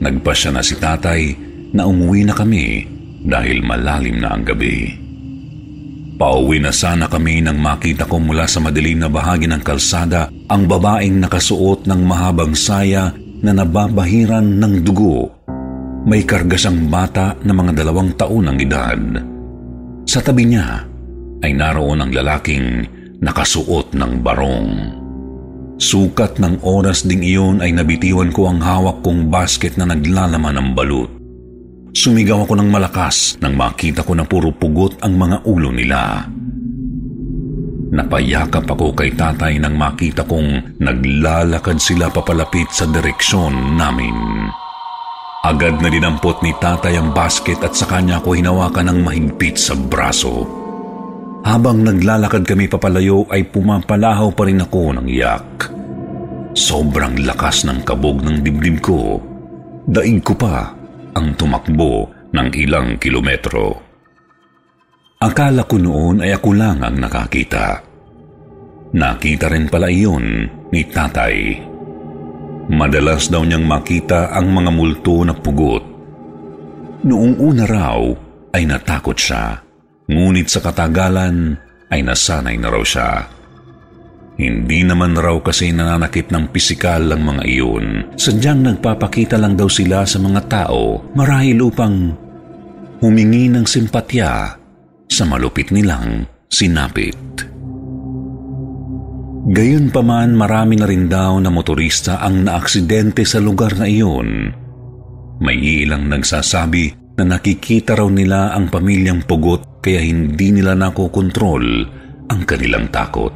Speaker 2: Nagpasya na si tatay na umuwi na kami dahil malalim na ang gabi. Pauwi na sana kami nang makita ko mula sa madilim na bahagi ng kalsada ang babaeng nakasuot ng mahabang saya na nababahiran ng dugo. May kargasang bata na mga dalawang taon ang edad. Sa tabi niya ay naroon ang lalaking nakasuot ng barong. Sukat ng oras ding iyon ay nabitiwan ko ang hawak kong basket na naglalaman ng balut. Sumigaw ako ng malakas nang makita ko na puro pugot ang mga ulo nila. Napayakap ako kay tatay nang makita kong naglalakad sila papalapit sa direksyon namin. Agad na dinampot ni tatay ang basket at sa kanya ako hinawakan ng mahigpit sa braso. Habang naglalakad kami papalayo ay pumapalahaw pa rin ako ng iyak. Sobrang lakas ng kabog ng dibdib ko. Daig ko pa ang tumakbo ng ilang kilometro. Akala ko noon ay ako lang ang nakakita. Nakita rin pala iyon ni tatay. Madalas daw niyang makita ang mga multo na pugot. Noong una raw ay natakot siya Ngunit sa katagalan ay nasanay na raw siya. Hindi naman raw kasi nananakit ng pisikal ang mga iyon. Sadyang nagpapakita lang daw sila sa mga tao marahil upang humingi ng simpatya sa malupit nilang sinapit. Gayunpaman marami na rin daw na motorista ang naaksidente sa lugar na iyon. May ilang nagsasabi na nakikita raw nila ang pamilyang pugot kaya hindi nila nakokontrol ang kanilang takot.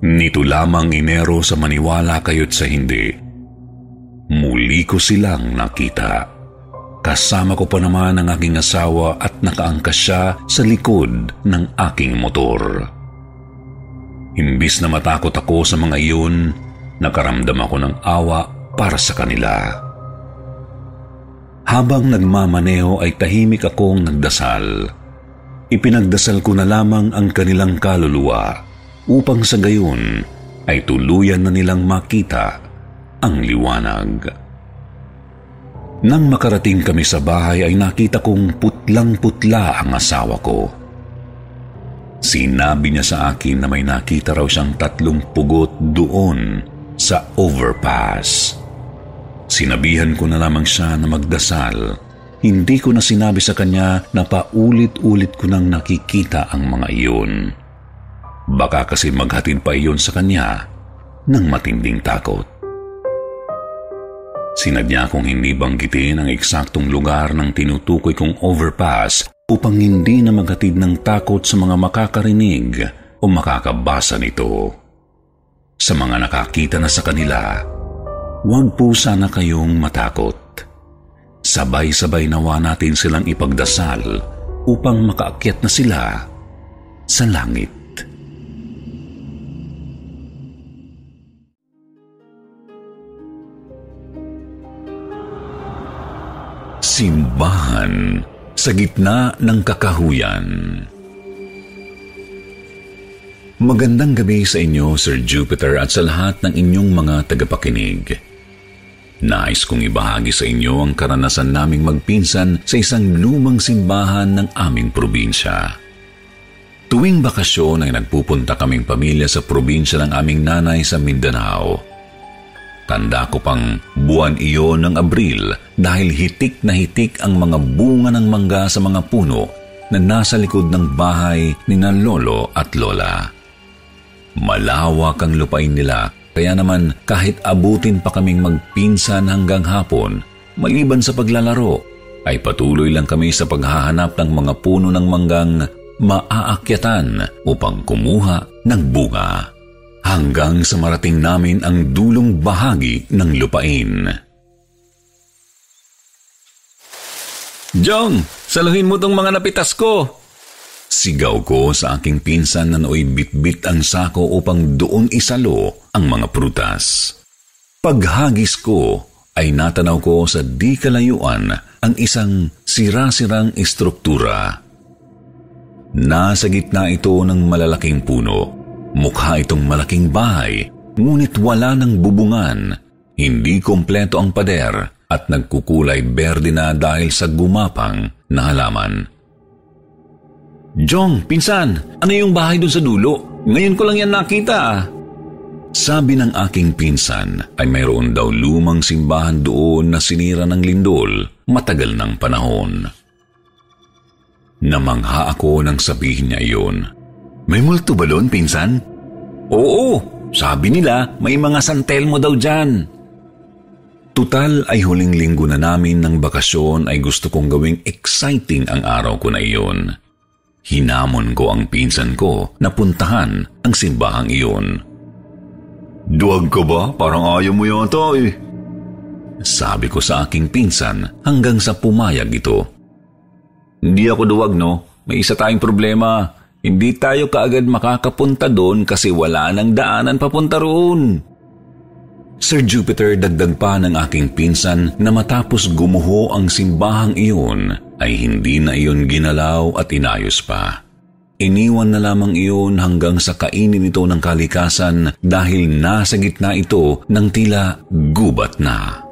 Speaker 2: Nito lamang Enero sa maniwala kayo't sa hindi. Muli ko silang nakita. Kasama ko pa naman ang aking asawa at nakaangkas siya sa likod ng aking motor. Imbis na matakot ako sa mga iyon, nakaramdam ako ng awa para sa kanila. Habang nagmamaneho ay tahimik akong nagdasal. Ipinagdasal ko na lamang ang kanilang kaluluwa upang sa gayon ay tuluyan na nilang makita ang liwanag. Nang makarating kami sa bahay ay nakita kong putlang-putla ang asawa ko. Sinabi niya sa akin na may nakita raw siyang tatlong pugot doon sa overpass. Sinabihan ko na lamang siya na magdasal. Hindi ko na sinabi sa kanya na paulit-ulit ko nang nakikita ang mga iyon. Baka kasi maghatid pa iyon sa kanya ng matinding takot. Sinadya kong hindi banggitin ang eksaktong lugar ng tinutukoy kong overpass upang hindi na maghatid ng takot sa mga makakarinig o makakabasa nito. Sa mga nakakita na sa kanila, huwag po sana kayong matakot. Sabay-sabay nawa natin silang ipagdasal upang makaakyat na sila sa langit. Simbahan sa gitna ng kakahuyan. Magandang gabi sa inyo, Sir Jupiter, at sa lahat ng inyong mga tagapakinig. Nais kong ibahagi sa inyo ang karanasan naming magpinsan sa isang lumang simbahan ng aming probinsya. Tuwing bakasyon ay nagpupunta kaming pamilya sa probinsya ng aming nanay sa Mindanao. Tanda ko pang buwan iyon ng Abril dahil hitik na hitik ang mga bunga ng mangga sa mga puno na nasa likod ng bahay ni na lolo at lola. Malawak ang lupain nila kaya naman kahit abutin pa kaming magpinsan hanggang hapon, maliban sa paglalaro, ay patuloy lang kami sa paghahanap ng mga puno ng manggang maaakyatan upang kumuha ng bunga hanggang sa marating namin ang dulong bahagi ng lupain. Jong, saluhin mo tong mga napitas ko! Sigaw ko sa aking pinsan na nooy bitbit ang sako upang doon isalo ang mga prutas. Paghagis ko ay natanaw ko sa di kalayuan ang isang sira-sirang istruktura. Nasa gitna ito ng malalaking puno Mukha itong malaking bahay, ngunit wala ng bubungan. Hindi kompleto ang pader at nagkukulay berde na dahil sa gumapang na halaman. Jong, pinsan, ano yung bahay doon sa dulo? Ngayon ko lang yan nakita. Sabi ng aking pinsan ay mayroon daw lumang simbahan doon na sinira ng lindol matagal ng panahon. Namangha ako nang sabihin niya iyon. May multo ba doon, pinsan? Oo, sabi nila may mga santelmo daw dyan. Tutal ay huling linggo na namin ng bakasyon ay gusto kong gawing exciting ang araw ko na iyon. Hinamon ko ang pinsan ko na puntahan ang simbahang iyon. Duwag ka ba? Parang ayaw mo yata eh. Sabi ko sa aking pinsan hanggang sa pumayag ito. Hindi ako duwag no, may isa tayong problema. Hindi tayo kaagad makakapunta doon kasi wala nang daanan papunta roon. Sir Jupiter, dagdag pa ng aking pinsan na matapos gumuho ang simbahang iyon ay hindi na iyon ginalaw at inayos pa. Iniwan na lamang iyon hanggang sa kainin ito ng kalikasan dahil nasa gitna ito ng tila gubat na.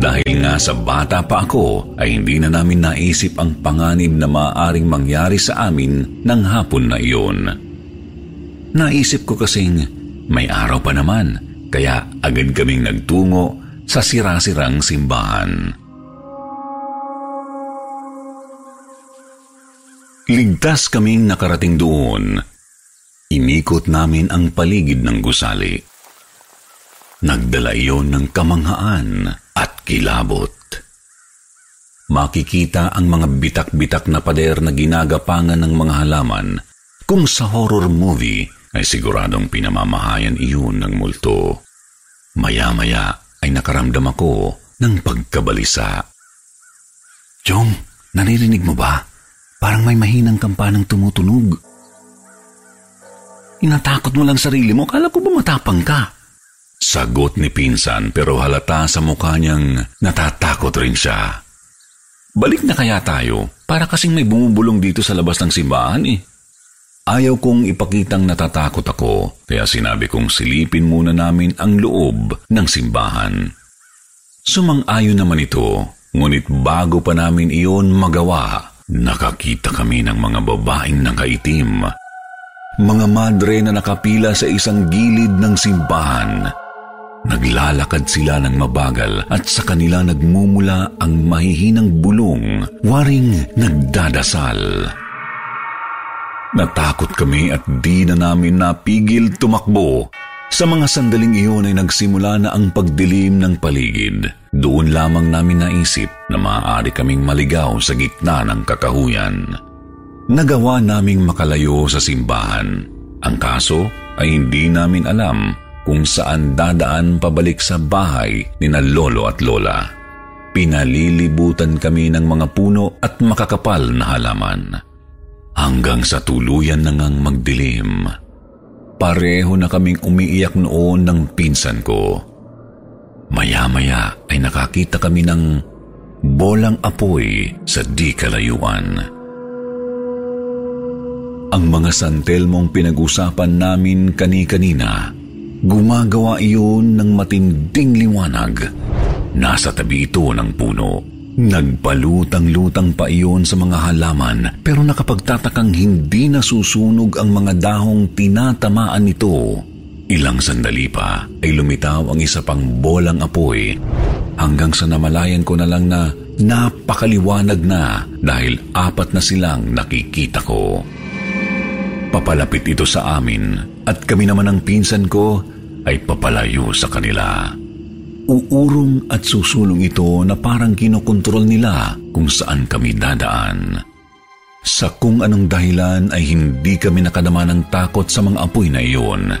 Speaker 2: Dahil nga sa bata pa ako ay hindi na namin naisip ang panganib na maaaring mangyari sa amin ng hapon na iyon. Naisip ko kasing may araw pa naman kaya agad kaming nagtungo sa sirasirang simbahan. Ligtas kaming nakarating doon. Inikot namin ang paligid ng gusali. Nagdala iyon ng kamanghaan kilabot. Makikita ang mga bitak-bitak na pader na ginagapangan ng mga halaman kung sa horror movie ay siguradong pinamamahayan iyon ng multo. Maya-maya ay nakaramdam ako ng pagkabalisa. Chong, naririnig mo ba? Parang may mahinang kampanang tumutunog. Inatakot mo lang sarili mo, kala ko ba matapang ka? Sagot ni Pinsan pero halata sa mukha niyang natatakot rin siya. Balik na kaya tayo para kasing may bumubulong dito sa labas ng simbahan eh. Ayaw kong ipakitang natatakot ako kaya sinabi kong silipin muna namin ang loob ng simbahan. Sumang-ayon naman ito, ngunit bago pa namin iyon magawa, nakakita kami ng mga babaeng nakaitim mga madre na nakapila sa isang gilid ng simbahan. Naglalakad sila ng mabagal at sa kanila nagmumula ang mahihinang bulong, waring nagdadasal. Natakot kami at di na namin napigil tumakbo. Sa mga sandaling iyon ay nagsimula na ang pagdilim ng paligid. Doon lamang namin naisip na maaari kaming maligaw sa gitna ng kakahuyan. Nagawa naming makalayo sa simbahan. Ang kaso ay hindi namin alam kung saan dadaan pabalik sa bahay ni na lolo at lola. Pinalilibutan kami ng mga puno at makakapal na halaman. Hanggang sa tuluyan na ngang magdilim. Pareho na kaming umiiyak noon ng pinsan ko. Maya-maya ay nakakita kami ng bolang apoy sa di kalayuan. Ang mga santel mong pinag-usapan namin kani-kanina, gumagawa iyon ng matinding liwanag. Nasa tabi ito ng puno. Nagpalutang-lutang pa iyon sa mga halaman pero nakapagtatakang hindi nasusunog ang mga dahong tinatamaan nito. Ilang sandali pa ay lumitaw ang isa pang bolang apoy hanggang sa namalayan ko na lang na napakaliwanag na dahil apat na silang nakikita ko. Papalapit ito sa amin at kami naman ng pinsan ko ay papalayo sa kanila. Uurong at susulong ito na parang kinokontrol nila kung saan kami dadaan. Sa kung anong dahilan ay hindi kami nakadama ng takot sa mga apoy na iyon.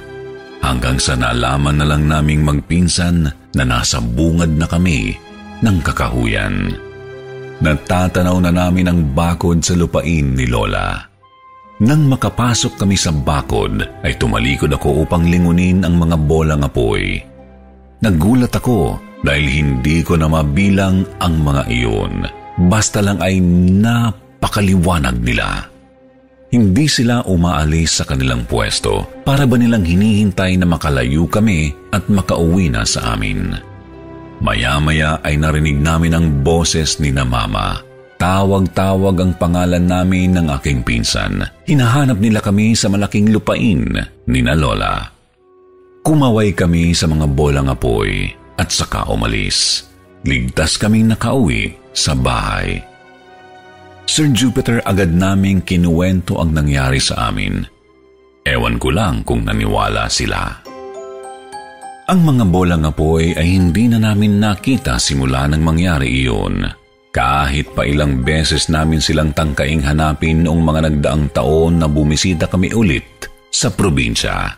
Speaker 2: Hanggang sa nalaman na lang naming magpinsan na nasa bungad na kami ng kakahuyan. Natatanaw na namin ang bakod sa lupain ni Lola. Nang makapasok kami sa bakod, ay tumalikod ako upang lingunin ang mga bolang apoy. Nagulat ako dahil hindi ko na mabilang ang mga iyon. Basta lang ay napakaliwanag nila. Hindi sila umaalis sa kanilang pwesto para ba nilang hinihintay na makalayo kami at makauwi na sa amin. Maya-maya ay narinig namin ang boses ni na mama. Tawag-tawag ang pangalan namin ng aking pinsan. Hinahanap nila kami sa malaking lupain ni na Lola. Kumaway kami sa mga bolang apoy at saka umalis. Ligtas kaming nakauwi sa bahay. Sir Jupiter agad naming kinuwento ang nangyari sa amin. Ewan ko lang kung naniwala sila. Ang mga bolang apoy ay hindi na namin nakita simula nang mangyari iyon. Kahit pa ilang beses namin silang tangkaing hanapin noong mga nagdaang taon na bumisita kami ulit sa probinsya.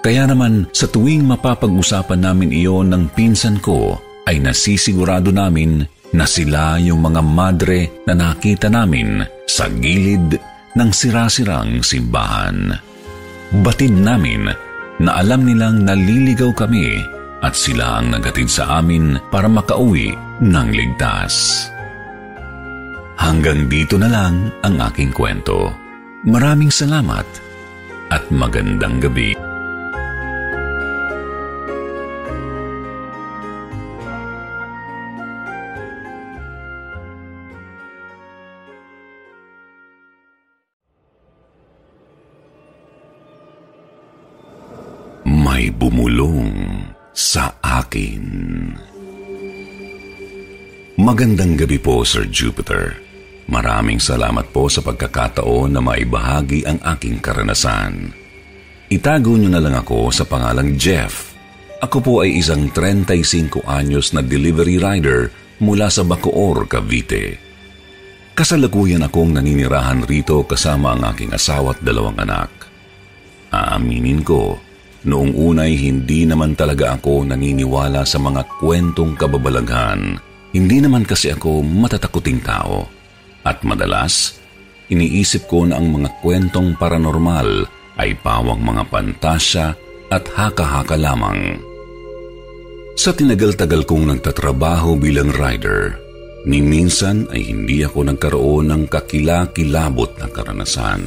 Speaker 2: Kaya naman sa tuwing mapapag-usapan namin iyon ng pinsan ko ay nasisigurado namin na sila yung mga madre na nakita namin sa gilid ng sirasirang simbahan. Batid namin na alam nilang naliligaw kami at sila ang nagatid sa amin para makauwi ng ligtas. Hanggang dito na lang ang aking kwento. Maraming salamat at magandang gabi. May bumulong sa akin. Magandang gabi po, Sir Jupiter. Maraming salamat po sa pagkakataon na maibahagi ang aking karanasan. Itago niyo na lang ako sa pangalang Jeff. Ako po ay isang 35 anyos na delivery rider mula sa Bacoor, Cavite. Kasalukuyan akong naninirahan rito kasama ang aking asawa at dalawang anak. Aaminin ko, noong unay hindi naman talaga ako naniniwala sa mga kwentong kababalaghan. Hindi naman kasi ako matatakuting tao. At madalas, iniisip ko na ang mga kwentong paranormal ay pawang mga pantasya at haka-haka lamang. Sa tinagal-tagal kong nagtatrabaho bilang rider, ni minsan ay hindi ako nagkaroon ng kakilakilabot na karanasan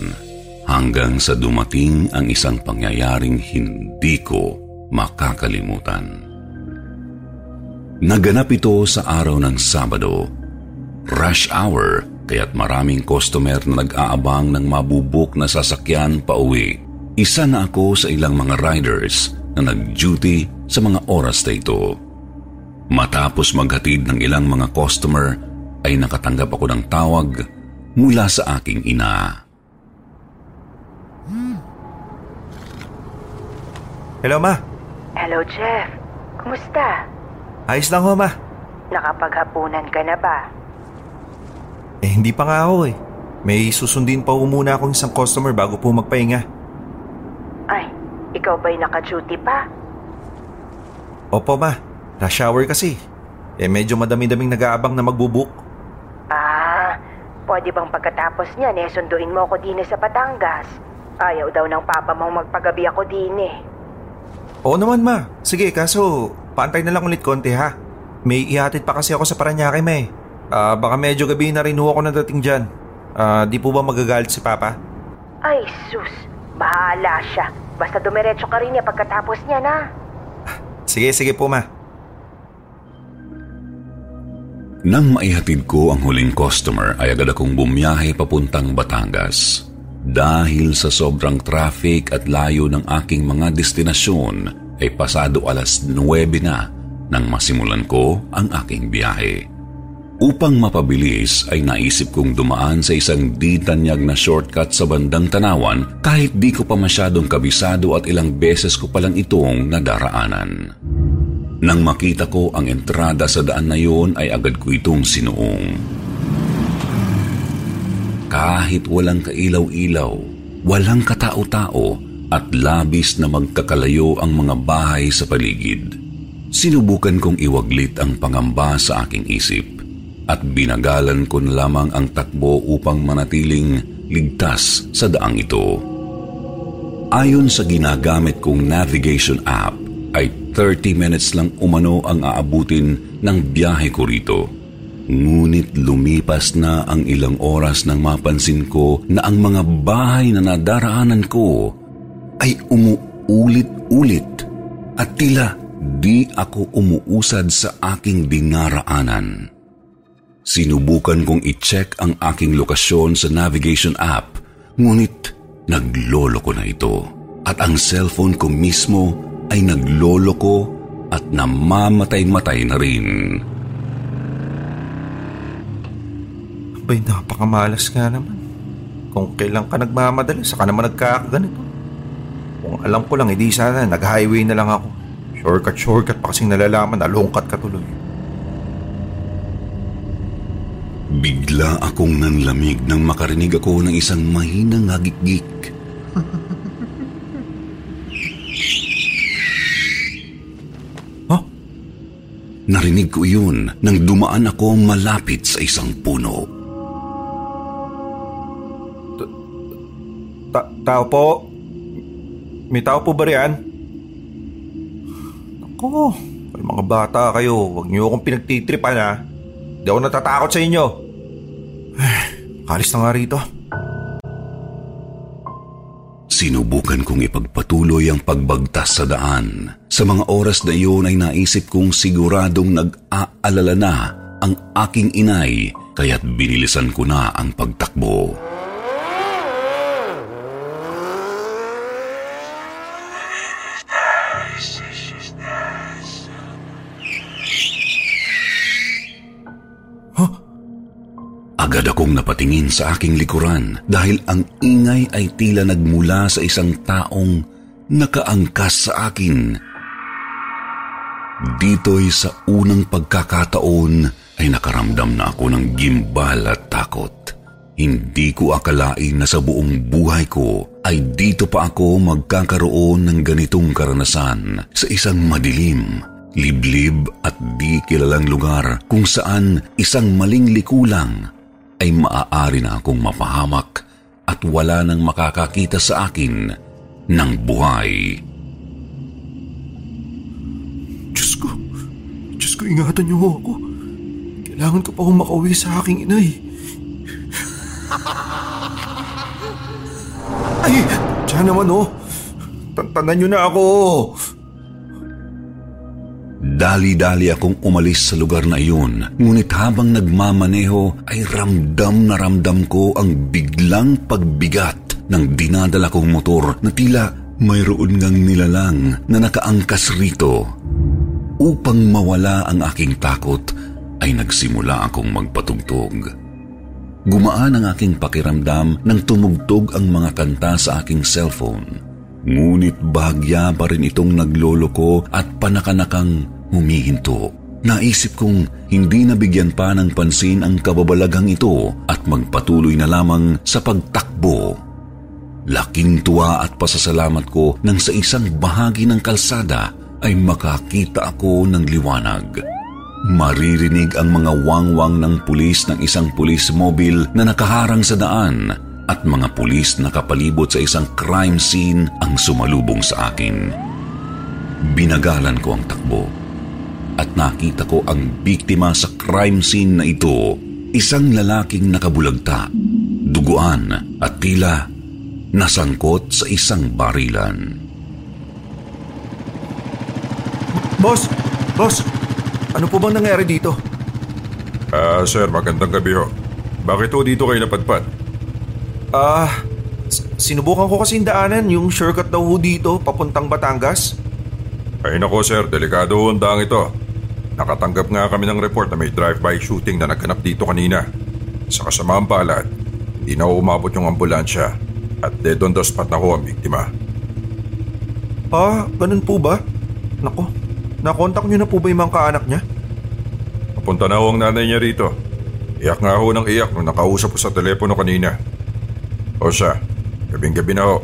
Speaker 2: hanggang sa dumating ang isang pangyayaring hindi ko makakalimutan. Naganap ito sa araw ng Sabado. Rush hour kaya't maraming customer na nag-aabang ng mabubuk na sasakyan pa uwi. Isa na ako sa ilang mga riders na nag-duty sa mga oras na ito. Matapos maghatid ng ilang mga customer, ay nakatanggap ako ng tawag mula sa aking ina.
Speaker 7: Hello, ma.
Speaker 9: Hello, Jeff. Kumusta?
Speaker 7: Ayos lang ho, ma.
Speaker 9: Nakapaghapunan ka na ba?
Speaker 7: Eh, hindi pa nga ako eh. May susundin pa ho muna akong isang customer bago po magpahinga.
Speaker 9: Ay, ikaw ba'y naka-duty pa?
Speaker 7: Opo, ma. Rush hour kasi. Eh, medyo madami-daming nag-aabang na magbubuk.
Speaker 9: Ah, pwede bang pagkatapos niyan eh sunduin mo ako din sa Batangas? Ayaw daw ng papa mong magpagabi ako din eh.
Speaker 7: Oo naman, ma. Sige, kaso paantay na lang ulit konti ha. May ihatid pa kasi ako sa Paranaque, ma eh. Ah, baka medyo gabi na rin ho ako nadating dyan. Ah, di po ba magagalit si Papa?
Speaker 9: Ay, sus. Bahala siya. Basta dumiretso ka rin niya pagkatapos niya na.
Speaker 7: Sige, sige po, ma.
Speaker 2: Nang maihatid ko ang huling customer ay agad akong bumiyahe papuntang Batangas. Dahil sa sobrang traffic at layo ng aking mga destinasyon ay pasado alas 9 na nang masimulan ko ang aking biyahe. Upang mapabilis ay naisip kong dumaan sa isang di tanyag na shortcut sa bandang tanawan kahit di ko pa masyadong kabisado at ilang beses ko palang itong nadaraanan. Nang makita ko ang entrada sa daan na yun ay agad ko itong sinuong. Kahit walang kailaw-ilaw, walang katao-tao at labis na magkakalayo ang mga bahay sa paligid. Sinubukan kong iwaglit ang pangamba sa aking isip at binagalan ko na lamang ang takbo upang manatiling ligtas sa daang ito. Ayon sa ginagamit kong navigation app, ay 30 minutes lang umano ang aabutin ng biyahe ko rito. Ngunit lumipas na ang ilang oras nang mapansin ko na ang mga bahay na nadaraanan ko ay umuulit-ulit at tila di ako umuusad sa aking dinaraanan. Sinubukan kong i-check ang aking lokasyon sa navigation app, ngunit nagloloko na ito. At ang cellphone ko mismo ay nagloloko at namamatay-matay na rin.
Speaker 7: Abay, napakamalas nga naman. Kung kailan ka nagmamadali, saka naman nagkakaganito. Kung alam ko lang, hindi sana, nag-highway na lang ako. Shortcut, shortcut pa kasing nalalaman, nalungkat ka tuloy.
Speaker 2: Bigla akong nanlamig nang makarinig ako ng isang mahinang hagikgik. [LAUGHS]
Speaker 7: Huh?
Speaker 2: Narinig ko yun nang dumaan ako malapit sa isang puno.
Speaker 7: Ta- tao po? May tao po ba riyan? Ako, ay mga bata kayo. Huwag niyo akong pinagtitripan ha. Di ako natatakot sa inyo. [SIGHS] Kalis na nga rito.
Speaker 2: Sinubukan kong ipagpatuloy ang pagbagtas sa daan. Sa mga oras na iyon ay naisip kong siguradong nag-aalala na ang aking inay kaya't binilisan ko na ang pagtakbo. Agad akong napatingin sa aking likuran dahil ang ingay ay tila nagmula sa isang taong nakaangkas sa akin. Dito'y sa unang pagkakataon ay nakaramdam na ako ng gimbal at takot. Hindi ko akalain na sa buong buhay ko ay dito pa ako magkakaroon ng ganitong karanasan sa isang madilim, liblib at di kilalang lugar kung saan isang maling likulang ay maaari na akong mapahamak at wala nang makakakita sa akin ng buhay.
Speaker 7: Diyos ko, Diyos ko, ingatan niyo ako. Kailangan ko pa akong makauwi sa aking inay. Ay, dyan naman oh. Tantanan niyo na ako.
Speaker 2: Dali-dali akong umalis sa lugar na iyon, ngunit habang nagmamaneho ay ramdam na ramdam ko ang biglang pagbigat ng dinadala kong motor na tila mayroon ngang nilalang na nakaangkas rito. Upang mawala ang aking takot ay nagsimula akong magpatugtog. Gumaan ang aking pakiramdam nang tumugtog ang mga kanta sa aking cellphone. Ngunit bahagya pa rin itong nagloloko at panakanakang humihinto. Naisip kong hindi nabigyan pa ng pansin ang kababalagang ito at magpatuloy na lamang sa pagtakbo. Laking tuwa at pasasalamat ko nang sa isang bahagi ng kalsada ay makakita ako ng liwanag. Maririnig ang mga wangwang ng pulis ng isang pulis mobile na nakaharang sa daan at mga pulis na kapalibot sa isang crime scene ang sumalubong sa akin. Binagalan ko ang takbo at nakita ko ang biktima sa crime scene na ito, isang lalaking nakabulagta, duguan at tila nasangkot sa isang barilan.
Speaker 7: Boss! Boss! Ano po bang nangyari dito?
Speaker 8: Ah, sir, magandang gabi ho. Bakit ho dito kayo napadpad?
Speaker 7: Ah, s- sinubukan ko kasi daanan yung shortcut daw ho dito papuntang Batangas.
Speaker 8: Ay nako sir, delikado ho ang daang ito. Nakatanggap nga kami ng report na may drive-by shooting na nagganap dito kanina. Sa kasamaang palad, hindi na umabot yung ambulansya at dead on the spot na ho ang biktima.
Speaker 7: Ah, ganun po ba? Nako, nakontak niyo na po ba yung mga kaanak niya?
Speaker 8: Papunta na ho ang nanay niya rito. Iyak nga ho ng iyak nung nakausap ko sa telepono kanina. O siya, gabing-gabi na ho.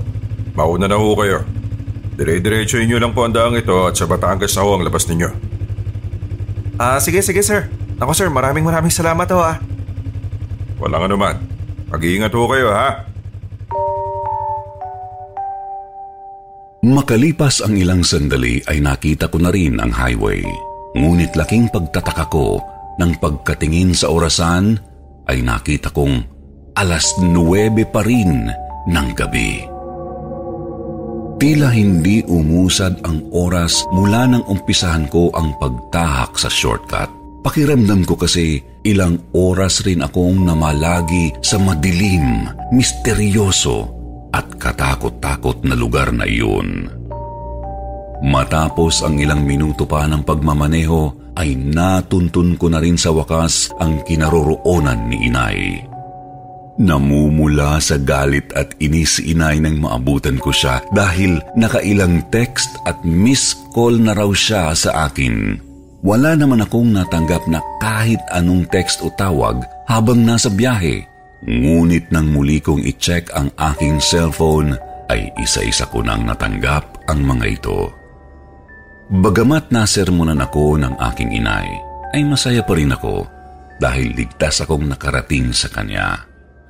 Speaker 8: Mauna na ho kayo. Dire-diretso inyo lang po ang daang ito at sa Batangas na ho ang labas ninyo.
Speaker 7: Ah, sige, sige sir. Nako sir, maraming maraming salamat ho ah.
Speaker 8: Walang anuman. Mag-iingat ho kayo ha.
Speaker 2: Makalipas ang ilang sandali ay nakita ko na rin ang highway. Ngunit laking pagtataka ko nang pagkatingin sa orasan ay nakita kong alas 9 pa rin ng gabi. Tila hindi umusad ang oras mula nang umpisahan ko ang pagtahak sa shortcut. Pakiramdam ko kasi ilang oras rin akong namalagi sa madilim, misteryoso at katakot-takot na lugar na iyon. Matapos ang ilang minuto pa ng pagmamaneho ay natuntun ko na rin sa wakas ang kinaroroonan ni inay. Namumula sa galit at inis si inay nang maabutan ko siya dahil nakailang text at miss call na raw siya sa akin. Wala naman akong natanggap na kahit anong text o tawag habang nasa biyahe. Ngunit nang muli kong i-check ang aking cellphone ay isa-isa ko nang natanggap ang mga ito. Bagamat nasermonan ako ng aking inay, ay masaya pa rin ako dahil ligtas akong nakarating sa kanya.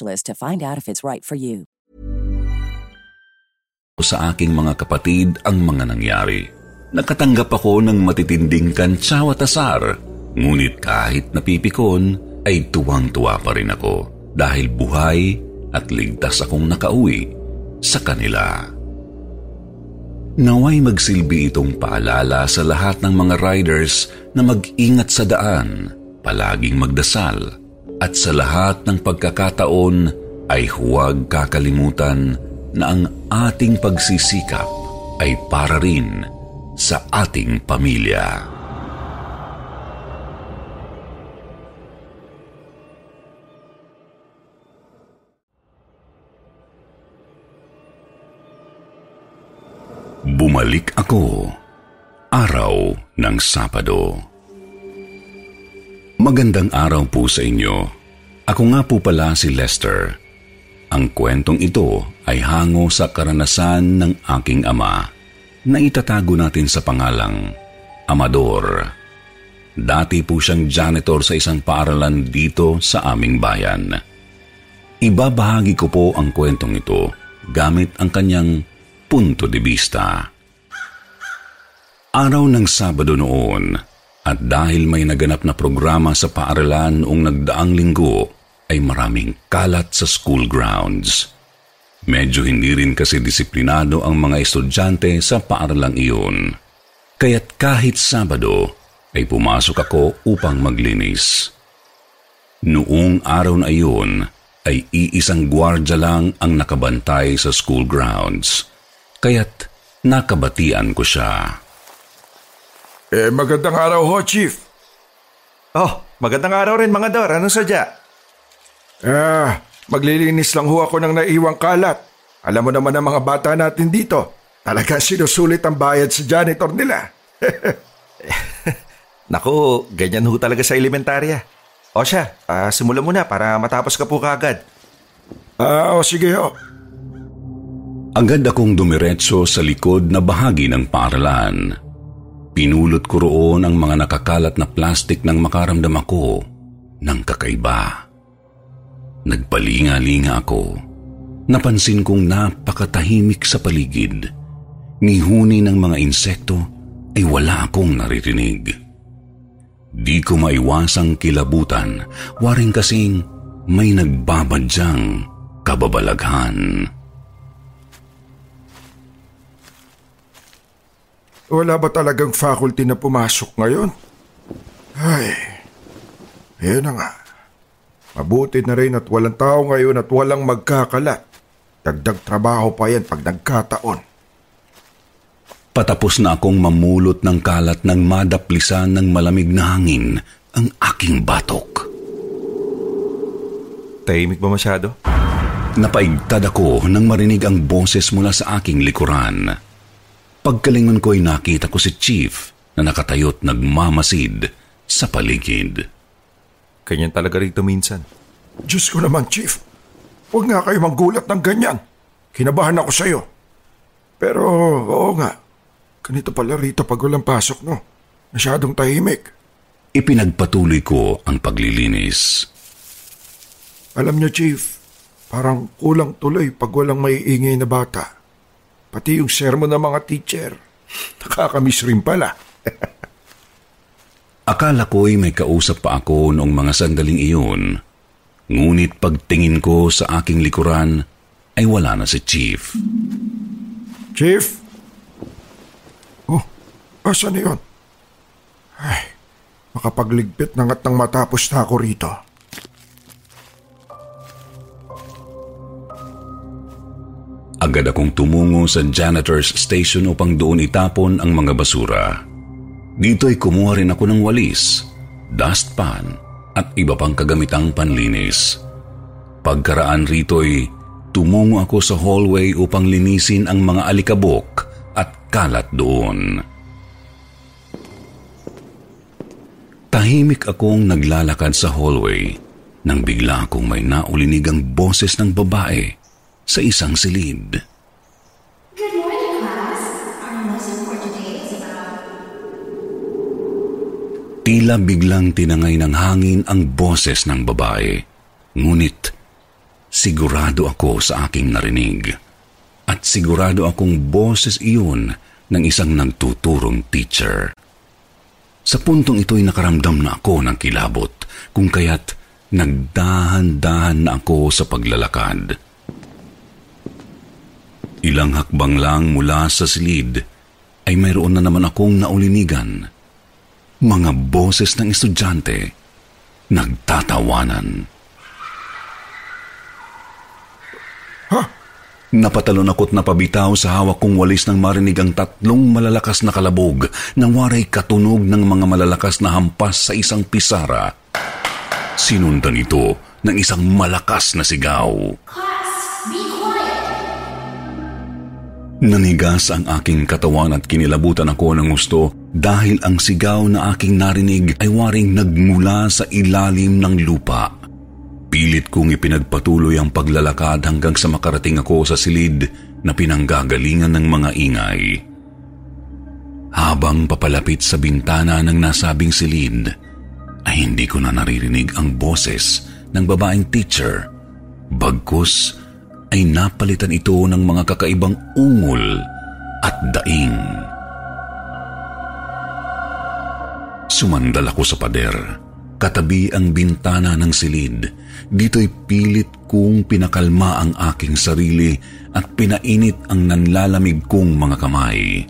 Speaker 10: to find out if it's right for you.
Speaker 2: Sa aking mga kapatid ang mga nangyari. Nakatanggap ako ng matitinding kantsaw at asar, ngunit kahit napipikon ay tuwang-tuwa pa rin ako dahil buhay at ligtas akong nakauwi sa kanila. Naway magsilbi itong paalala sa lahat ng mga riders na mag-ingat sa daan, palaging magdasal, at sa lahat ng pagkakataon ay huwag kakalimutan na ang ating pagsisikap ay para rin sa ating pamilya. Bumalik ako araw ng Sabado. Magandang araw po sa inyo. Ako nga po pala si Lester. Ang kwentong ito ay hango sa karanasan ng aking ama na itatago natin sa pangalang Amador. Dati po siyang janitor sa isang paaralan dito sa aming bayan. Ibabahagi ko po ang kwentong ito gamit ang kanyang punto de vista. Araw ng Sabado noon, at dahil may naganap na programa sa paaralan noong nagdaang linggo, ay maraming kalat sa school grounds. Medyo hindi rin kasi disiplinado ang mga estudyante sa paaralang iyon. Kaya't kahit Sabado, ay pumasok ako upang maglinis. Noong araw na iyon, ay iisang gwardya lang ang nakabantay sa school grounds. Kaya't nakabatian ko siya.
Speaker 8: Eh, magandang araw ho, Chief.
Speaker 7: Oh, magandang araw rin mga Dor. Anong sadya?
Speaker 8: Ah, maglilinis lang ho ako ng naiwang kalat. Alam mo naman ang mga bata natin dito. Talaga sinusulit ang bayad sa janitor nila. [LAUGHS]
Speaker 7: Naku, ganyan ho talaga sa elementarya. O siya, uh, simulan mo na para matapos ka po kagad.
Speaker 8: Ah, uh, o sige ho.
Speaker 2: Agad akong dumiretso sa likod na bahagi ng paaralan. Pinulot ko roon ang mga nakakalat na plastik nang makaramdam ako ng kakaiba. Nagpalinga-linga ako. Napansin kong napakatahimik sa paligid. Ngihuni ng mga insekto ay wala akong naririnig. Di ko maiwasang kilabutan, waring kasing may nagbabadyang kababalaghan.
Speaker 8: Wala ba talagang faculty na pumasok ngayon? Ay, yun na nga. Mabuti na rin at walang tao ngayon at walang magkakalat. Dagdag trabaho pa yan pag nagkataon.
Speaker 2: Patapos na akong mamulot ng kalat ng madaplisan ng malamig na hangin ang aking batok.
Speaker 7: Tahimik ba masyado?
Speaker 2: Napaigtad ako nang marinig ang boses mula sa aking likuran. Pagkalingon ko ay nakita ko si Chief na nakatayot nagmamasid sa paligid.
Speaker 7: Ganyan talaga rito minsan.
Speaker 8: Diyos ko naman, Chief. Huwag nga kayo manggulat ng ganyan. Kinabahan ako sa'yo. Pero, oo nga. Ganito pala rito pag walang pasok, no? Masyadong tahimik.
Speaker 2: Ipinagpatuloy ko ang paglilinis.
Speaker 8: Alam niyo, Chief, parang kulang tuloy pag walang maiingay na bata. Pati yung sermon ng mga teacher. [LAUGHS] Nakakamiss rin pala. [LAUGHS]
Speaker 2: Akala ko'y may kausap pa ako noong mga sandaling iyon. Ngunit pagtingin ko sa aking likuran, ay wala na si Chief.
Speaker 8: Chief? Oh, asa na yun? Ay, makapagligpit na nga't nang matapos na ako rito.
Speaker 2: Agad akong tumungo sa janitor's station upang doon itapon ang mga basura. Dito ay kumuha rin ako ng walis, dustpan at iba pang kagamitang panlinis. Pagkaraan rito'y tumungo ako sa hallway upang linisin ang mga alikabok at kalat doon. Tahimik akong naglalakad sa hallway nang bigla akong may naulinigang boses ng babae sa isang silid.
Speaker 11: Good morning, class. Our lesson for today is about...
Speaker 2: Tila biglang tinangay ng hangin ang boses ng babae. Ngunit sigurado ako sa aking narinig. At sigurado akong boses iyon ng isang nagtuturong teacher. Sa puntong ito'y nakaramdam na ako ng kilabot, kung kaya't nagdahan-dahan na ako sa paglalakad. Ilang hakbang lang mula sa silid ay mayroon na naman akong naulinigan. Mga boses ng estudyante nagtatawanan.
Speaker 8: Ha?
Speaker 2: Napatalon ako't napabitaw sa hawak kong walis nang marinig ang tatlong malalakas na kalabog na waray katunog ng mga malalakas na hampas sa isang pisara. Sinundan ito ng isang malakas na sigaw.
Speaker 11: Class,
Speaker 2: Nanigas ang aking katawan at kinilabutan ako ng gusto dahil ang sigaw na aking narinig ay waring nagmula sa ilalim ng lupa. Pilit kong ipinagpatuloy ang paglalakad hanggang sa makarating ako sa silid na pinanggagalingan ng mga ingay. Habang papalapit sa bintana ng nasabing silid, ay hindi ko na naririnig ang boses ng babaeng teacher. Bagkus ay napalitan ito ng mga kakaibang ungol at daing. Sumandal ako sa pader. Katabi ang bintana ng silid. Dito'y pilit kong pinakalma ang aking sarili at pinainit ang nanlalamig kong mga kamay.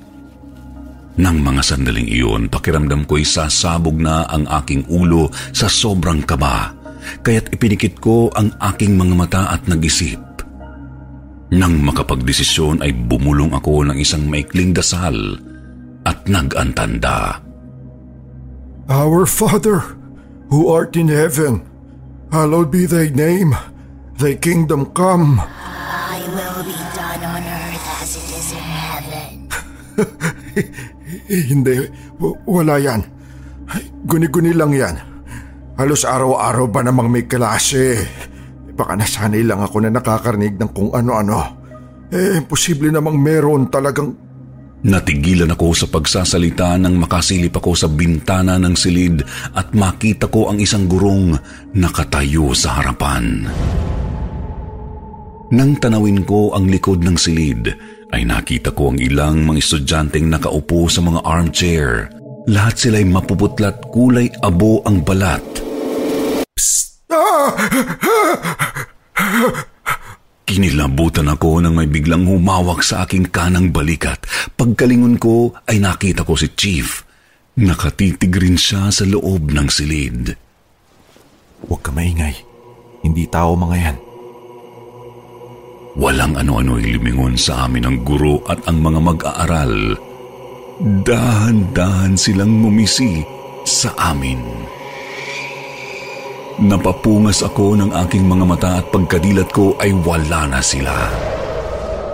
Speaker 2: Nang mga sandaling iyon, pakiramdam ko'y sasabog na ang aking ulo sa sobrang kaba, kaya't ipinikit ko ang aking mga mata at nag-isip. Nang makapagdesisyon ay bumulong ako ng isang maikling dasal at nag-antanda.
Speaker 8: Our Father, who art in heaven, hallowed be thy name. Thy kingdom come.
Speaker 11: I will be done on earth as it is in heaven. [LAUGHS]
Speaker 8: Hindi, w- wala yan. Guni-guni lang yan. Halos araw-araw ba namang may klase? Baka nasanay lang ako na nakakarinig ng kung ano-ano. Eh, posible namang meron talagang...
Speaker 2: Natigilan ako sa pagsasalita nang makasilip ako sa bintana ng silid at makita ko ang isang gurong nakatayo sa harapan. Nang tanawin ko ang likod ng silid, ay nakita ko ang ilang mga estudyanteng nakaupo sa mga armchair. Lahat sila'y mapuputlat kulay abo ang balat. Kinilabutan ako nang may biglang humawak sa aking kanang balikat. Pagkalingon ko ay nakita ko si Chief. Nakatitig rin siya sa loob ng silid.
Speaker 7: Huwag ka maingay. Hindi tao mga yan.
Speaker 2: Walang ano-ano limingon sa amin ang guro at ang mga mag-aaral. Dahan-dahan silang mumisi sa amin. Napapungas ako ng aking mga mata at pagkadilat ko ay wala na sila.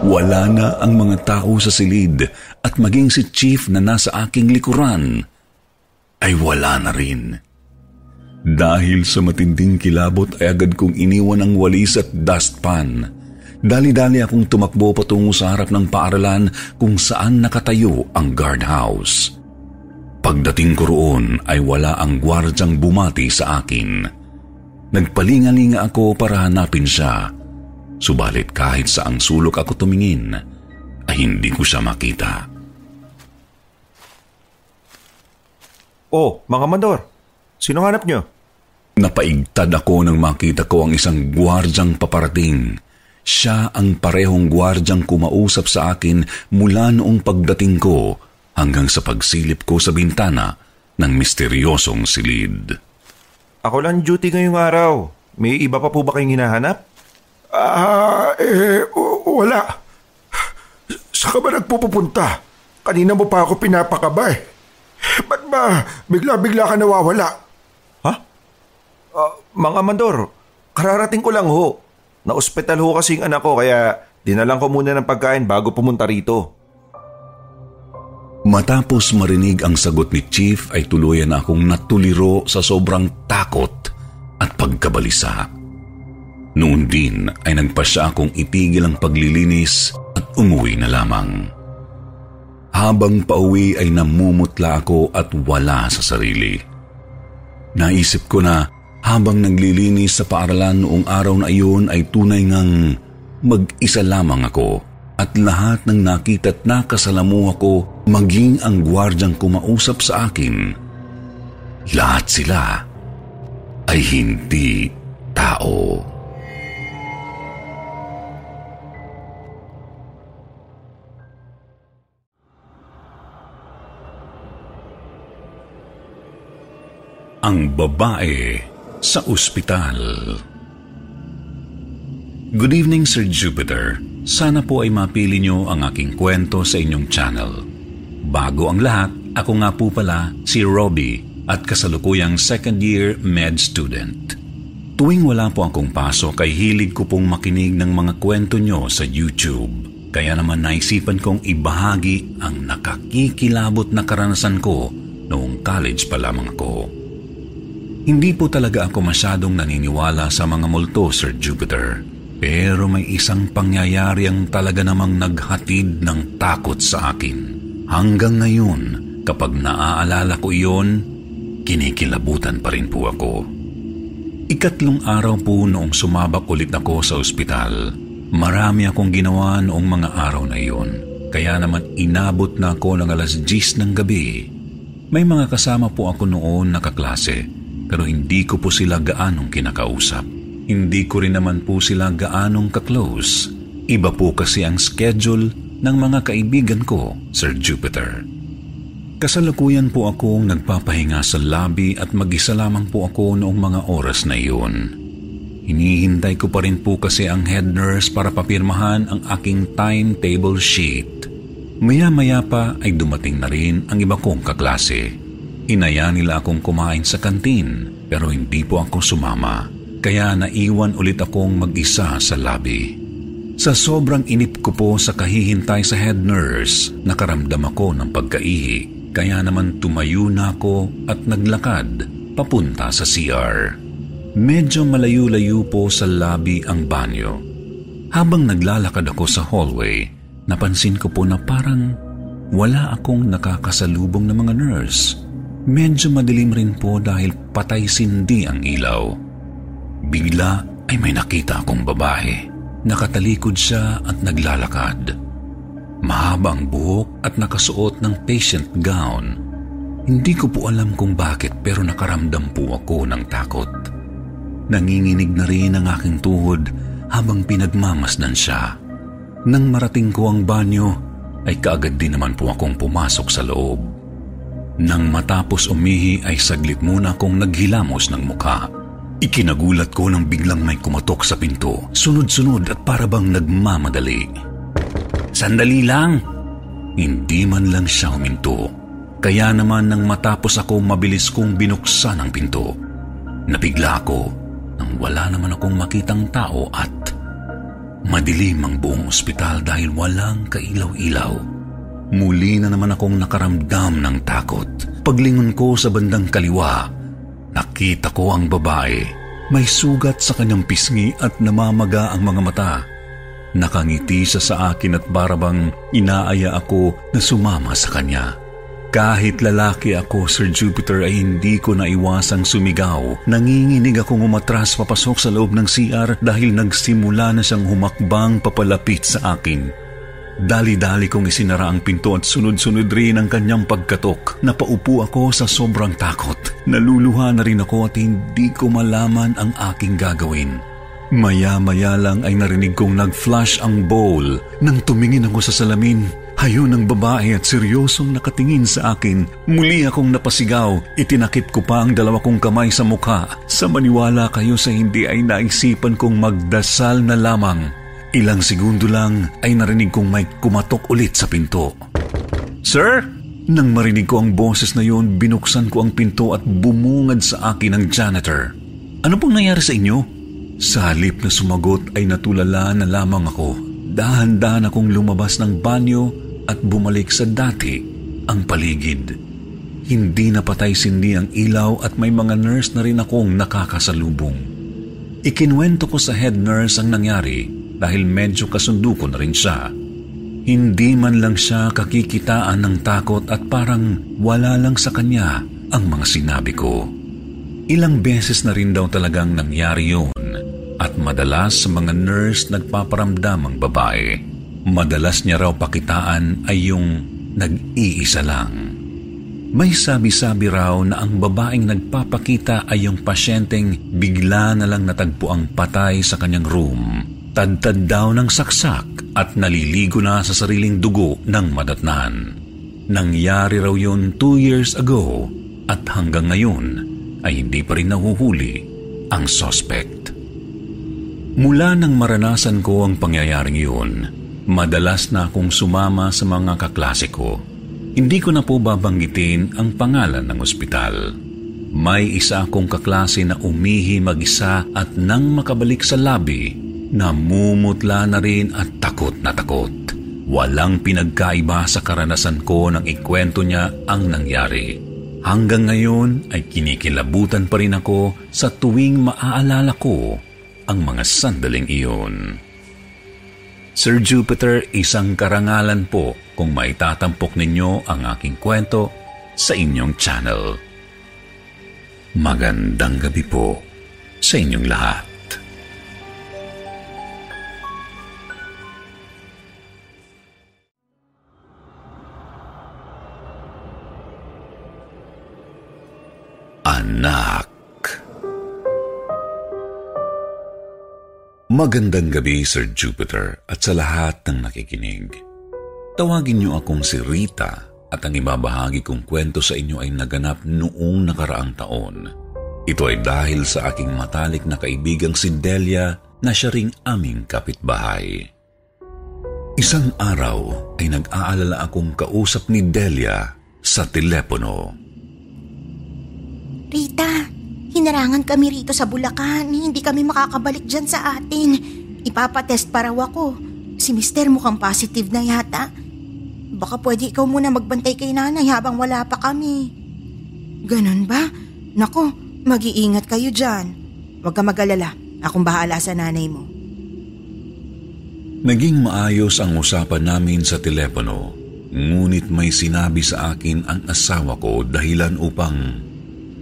Speaker 2: Wala na ang mga tao sa silid at maging si Chief na nasa aking likuran ay wala na rin. Dahil sa matinding kilabot ay agad kong iniwan ang walis at dustpan. Dali-dali akong tumakbo patungo sa harap ng paaralan kung saan nakatayo ang guardhouse. Pagdating ko roon ay wala ang gwardyang bumati sa akin. Nagpalingalinga ako para hanapin siya. Subalit kahit saang sulok ako tumingin, ay hindi ko siya makita.
Speaker 7: Oh, mga mandor. Sino hanap nyo?
Speaker 2: Napaigtad ako nang makita ko ang isang gwardyang paparating. Siya ang parehong gwardyang kumausap sa akin mula noong pagdating ko hanggang sa pagsilip ko sa bintana ng misteryosong silid.
Speaker 7: Ako lang duty ngayong araw. May iba pa po ba kayong hinahanap?
Speaker 8: Ah, eh, wala. Saan ka ba nagpupunta? Kanina mo pa ako pinapakaba eh. Ba't ba bigla-bigla ka nawawala?
Speaker 7: Ha? Uh, mga mandor, kararating ko lang ho. Na-ospital ho kasi yung anak ko kaya dinalang ko muna ng pagkain bago pumunta rito.
Speaker 2: Matapos marinig ang sagot ni Chief ay tuluyan akong natuliro sa sobrang takot at pagkabalisa. Noon din ay nagpasya akong itigil ang paglilinis at umuwi na lamang. Habang pauwi ay namumutla ako at wala sa sarili. Naisip ko na habang naglilinis sa paaralan noong araw na iyon ay tunay ngang mag-isa lamang ako at lahat ng nakita at nakasalamuha ko maging ang gwardyang kumausap sa akin. Lahat sila ay hindi tao. Ang babae sa ospital. Good evening, Sir Jupiter. Sana po ay mapili niyo ang aking kwento sa inyong channel. Bago ang lahat, ako nga po pala si Robbie at kasalukuyang second year med student. Tuwing wala po akong pasok ay hilig ko pong makinig ng mga kwento nyo sa YouTube. Kaya naman naisipan kong ibahagi ang nakakikilabot na karanasan ko noong college pa lamang ako. Hindi po talaga ako masyadong naniniwala sa mga multo, Sir Jupiter. Pero may isang pangyayari ang talaga namang naghatid ng takot sa akin. Hanggang ngayon, kapag naaalala ko iyon, kinikilabutan pa rin po ako. Ikatlong araw po noong sumabak ulit ako sa ospital. Marami akong ginawa noong mga araw na iyon. Kaya naman inabot na ako ng alas 10 ng gabi. May mga kasama po ako noon na kaklase pero hindi ko po sila gaanong kinakausap. Hindi ko rin naman po sila gaanong kaklose. Iba po kasi ang schedule ng mga kaibigan ko, Sir Jupiter. Kasalukuyan po akong nagpapahinga sa lobby at mag-isa lamang po ako noong mga oras na iyon. Hinihintay ko pa rin po kasi ang head nurse para papirmahan ang aking timetable sheet. Maya-maya pa ay dumating na rin ang iba kong kaklase. Inaya nila akong kumain sa kantin pero hindi po ako sumama. Kaya naiwan ulit akong mag-isa sa lobby. Sa sobrang inip ko po sa kahihintay sa head nurse, nakaramdam ako ng pagkaihi. Kaya naman tumayo na ako at naglakad papunta sa CR. Medyo malayo-layo po sa lobby ang banyo. Habang naglalakad ako sa hallway, napansin ko po na parang wala akong nakakasalubong na mga nurse. Medyo madilim rin po dahil patay sindi ang ilaw. Bigla ay may nakita akong babae. Nakatalikod siya at naglalakad. Mahabang buhok at nakasuot ng patient gown. Hindi ko po alam kung bakit pero nakaramdam po ako ng takot. Nanginginig na rin ang aking tuhod habang pinagmamasdan siya. Nang marating ko ang banyo, ay kaagad din naman po akong pumasok sa loob. Nang matapos umihi ay saglit muna akong naghilamos ng mukha. Ikinagulat ko nang biglang may kumatok sa pinto, sunod-sunod at parabang nagmamadali. Sandali lang! Hindi man lang siya huminto. Kaya naman nang matapos ako mabilis kong binuksan ang pinto. Nabigla ako nang wala naman akong makitang tao at madilim ang buong ospital dahil walang kailaw-ilaw. Muli na naman akong nakaramdam ng takot. Paglingon ko sa bandang kaliwa, nakita ko ang babae. May sugat sa kanyang pisngi at namamaga ang mga mata. Nakangiti siya sa akin at barabang inaaya ako na sumama sa kanya. Kahit lalaki ako, Sir Jupiter, ay hindi ko naiwasang sumigaw. Nanginginig akong umatras papasok sa loob ng CR dahil nagsimula na siyang humakbang papalapit sa akin. Dali-dali kong isinara ang pinto at sunod-sunod rin ang kanyang pagkatok. Napaupo ako sa sobrang takot. Naluluha na rin ako at hindi ko malaman ang aking gagawin. Maya-maya lang ay narinig kong nag-flash ang bowl nang tumingin ako sa salamin. Hayon ng babae at seryosong nakatingin sa akin. Muli akong napasigaw. Itinakip ko pa ang dalawa kong kamay sa mukha. Sa maniwala kayo sa hindi ay naisipan kong magdasal na lamang. Ilang segundo lang ay narinig kong may kumatok ulit sa pinto. Sir? Nang marinig ko ang boses na yun, binuksan ko ang pinto at bumungad sa akin ang janitor. Ano pong nangyari sa inyo? Sa halip na sumagot ay natulala na lamang ako. Dahan-dahan akong lumabas ng banyo at bumalik sa dati ang paligid. Hindi na patay sindi ang ilaw at may mga nurse na rin akong nakakasalubong. Ikinwento ko sa head nurse ang nangyari dahil medyo kasundo ko na rin siya. Hindi man lang siya kakikitaan ng takot at parang wala lang sa kanya ang mga sinabi ko. Ilang beses na rin daw talagang nangyari yun at madalas sa mga nurse nagpaparamdam ang babae. Madalas niya raw pakitaan ay yung nag-iisa lang. May sabi-sabi raw na ang babaeng nagpapakita ay yung pasyenteng bigla na lang natagpo ang patay sa kanyang room. Tadtad daw ng saksak at naliligo na sa sariling dugo ng madatnan. Nangyari raw yun two years ago at hanggang ngayon ay hindi pa rin nahuhuli ang suspect. Mula nang maranasan ko ang pangyayaring iyon, madalas na akong sumama sa mga kaklase ko. Hindi ko na po babanggitin ang pangalan ng ospital. May isa akong kaklase na umihi mag-isa at nang makabalik sa labi, namumutla na rin at takot na takot. Walang pinagkaiba sa karanasan ko nang ikwento niya ang nangyari. Hanggang ngayon ay kinikilabutan pa rin ako sa tuwing maaalala ko ang mga sandaling iyon. Sir Jupiter, isang karangalan po kung maitatampok ninyo ang aking kwento sa inyong channel. Magandang gabi po sa inyong lahat. Anak Magandang gabi, Sir Jupiter, at sa lahat ng nakikinig. Tawagin niyo akong si Rita at ang ibabahagi kong kwento sa inyo ay naganap noong nakaraang taon. Ito ay dahil sa aking matalik na kaibigang si Delia na siya ring aming kapitbahay. Isang araw ay nag-aalala akong kausap ni Delia sa telepono.
Speaker 4: Rita, Hinarangan kami rito sa Bulacan. Hindi kami makakabalik dyan sa atin. Ipapatest pa raw ako. Si mister mukhang positive na yata. Baka pwede ikaw muna magbantay kay nanay habang wala pa kami. Ganon ba? Nako, mag-iingat kayo dyan. Huwag ka mag-alala. Akong bahala sa nanay mo.
Speaker 2: Naging maayos ang usapan namin sa telepono. Ngunit may sinabi sa akin ang asawa ko dahilan upang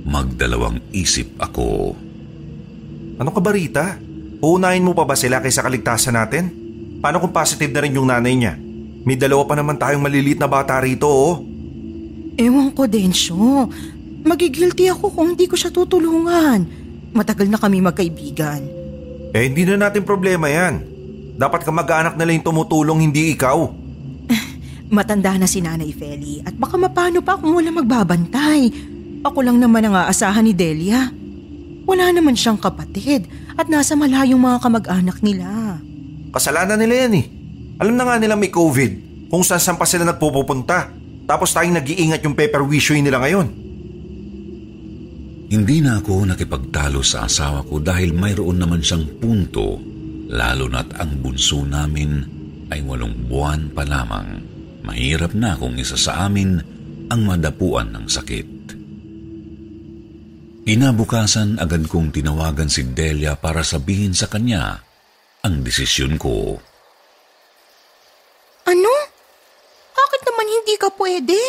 Speaker 2: Magdalawang isip ako.
Speaker 7: Ano ka ba Rita? Uunahin mo pa ba sila kaysa kaligtasan natin? Paano kung positive na rin yung nanay niya? May dalawa pa naman tayong maliliit na bata rito oh.
Speaker 4: Ewan ko, Densyo. Magigilty ako kung hindi ko siya tutulungan. Matagal na kami magkaibigan.
Speaker 7: Eh hindi na natin problema yan. Dapat ka mag-anak na lang tumutulong, hindi ikaw. [LAUGHS]
Speaker 4: Matanda na si Nanay Feli at baka mapano pa kung wala magbabantay. Ako lang naman ang aasahan ni Delia. Wala naman siyang kapatid at nasa malayong mga kamag-anak nila.
Speaker 7: Kasalanan nila yan eh. Alam na nga nila may COVID kung saan saan pa sila nagpupunta. Tapos tayong nag-iingat yung paper wishoy nila ngayon.
Speaker 2: Hindi na ako nakipagtalo sa asawa ko dahil mayroon naman siyang punto lalo na't ang bunso namin ay walong buwan pa lamang. Mahirap na kung isa sa amin ang madapuan ng sakit. Inabukasan agad kong tinawagan si Delia para sabihin sa kanya ang desisyon ko.
Speaker 4: Ano? Bakit naman hindi ka pwede?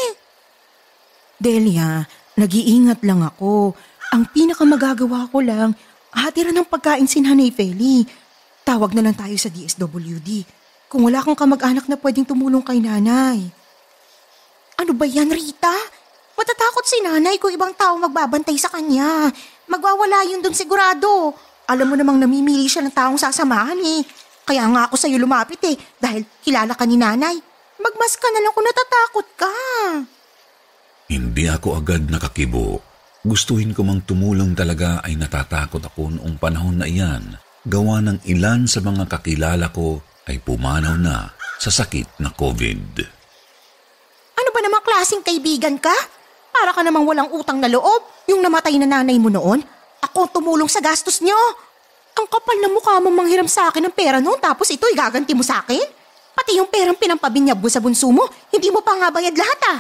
Speaker 4: Delia, nag-iingat lang ako. Ang pinakamagagawa ko lang, hatira ng pagkain si Nanay Feli. Tawag na lang tayo sa DSWD. Kung wala kang kamag-anak na pwedeng tumulong kay nanay. Ano ba yan, Rita? Matatakot si nanay kung ibang tao magbabantay sa kanya. Magwawala yun dun sigurado. Alam mo namang namimili siya ng taong sasamahan eh. Kaya nga ako sa'yo lumapit eh, dahil kilala ka ni nanay. Magmas ka na lang kung natatakot ka.
Speaker 2: Hindi ako agad nakakibo. Gustuhin ko mang tumulong talaga ay natatakot ako noong panahon na iyan. Gawa ng ilan sa mga kakilala ko ay pumanaw na sa sakit na COVID.
Speaker 4: Ano ba namang klaseng kaibigan ka? Para ka namang walang utang na loob. Yung namatay na nanay mo noon, ako tumulong sa gastos niyo. Ang kapal na mukha mong manghiram sa akin ng pera noon tapos ito'y gaganti mo sa akin? Pati yung perang pinampabinyag mo sa bunso mo, hindi mo pa nga bayad lahat ah.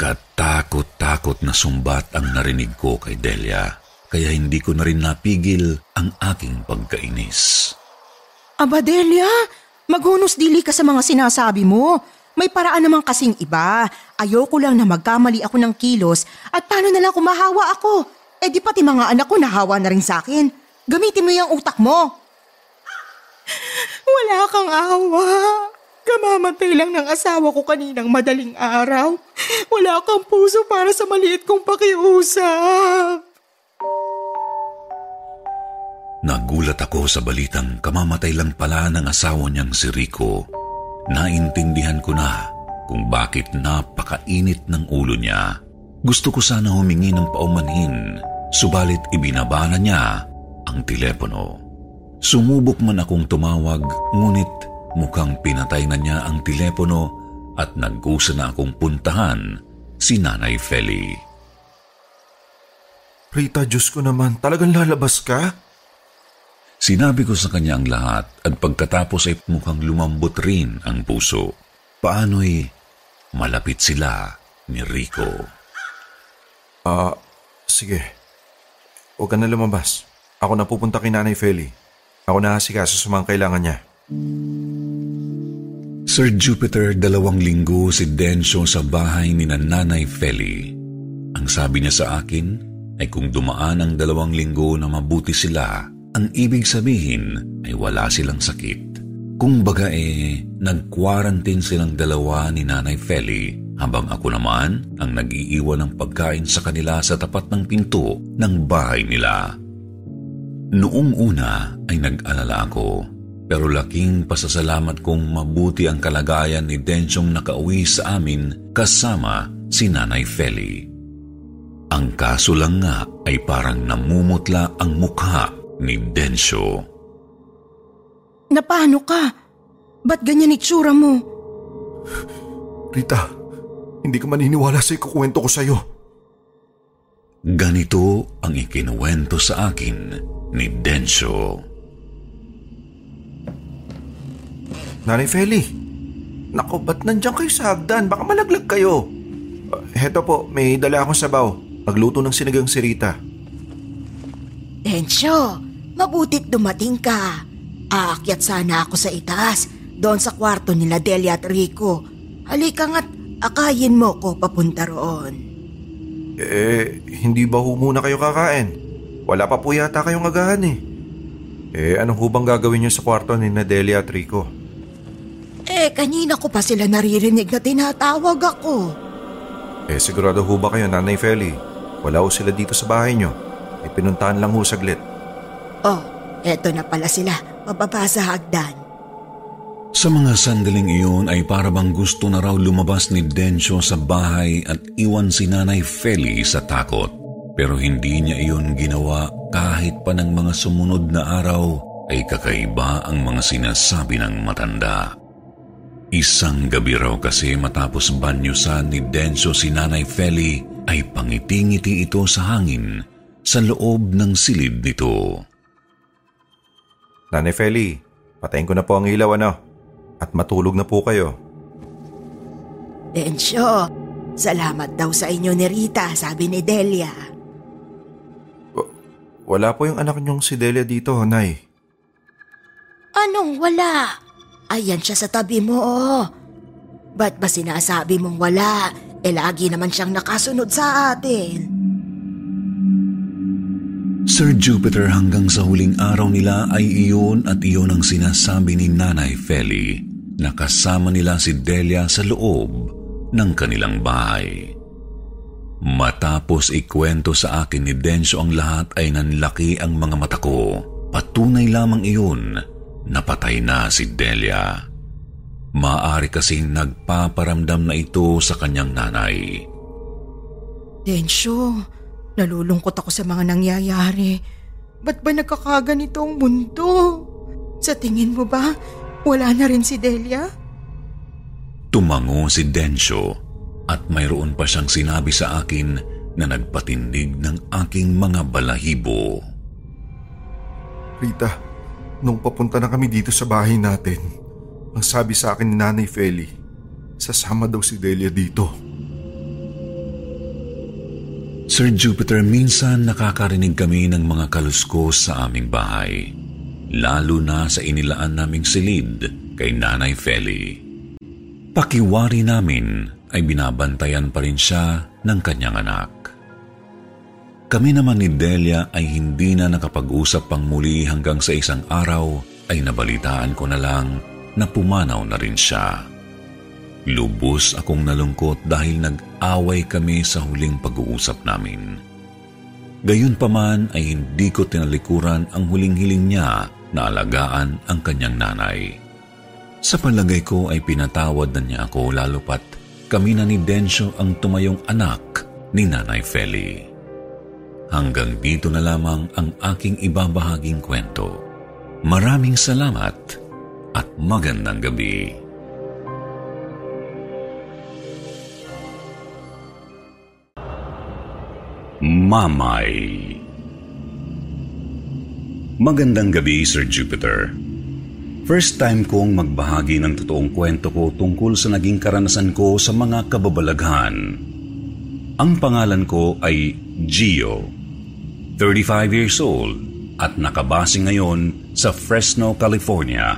Speaker 2: Katakot-takot na sumbat ang narinig ko kay Delia, kaya hindi ko na rin napigil ang aking pagkainis.
Speaker 4: Aba Delia, maghunos dili ka sa mga sinasabi mo. May paraan naman kasing iba. Ayoko lang na magkamali ako ng kilos at paano na lang kung mahawa ako? Eh di pati mga anak ko nahawa na rin sa akin. Gamitin mo yung utak mo. [LAUGHS] Wala kang awa. Kamamatay lang ng asawa ko kaninang madaling araw. Wala kang puso para sa maliit kong pakiusap.
Speaker 2: Nagulat ako sa balitang kamamatay lang pala ng asawa niyang si Rico. Naintindihan ko na kung bakit napakainit ng ulo niya. Gusto ko sana humingi ng paumanhin, subalit ibinabana niya ang telepono. Sumubok man akong tumawag, ngunit mukhang pinatay na niya ang telepono at nagkusa na akong puntahan si Nanay Feli.
Speaker 7: Rita, Diyos ko naman, talagang lalabas ka?
Speaker 2: Sinabi ko sa kanya ang lahat at pagkatapos ay mukhang lumambot rin ang puso. Paano'y malapit sila ni Rico.
Speaker 7: Ah, uh, sige. Huwag ka na lumabas. Ako na pupunta kay Nanay Feli. Ako na hasikaso sa mga kailangan niya.
Speaker 2: Sir Jupiter, dalawang linggo si Densyo sa bahay ni Nanay Feli. Ang sabi niya sa akin ay kung dumaan ang dalawang linggo na mabuti sila, ang ibig sabihin ay wala silang sakit. Kung baga eh, nag-quarantine silang dalawa ni Nanay Feli habang ako naman ang nag-iiwan ng pagkain sa kanila sa tapat ng pinto ng bahay nila. Noong una ay nag-alala ako pero laking pasasalamat kong mabuti ang kalagayan ni Densyong nakauwi sa amin kasama si Nanay Feli. Ang kaso lang nga ay parang namumutla ang mukha ni Densyo.
Speaker 4: Napano ka? Ba't ganyan itsura mo?
Speaker 7: Rita, hindi ka maniniwala sa ikukwento ko sa'yo.
Speaker 2: Ganito ang ikinuwento sa akin ni Densyo.
Speaker 7: Nanay Feli, naku, ba't nandiyan kayo sa hagdan? Baka malaglag kayo. Uh, heto po, may dala akong sabaw. Pagluto ng sinigang si Rita.
Speaker 4: Densyo, Mabutit dumating ka. Aakyat sana ako sa itaas, doon sa kwarto nila Delia at Rico. Halika nga't akayin mo ko papunta roon.
Speaker 7: Eh, hindi ba ho muna kayo kakain? Wala pa po yata kayong agahan eh. Eh, ano ho bang gagawin niyo sa kwarto ni Delia at Rico?
Speaker 4: Eh, kanina ko pa sila naririnig na tinatawag ako.
Speaker 7: Eh, sigurado ho ba kayo, Nanay Feli? Wala ho sila dito sa bahay niyo. Ipinuntahan lang ho saglit.
Speaker 4: Oh, eto na pala sila, pababa sa hagdan.
Speaker 2: Sa mga sandaling iyon ay parabang gusto na raw lumabas ni Densyo sa bahay at iwan si Nanay Feli sa takot. Pero hindi niya iyon ginawa kahit pa ng mga sumunod na araw ay kakaiba ang mga sinasabi ng matanda. Isang gabi raw kasi matapos banyusan ni Densyo si Nanay Feli ay pangiti-ngiti ito sa hangin sa loob ng silid nito.
Speaker 7: Nanay Feli, patayin ko na po ang ilaw ano. At matulog na po kayo.
Speaker 4: Densyo, salamat daw sa inyo ni Rita, sabi ni Delia.
Speaker 7: W- wala po yung anak niyong si Delia dito, Nay.
Speaker 4: Anong wala? Ayan siya sa tabi mo. Oh. Ba't ba sinasabi mong wala? Eh lagi naman siyang nakasunod sa atin.
Speaker 2: Sir Jupiter hanggang sa huling araw nila ay iyon at iyon ang sinasabi ni Nanay Feli na kasama nila si Delia sa loob ng kanilang bahay. Matapos ikwento sa akin ni Densyo ang lahat ay nanlaki ang mga mata ko. Patunay lamang iyon napatay na si Delia. Maari kasing nagpaparamdam na ito sa kanyang nanay.
Speaker 4: Densyo, nalulungkot ako sa mga nangyayari. Ba't ba nagkakaganito ang mundo? Sa tingin mo ba, wala na rin si Delia?
Speaker 2: Tumango si Densyo at mayroon pa siyang sinabi sa akin na nagpatindig ng aking mga balahibo.
Speaker 8: Rita, nung papunta na kami dito sa bahay natin, ang sabi sa akin ni Nanay Feli, sasama daw si Delia dito.
Speaker 2: Sir Jupiter, minsan nakakarinig kami ng mga kaluskos sa aming bahay. Lalo na sa inilaan naming silid kay Nanay Feli. Pakiwari namin ay binabantayan pa rin siya ng kanyang anak. Kami naman ni Delia ay hindi na nakapag-usap pang muli hanggang sa isang araw ay nabalitaan ko na lang na pumanaw na rin siya. Lubos akong nalungkot dahil nag-away kami sa huling pag-uusap namin. Gayunpaman ay hindi ko tinalikuran ang huling-hiling niya na alagaan ang kanyang nanay. Sa palagay ko ay pinatawad na niya ako lalo pat kami na ni Densyo ang tumayong anak ni Nanay Feli. Hanggang dito na lamang ang aking ibabahaging kwento. Maraming salamat at magandang gabi. Mamay Magandang gabi, Sir Jupiter. First time kong magbahagi ng totoong kwento ko tungkol sa naging karanasan ko sa mga kababalaghan. Ang pangalan ko ay Gio, 35 years old at nakabase ngayon sa Fresno, California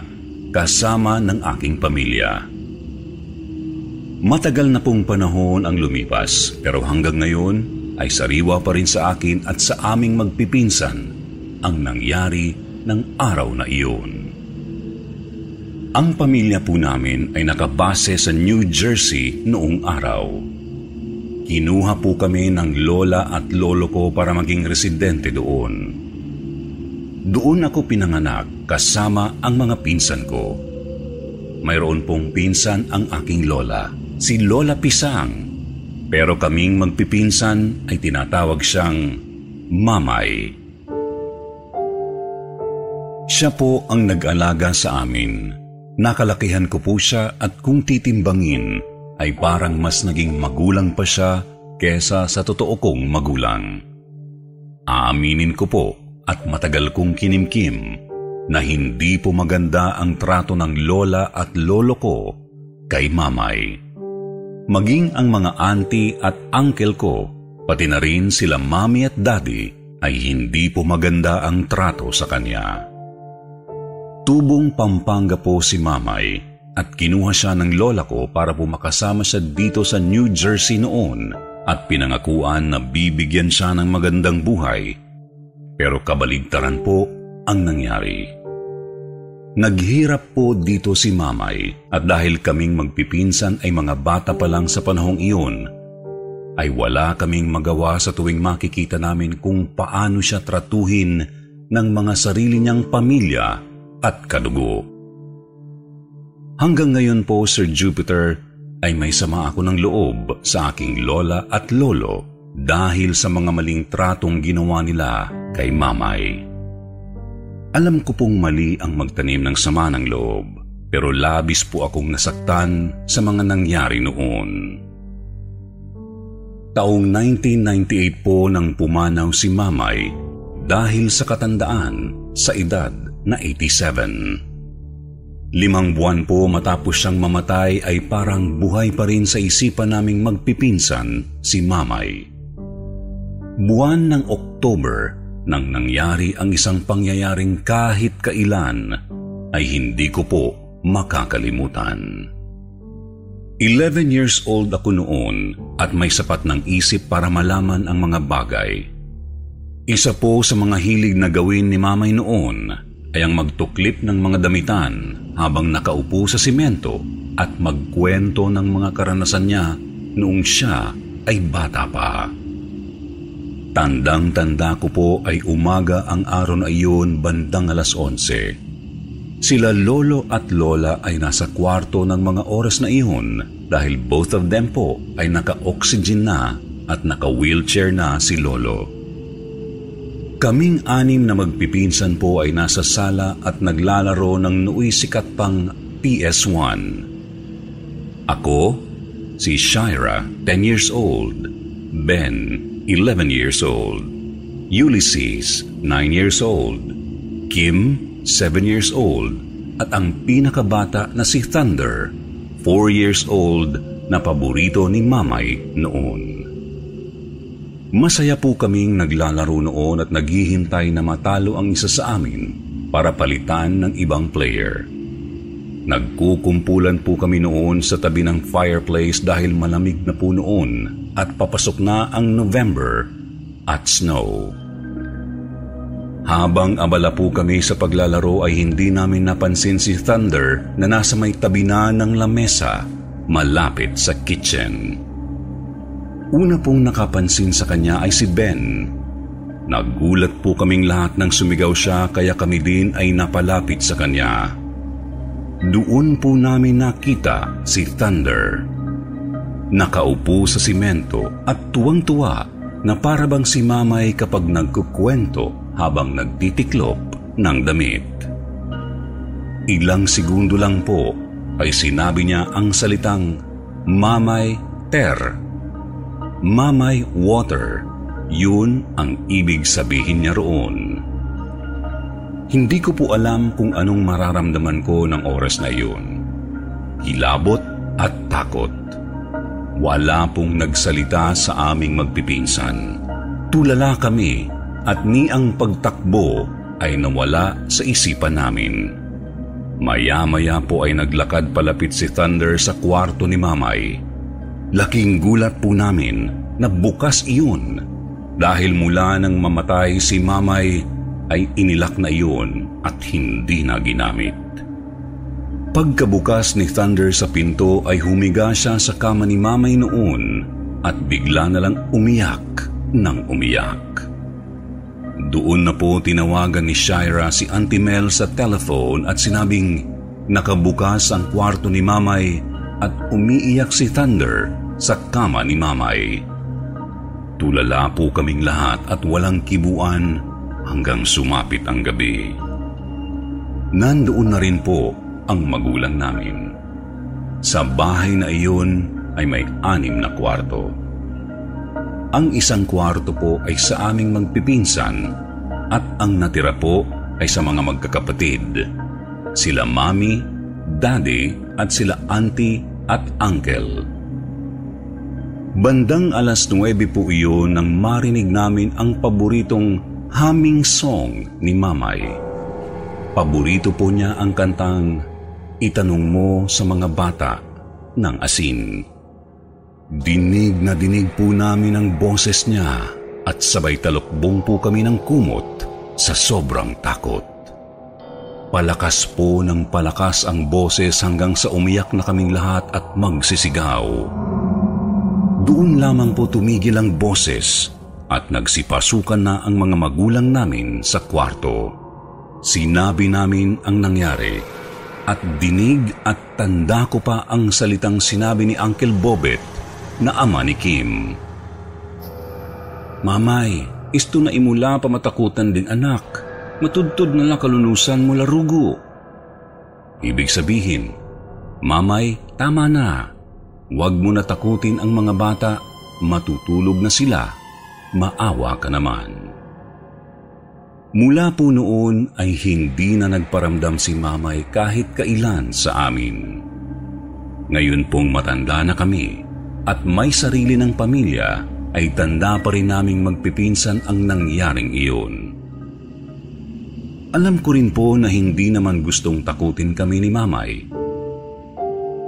Speaker 2: kasama ng aking pamilya. Matagal na pong panahon ang lumipas pero hanggang ngayon ay sariwa pa rin sa akin at sa aming magpipinsan ang nangyari ng araw na iyon. Ang pamilya po namin ay nakabase sa New Jersey noong araw. Kinuha po kami ng lola at lolo ko para maging residente doon. Doon ako pinanganak kasama ang mga pinsan ko. Mayroon pong pinsan ang aking lola, si Lola Pisang. Pero kaming magpipinsan ay tinatawag siyang Mamay. Siya po ang nag-alaga sa amin Nakalakihan ko po siya at kung titimbangin ay parang mas naging magulang pa siya kesa sa totoo kong magulang. Aaminin ko po at matagal kong kinimkim na hindi po maganda ang trato ng lola at lolo ko kay mamay. Maging ang mga auntie at uncle ko, pati na rin sila mami at daddy, ay hindi po maganda ang trato sa kanya. Tubong Pampanga po si Mamay at kinuha siya ng lola ko para po makasama siya dito sa New Jersey noon at pinangakuan na bibigyan siya ng magandang buhay. Pero kabaligtaran po ang nangyari. Naghirap po dito si Mamay at dahil kaming magpipinsan ay mga bata pa lang sa panahong iyon, ay wala kaming magawa sa tuwing makikita namin kung paano siya tratuhin ng mga sarili niyang pamilya at kadugo. Hanggang ngayon po, Sir Jupiter, ay may sama ako ng loob sa aking lola at lolo dahil sa mga maling tratong ginawa nila kay mamay. Alam ko pong mali ang magtanim ng sama ng loob, pero labis po akong nasaktan sa mga nangyari noon. Taong 1998 po nang pumanaw si mamay dahil sa katandaan sa edad na 87. Limang buwan po matapos siyang mamatay ay parang buhay pa rin sa isipan naming magpipinsan si Mamay. Buwan ng October nang nangyari ang isang pangyayaring kahit kailan ay hindi ko po makakalimutan. 11 years old ako noon at may sapat ng isip para malaman ang mga bagay. Isa po sa mga hilig na gawin ni mamay noon ay ang magtuklip ng mga damitan habang nakaupo sa simento at magkwento ng mga karanasan niya noong siya ay bata pa. Tandang-tanda ko po ay umaga ang araw na iyon bandang alas 11. Sila lolo at lola ay nasa kwarto ng mga oras na iyon dahil both of them po ay naka-oxygen na at naka-wheelchair na si lolo. Kaming anim na magpipinsan po ay nasa sala at naglalaro ng nooy sikat pang PS1. Ako, si Shira, 10 years old, Ben, 11 years old. Ulysses, 9 years old. Kim, 7 years old. At ang pinakabata na si Thunder, 4 years old na paborito ni Mamay noon. Masaya po kaming naglalaro noon at naghihintay na matalo ang isa sa amin para palitan ng ibang player. Nagkukumpulan po kami noon sa tabi ng fireplace dahil malamig na po noon at papasok na ang November at snow. Habang abala po kami sa paglalaro ay hindi namin napansin si Thunder na nasa may tabi na ng lamesa malapit sa kitchen. Una pong nakapansin sa kanya ay si Ben. Nagulat po kaming lahat nang sumigaw siya kaya kami din ay napalapit sa kanya. Doon po namin nakita si Thunder. Nakaupo sa simento at tuwang-tuwa na parabang si Mamay kapag nagkukwento habang nagtitiklop ng damit. Ilang segundo lang po ay sinabi niya ang salitang Mamay Ter. Mamay Water. Yun ang ibig sabihin niya roon. Hindi ko po alam kung anong mararamdaman ko ng oras na iyon. Hilabot at takot. Wala pong nagsalita sa aming magpipinsan. Tulala kami at ni ang pagtakbo ay nawala sa isipan namin. Maya-maya po ay naglakad palapit si Thunder sa kwarto ni Mamay. Laking gulat po namin na bukas iyon dahil mula nang mamatay si Mamay ay inilak na iyon at hindi na ginamit. Pagkabukas ni Thunder sa pinto ay humiga siya sa kama ni Mamay noon at bigla na lang umiyak ng umiyak. Doon na po tinawagan ni Shira si Auntie Mel sa telephone at sinabing nakabukas ang kwarto ni Mamay at umiiyak si Thunder sa kama ni Mamay. Tulala po kaming lahat at walang kibuan hanggang sumapit ang gabi. Nandoon na rin po ang magulang namin. Sa bahay na iyon ay may anim na kwarto. Ang isang kwarto po ay sa aming magpipinsan at ang natira po ay sa mga magkakapatid. Sila mami, daddy at sila auntie at uncle. Bandang alas 9 po iyon nang marinig namin ang paboritong humming song ni Mamay. Paborito po niya ang kantang Itanong mo sa mga bata ng asin. Dinig na dinig po namin ang boses niya at sabay talokbong po kami ng kumot sa sobrang takot. Palakas po ng palakas ang boses hanggang sa umiyak na kaming lahat at magsisigaw. Doon lamang po tumigil ang boses at nagsipasukan na ang mga magulang namin sa kwarto. Sinabi namin ang nangyari at dinig at tanda ko pa ang salitang sinabi ni Uncle Bobet na ama ni Kim. Mamay, isto na imula pamatakutan din anak. Matudtod na lang kalunusan mo larugo. Ibig sabihin, Mamay, tama na. Huwag mo na takutin ang mga bata, matutulog na sila maawa ka naman. Mula po noon ay hindi na nagparamdam si mamay kahit kailan sa amin. Ngayon pong matanda na kami at may sarili ng pamilya ay tanda pa rin naming magpipinsan ang nangyaring iyon. Alam ko rin po na hindi naman gustong takutin kami ni mamay.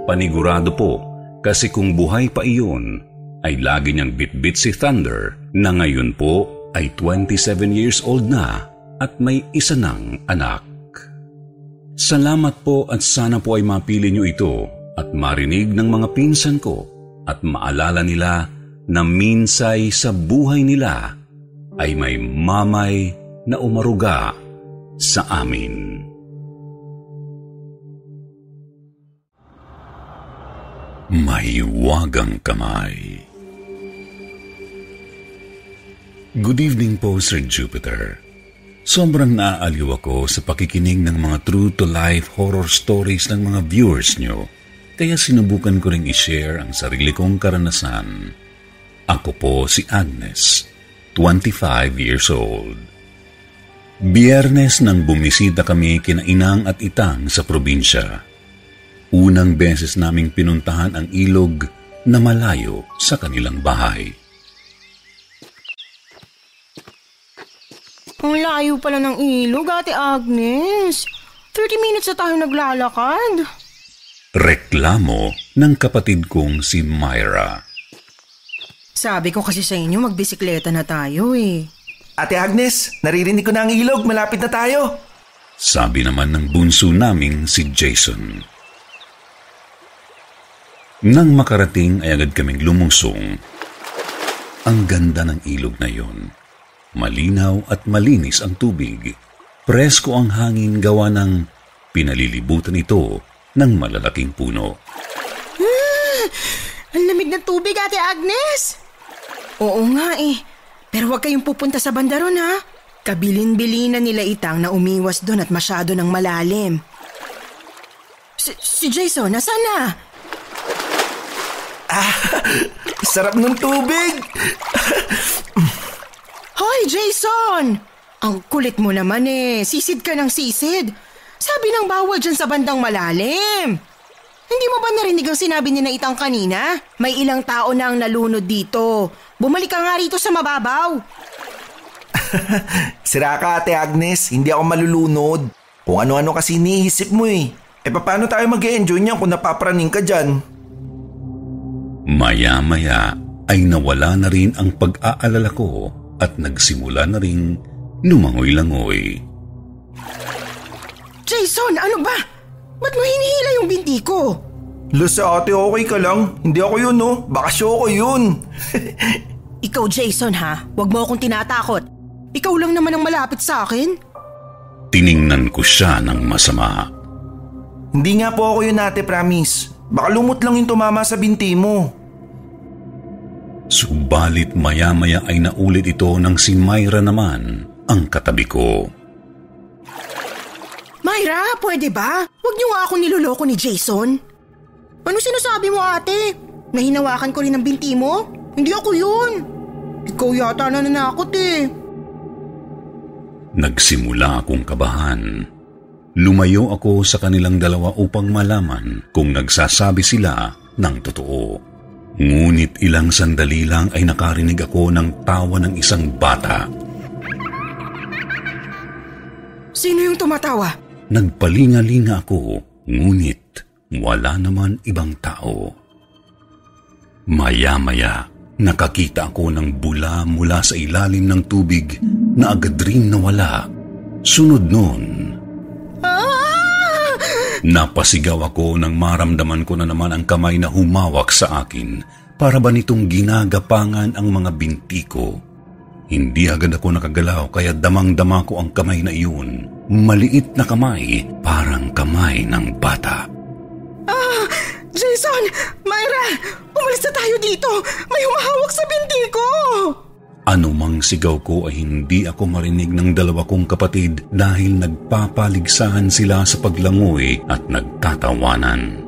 Speaker 2: Panigurado po kasi kung buhay pa iyon ay lagi niyang bitbit si Thunder na ngayon po ay 27 years old na at may isa ng anak. Salamat po at sana po ay mapili niyo ito at marinig ng mga pinsan ko at maalala nila na minsay sa buhay nila ay may mamay na umaruga sa amin. Mahiwagang kamay. Good evening po, Sir Jupiter. Sobrang naaaliw ako sa pakikinig ng mga true-to-life horror stories ng mga viewers nyo. Kaya sinubukan ko ring i-share ang sarili kong karanasan. Ako po si Agnes, 25 years old. Biyernes nang bumisita kami kina Inang at Itang sa probinsya. Unang beses naming pinuntahan ang ilog na malayo sa kanilang bahay.
Speaker 4: Ang layo pala ng ilog, Ate Agnes. 30 minutes na tayo naglalakad.
Speaker 2: Reklamo ng kapatid kong si Myra.
Speaker 4: Sabi ko kasi sa inyo, magbisikleta na tayo eh.
Speaker 7: Ate Agnes, naririnig ko na ang ilog. Malapit na tayo.
Speaker 2: Sabi naman ng bunso naming si Jason. Nang makarating ay agad kaming lumusong. Ang ganda ng ilog na yon. Malinaw at malinis ang tubig. Presko ang hangin gawa ng pinalilibutan ito ng malalaking puno.
Speaker 4: Ah, ang lamig ng tubig, Ate Agnes! Oo nga eh. Pero huwag kayong pupunta sa bandaron ha. Kabilin-bilinan nila itang na umiwas doon at masyado ng malalim. Si, si Jason, nasaan na?
Speaker 7: Ah, [LAUGHS] sarap ng tubig. [LAUGHS]
Speaker 4: Hoy, Jason! Ang kulit mo naman eh. Sisid ka ng sisid. Sabi ng bawal dyan sa bandang malalim. Hindi mo ba narinig ang sinabi ni na itang kanina? May ilang tao na ang nalunod dito. Bumalik ka nga rito sa mababaw. [LAUGHS]
Speaker 7: Sira ka, Ate Agnes. Hindi ako malulunod. Kung ano-ano kasi iniisip mo eh. E paano tayo mag enjoy niyan kung napapraning ka dyan?
Speaker 2: Maya-maya ay nawala na rin ang pag-aalala ko at nagsimula na rin lumangoy-langoy.
Speaker 4: Jason, ano ba? Ba't mo hinihila yung binti ko?
Speaker 7: Lo sa ate, okay ka lang. Hindi ako yun, no? Baka show ko yun. [LAUGHS]
Speaker 4: Ikaw, Jason, ha? Huwag mo akong tinatakot. Ikaw lang naman ang malapit sa akin.
Speaker 2: Tiningnan ko siya ng masama.
Speaker 7: Hindi nga po ako yun, ate, promise. Baka lumot lang yung tumama sa binti mo.
Speaker 2: Subalit maya-maya ay naulit ito ng si Myra naman ang katabi ko.
Speaker 4: Myra, pwede ba? Huwag niyo nga ako niloloko ni Jason. Ano sinasabi mo ate? Nahinawakan ko rin ang binti mo? Hindi ako yun. Ikaw yata na nanakot eh.
Speaker 2: Nagsimula akong kabahan. Lumayo ako sa kanilang dalawa upang malaman kung nagsasabi sila ng totoo. Ngunit ilang sandali lang ay nakarinig ako ng tawa ng isang bata.
Speaker 4: Sino yung tumatawa?
Speaker 2: Nagpalingalinga ako, ngunit wala naman ibang tao. Maya-maya, nakakita ako ng bula mula sa ilalim ng tubig na agad rin nawala. Sunod noon, Napasigaw ako nang maramdaman ko na naman ang kamay na humawak sa akin para ba nitong ginagapangan ang mga binti ko. Hindi agad ako nakagalaw kaya damang-dama ko ang kamay na iyon. Maliit na kamay, parang kamay ng bata.
Speaker 4: Ah! Jason! Myra! Umalis na tayo dito! May humahawak sa binti ko!
Speaker 2: Anumang sigaw ko ay hindi ako marinig ng dalawa kong kapatid dahil nagpapaligsahan sila sa paglangoy at nagtatawanan.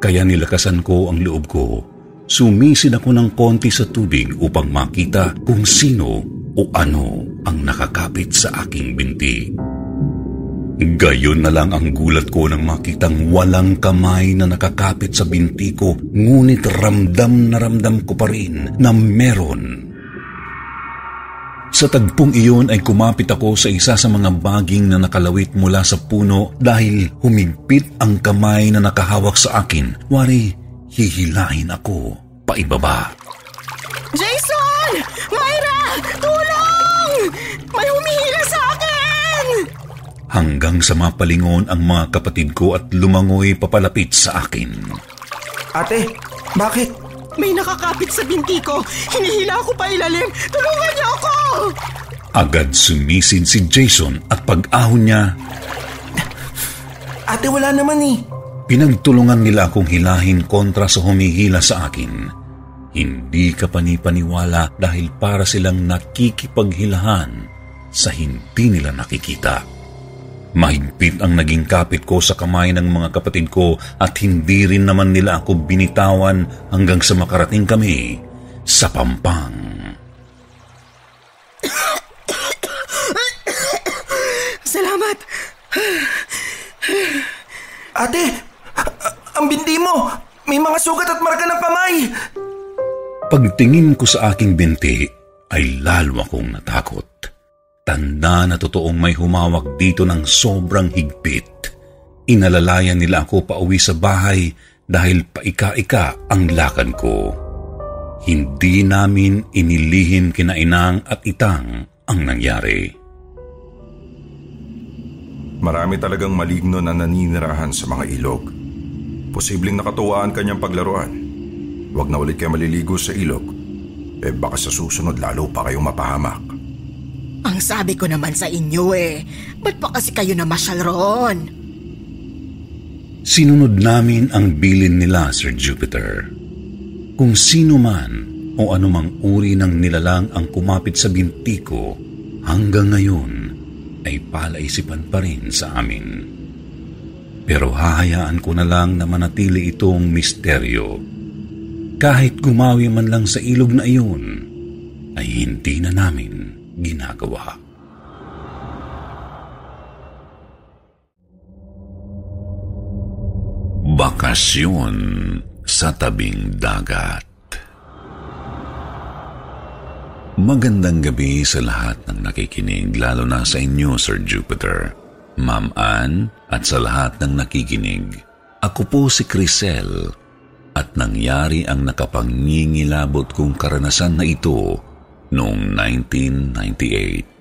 Speaker 2: Kaya nilakasan ko ang loob ko. Sumisid ako ng konti sa tubig upang makita kung sino o ano ang nakakapit sa aking binti. Gayon na lang ang gulat ko nang makitang walang kamay na nakakapit sa binti ko ngunit ramdam na ramdam ko pa rin na meron sa tagpong iyon ay kumapit ako sa isa sa mga baging na nakalawit mula sa puno dahil humigpit ang kamay na nakahawak sa akin. Wari, hihilahin ako paibaba.
Speaker 4: Jason! Myra! Tulong! May humihila sa akin!
Speaker 2: Hanggang sa mapalingon ang mga kapatid ko at lumangoy papalapit sa akin.
Speaker 7: Ate, bakit?
Speaker 12: May nakakapit sa binti ko. Hinihila ko pa ilalim. Tulungan niyo ako!
Speaker 2: Agad sumisid si Jason at pag-ahon niya,
Speaker 13: Ate, wala naman eh.
Speaker 2: pinagtulungan nila akong hilahin kontra sa humihila sa akin. Hindi ka panipaniwala dahil para silang nakikipaghilahan sa hindi nila nakikita. Mahigpit ang naging kapit ko sa kamay ng mga kapatid ko at hindi rin naman nila ako binitawan hanggang sa makarating kami sa Pampang.
Speaker 12: Salamat!
Speaker 13: Ate, ang binti mo! May mga sugat at marka ng kamay!
Speaker 2: Pagtingin ko sa aking binti ay lalo akong natakot. Tanda na totoong may humawak dito ng sobrang higpit. Inalalayan nila ako pauwi sa bahay dahil paika-ika ang lakad ko. Hindi namin inilihim kina inang at itang ang nangyari.
Speaker 7: Marami talagang maligno na naninirahan sa mga ilog. Posibleng nakatuwaan kanyang paglaruan. Huwag na ulit kayo maliligo sa ilog. Eh baka sa susunod lalo pa kayong mapahamak.
Speaker 12: Ang sabi ko naman sa inyo eh, ba't pa kasi kayo namasyal roon?
Speaker 2: Sinunod namin ang bilin nila, Sir Jupiter. Kung sino man o anumang uri ng nilalang ang kumapit sa binti ko, hanggang ngayon ay palaisipan pa rin sa amin. Pero hahayaan ko na lang na manatili itong misteryo. Kahit gumawi man lang sa ilog na iyon, ay hindi na namin ginagawa. Bakasyon sa tabing dagat Magandang gabi sa lahat ng nakikinig, lalo na sa inyo, Sir Jupiter, Ma'am Ann, at sa lahat ng nakikinig. Ako po si Crisel, at nangyari ang nakapangingilabot kong karanasan na ito noong 1998.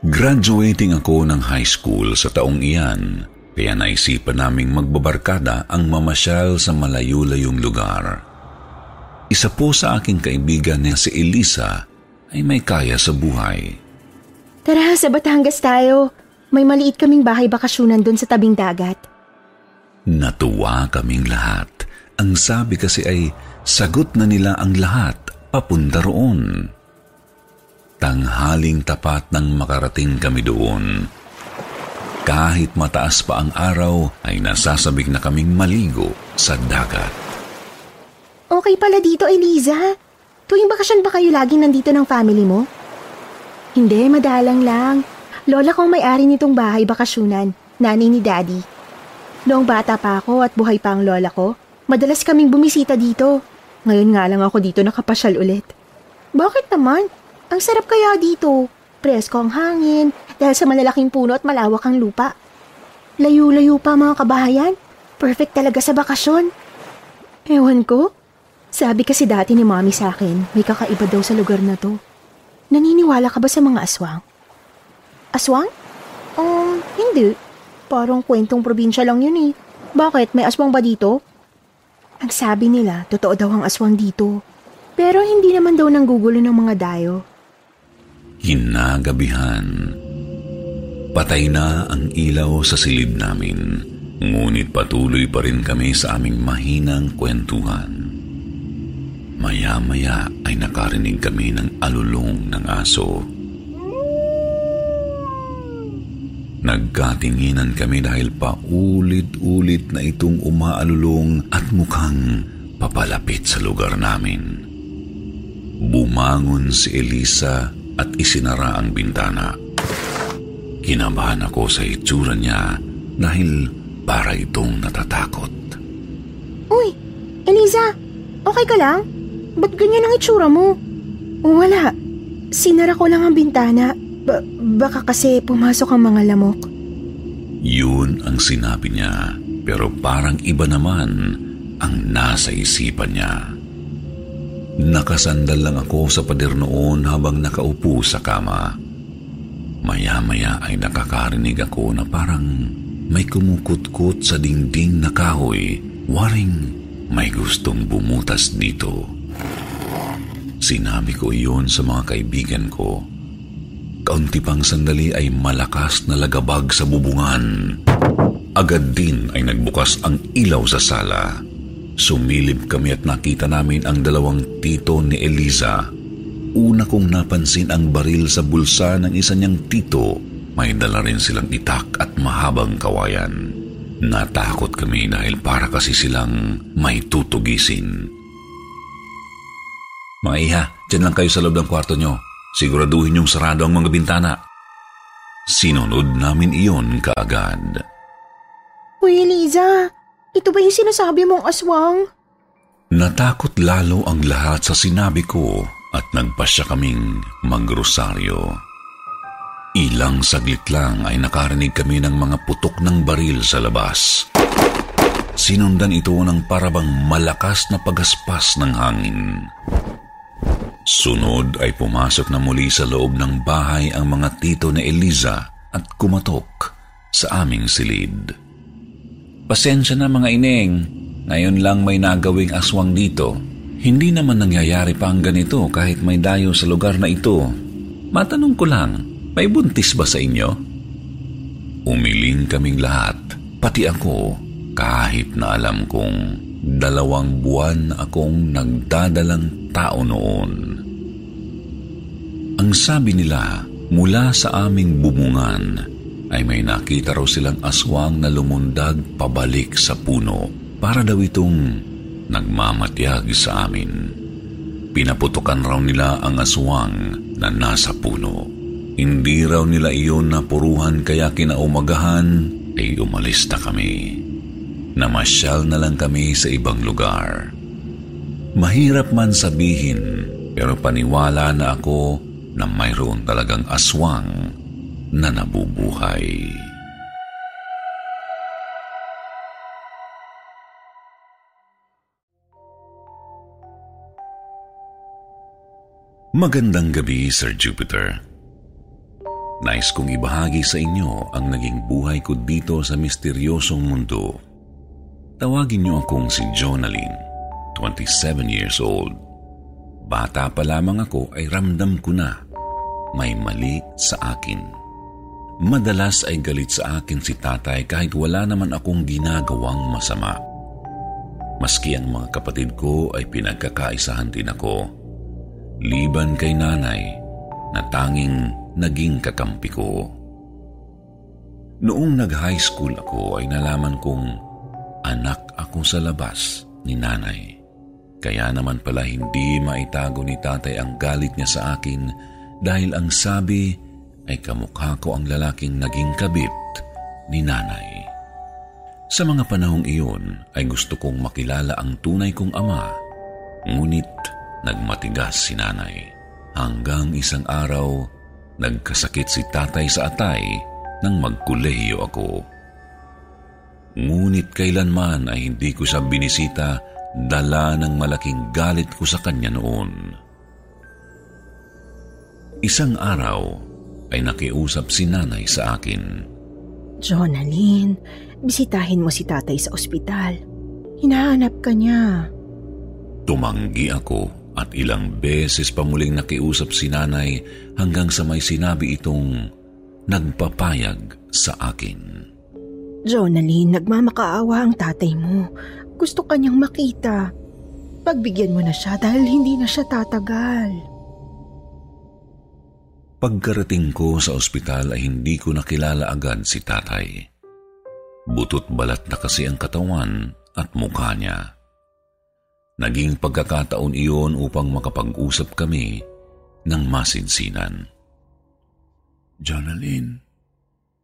Speaker 2: Graduating ako ng high school sa taong iyan, kaya naisipan naming magbabarkada ang mamasyal sa malayo-layong lugar. Isa po sa aking kaibigan na si Elisa ay may kaya sa buhay.
Speaker 4: Tara, sa Batangas tayo. May maliit kaming bahay bakasyonan doon sa tabing dagat.
Speaker 2: Natuwa kaming lahat. Ang sabi kasi ay sagot na nila ang lahat papunta roon. Tanghaling tapat nang makarating kami doon. Kahit mataas pa ang araw ay nasasabik na kaming maligo sa dagat.
Speaker 4: Okay pala dito, Eliza. Tuwing bakasyon ba kayo laging nandito ng family mo? Hindi, madalang lang. Lola kong may-ari nitong bahay bakasyonan, nanay ni Daddy. Noong bata pa ako at buhay pa ang lola ko, madalas kaming bumisita dito. Ngayon nga lang ako dito nakapasyal ulit. Bakit naman? Ang sarap kaya dito. Presko ang hangin dahil sa malalaking puno at malawak ang lupa. Layo-layo pa mga kabahayan. Perfect talaga sa bakasyon. Ewan ko. Sabi kasi dati ni Mommy sa akin, may kakaiba daw sa lugar na to. Naniniwala ka ba sa mga aswang? Aswang? Um, hindi. Parang kwentong probinsya lang yun eh. Bakit? May aswang ba dito? Ang sabi nila, totoo daw ang aswang dito. Pero hindi naman daw nanggugulo ng mga dayo.
Speaker 2: Hinagabihan. Patay na ang ilaw sa silid namin. Ngunit patuloy pa rin kami sa aming mahinang kwentuhan. Maya-maya ay nakarinig kami ng alulong ng aso. Nagkatinginan kami dahil paulit-ulit na itong umaalulong at mukhang papalapit sa lugar namin. Bumangon si Elisa at isinara ang bintana. Kinabahan ako sa itsura niya dahil para itong natatakot.
Speaker 4: Uy, Eliza, okay ka lang? Ba't ganyan ang itsura mo? Wala. Sinara ko lang ang bintana. Ba- baka kasi pumasok ang mga lamok.
Speaker 2: Yun ang sinabi niya, pero parang iba naman ang nasa isipan niya. Nakasandal lang ako sa pader noon habang nakaupo sa kama. Maya-maya ay nakakarinig ako na parang may kumukutkot sa dingding na kahoy, waring may gustong bumutas dito. Sinabi ko iyon sa mga kaibigan ko. Kaunti pang sandali ay malakas na lagabag sa bubungan. Agad din ay nagbukas ang ilaw sa sala. Sumilip kami at nakita namin ang dalawang tito ni Eliza. Una kong napansin ang baril sa bulsa ng isa niyang tito. May dala rin silang itak at mahabang kawayan. Natakot kami dahil para kasi silang may tutugisin. Mga iha, dyan lang kayo sa loob ng kwarto nyo. Siguraduhin yung sarado ang mga bintana. Sinunod namin iyon kaagad.
Speaker 4: Uy, Eliza, ito ba yung sinasabi mong aswang?
Speaker 2: Natakot lalo ang lahat sa sinabi ko at nagpasya kaming magrosaryo. Ilang saglit lang ay nakarinig kami ng mga putok ng baril sa labas. Sinundan ito ng parabang malakas na pagaspas ng hangin. Sunod ay pumasok na muli sa loob ng bahay ang mga tito ni Eliza at kumatok sa aming silid. Pasensya na mga ineng, ngayon lang may nagawing aswang dito. Hindi naman nangyayari pa ang ganito kahit may dayo sa lugar na ito. Matanong ko lang, may buntis ba sa inyo? Umiling kaming lahat, pati ako, kahit na alam kong dalawang buwan akong nagdadalang tao noon. Ang sabi nila, mula sa aming bumungan, ay may nakita raw silang aswang na lumundag pabalik sa puno para daw itong nagmamatyag sa amin. Pinaputukan raw nila ang aswang na nasa puno. Hindi raw nila iyon napuruhan kaya kinaumagahan ay umalis na kami. Namasyal na lang kami sa ibang lugar. Mahirap man sabihin pero paniwala na ako na mayroon talagang aswang na nabubuhay. Magandang gabi, Sir Jupiter. Nais kong ibahagi sa inyo ang naging buhay ko dito sa misteryosong mundo. Tawagin niyo akong si Jonalyn, 27 years old. Bata pa lamang ako ay ramdam ko na may mali sa akin. Madalas ay galit sa akin si tatay kahit wala naman akong ginagawang masama. Maski ang mga kapatid ko ay pinagkakaisahan din ako. Liban kay nanay na tanging naging kakampi ko. Noong nag-high school ako ay nalaman kong anak ako sa labas ni nanay. Kaya naman pala hindi maitago ni tatay ang galit niya sa akin dahil ang sabi ay kamukha ko ang lalaking naging kabit ni nanay. Sa mga panahong iyon ay gusto kong makilala ang tunay kong ama, ngunit nagmatigas si nanay. Hanggang isang araw Nagkasakit si tatay sa atay nang magkulehiyo ako. Ngunit kailanman ay hindi ko siya binisita dala ng malaking galit ko sa kanya noon. Isang araw ay nakiusap si nanay sa akin.
Speaker 4: Jonalyn, bisitahin mo si tatay sa ospital. Hinahanap ka niya.
Speaker 2: Tumanggi ako at ilang beses pa muling nakiusap si nanay hanggang sa may sinabi itong nagpapayag sa akin.
Speaker 4: Jonalyn, nagmamakaawa ang tatay mo. Gusto kanyang makita. Pagbigyan mo na siya dahil hindi na siya tatagal.
Speaker 2: Pagkarating ko sa ospital ay hindi ko nakilala agad si tatay. Butot balat na kasi ang katawan at mukha niya. Naging pagkakataon iyon upang makapag-usap kami ng masinsinan.
Speaker 3: Jonalyn,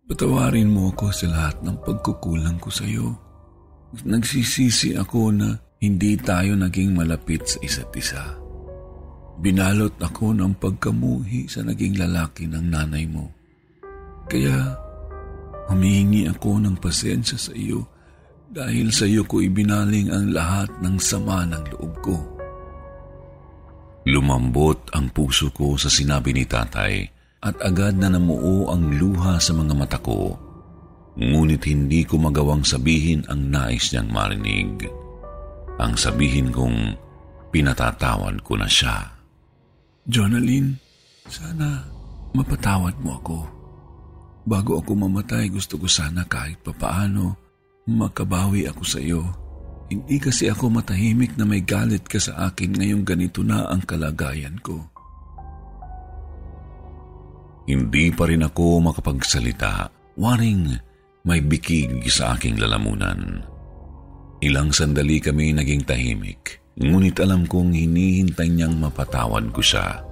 Speaker 3: patawarin mo ako sa lahat ng pagkukulang ko sa iyo. Nagsisisi ako na hindi tayo naging malapit sa isa't isa. Binalot ako ng pagkamuhi sa naging lalaki ng nanay mo. Kaya humihingi ako ng pasensya sa iyo dahil sa iyo ko ibinaling ang lahat ng sama ng loob ko.
Speaker 2: Lumambot ang puso ko sa sinabi ni tatay at agad na namuo ang luha sa mga mata ko. Ngunit hindi ko magawang sabihin ang nais niyang marinig. ang sabihin kong pinatatawan ko na siya.
Speaker 3: Jonalyn, sana mapatawad mo ako. Bago ako mamatay, gusto ko sana kahit papaano makabawi ako sa iyo. Hindi kasi ako matahimik na may galit ka sa akin ngayong ganito na ang kalagayan ko.
Speaker 2: Hindi pa rin ako makapagsalita. Waring may bikig sa aking lalamunan. Ilang sandali kami naging tahimik. Ngunit alam kong hinihintay niyang mapatawad ko siya.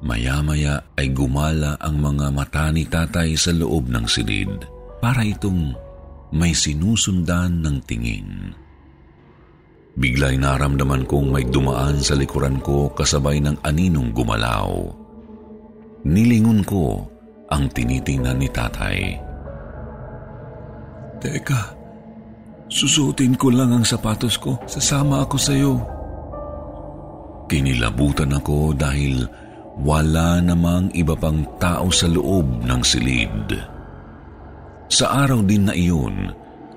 Speaker 2: Maya-maya ay gumala ang mga mata ni tatay sa loob ng silid para itong may sinusundan ng tingin. Bigla'y naramdaman kong may dumaan sa likuran ko kasabay ng aninong gumalaw. Nilingon ko ang tinitingnan ni tatay.
Speaker 3: Teka, Susuotin ko lang ang sapatos ko. Sasama ako sa iyo.
Speaker 2: Kinilabutan ako dahil wala namang iba pang tao sa loob ng silid. Sa araw din na iyon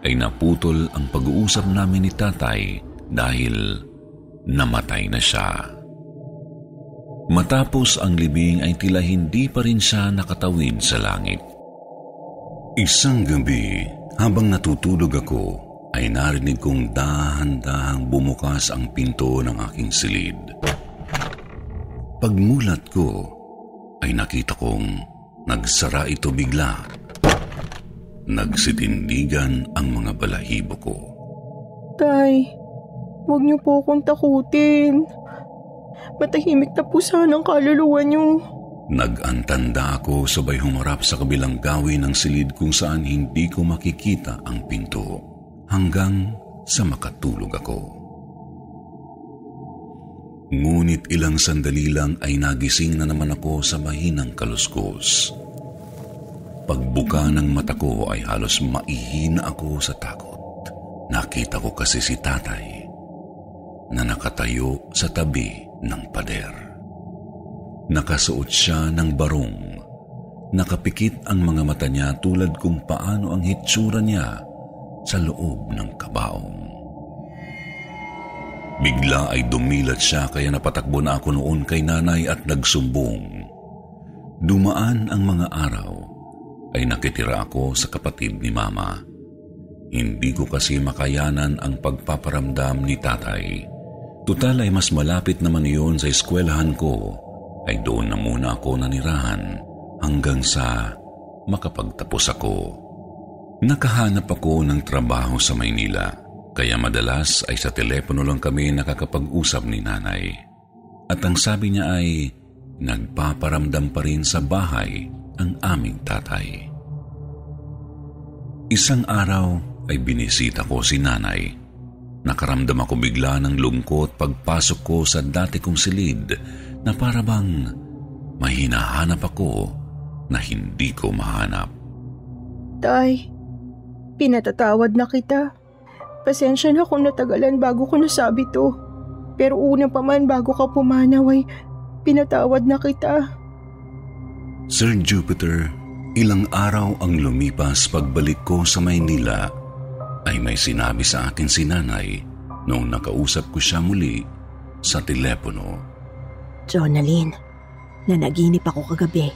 Speaker 2: ay naputol ang pag-uusap namin ni tatay dahil namatay na siya. Matapos ang libing ay tila hindi pa rin siya nakatawid sa langit. Isang gabi, habang natutulog ako, ay narinig kong dahan-dahang bumukas ang pinto ng aking silid. Pagmulat ko, ay nakita kong nagsara ito bigla. Nagsitindigan ang mga balahibo ko.
Speaker 4: Tay, huwag niyo po akong takutin. Matahimik na po sana ang kaluluwa niyo.
Speaker 2: Nag-antanda ako sabay humarap sa kabilang gawin ng silid kung saan hindi ko makikita ang pinto hanggang sa makatulog ako. Ngunit ilang sandali lang ay nagising na naman ako sa mahinang kaluskos. Pagbuka ng mata ko ay halos maihina ako sa takot. Nakita ko kasi si tatay na nakatayo sa tabi ng pader. Nakasuot siya ng barong. Nakapikit ang mga mata niya tulad kung paano ang hitsura niya sa loob ng kabaong. Bigla ay dumilat siya kaya napatakbo na ako noon kay nanay at nagsumbong. Dumaan ang mga araw ay nakitira ako sa kapatid ni mama. Hindi ko kasi makayanan ang pagpaparamdam ni tatay. Tutal ay mas malapit naman iyon sa eskwelahan ko ay doon na muna ako nanirahan hanggang sa makapagtapos ako. Nakahanap ako ng trabaho sa Maynila, kaya madalas ay sa telepono lang kami nakakapag-usap ni nanay. At ang sabi niya ay nagpaparamdam pa rin sa bahay ang aming tatay. Isang araw ay binisita ko si nanay. Nakaramdam ako bigla ng lungkot pagpasok ko sa dati kong silid na parabang may hinahanap ako na hindi ko mahanap.
Speaker 4: Tay, Pinatatawad na kita. Pasensya na kung natagalan bago ko nasabi to. Pero una pa man bago ka pumanaw ay pinatawad na kita.
Speaker 2: Sir Jupiter, ilang araw ang lumipas pagbalik ko sa Maynila ay may sinabi sa akin si nanay noong nakausap ko siya muli sa telepono.
Speaker 6: Jonalyn, nanaginip ako kagabi.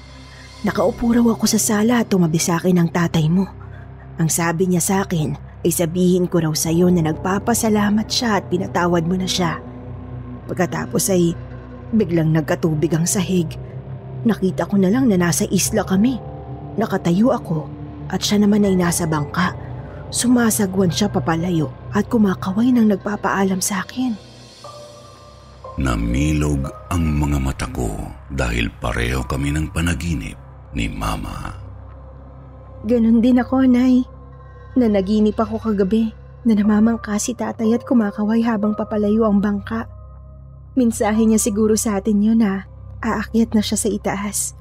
Speaker 6: Nakaupo raw ako sa sala at tumabi sa akin ang tatay mo. Ang sabi niya sa akin ay sabihin ko raw sa iyo na nagpapasalamat siya at pinatawad mo na siya. Pagkatapos ay biglang nagkatubig ang sahig. Nakita ko na lang na nasa isla kami. Nakatayo ako at siya naman ay nasa bangka. Sumasagwan siya papalayo at kumakaway nang nagpapaalam sa akin.
Speaker 2: Namilog ang mga mata ko dahil pareho kami ng panaginip ni Mama.
Speaker 4: Ganon din ako, Nay. Nanaginip ako kagabi na namamangka si tatay at kumakaway habang papalayo ang bangka. Minsahe niya siguro sa atin yun na aakyat na siya sa itaas.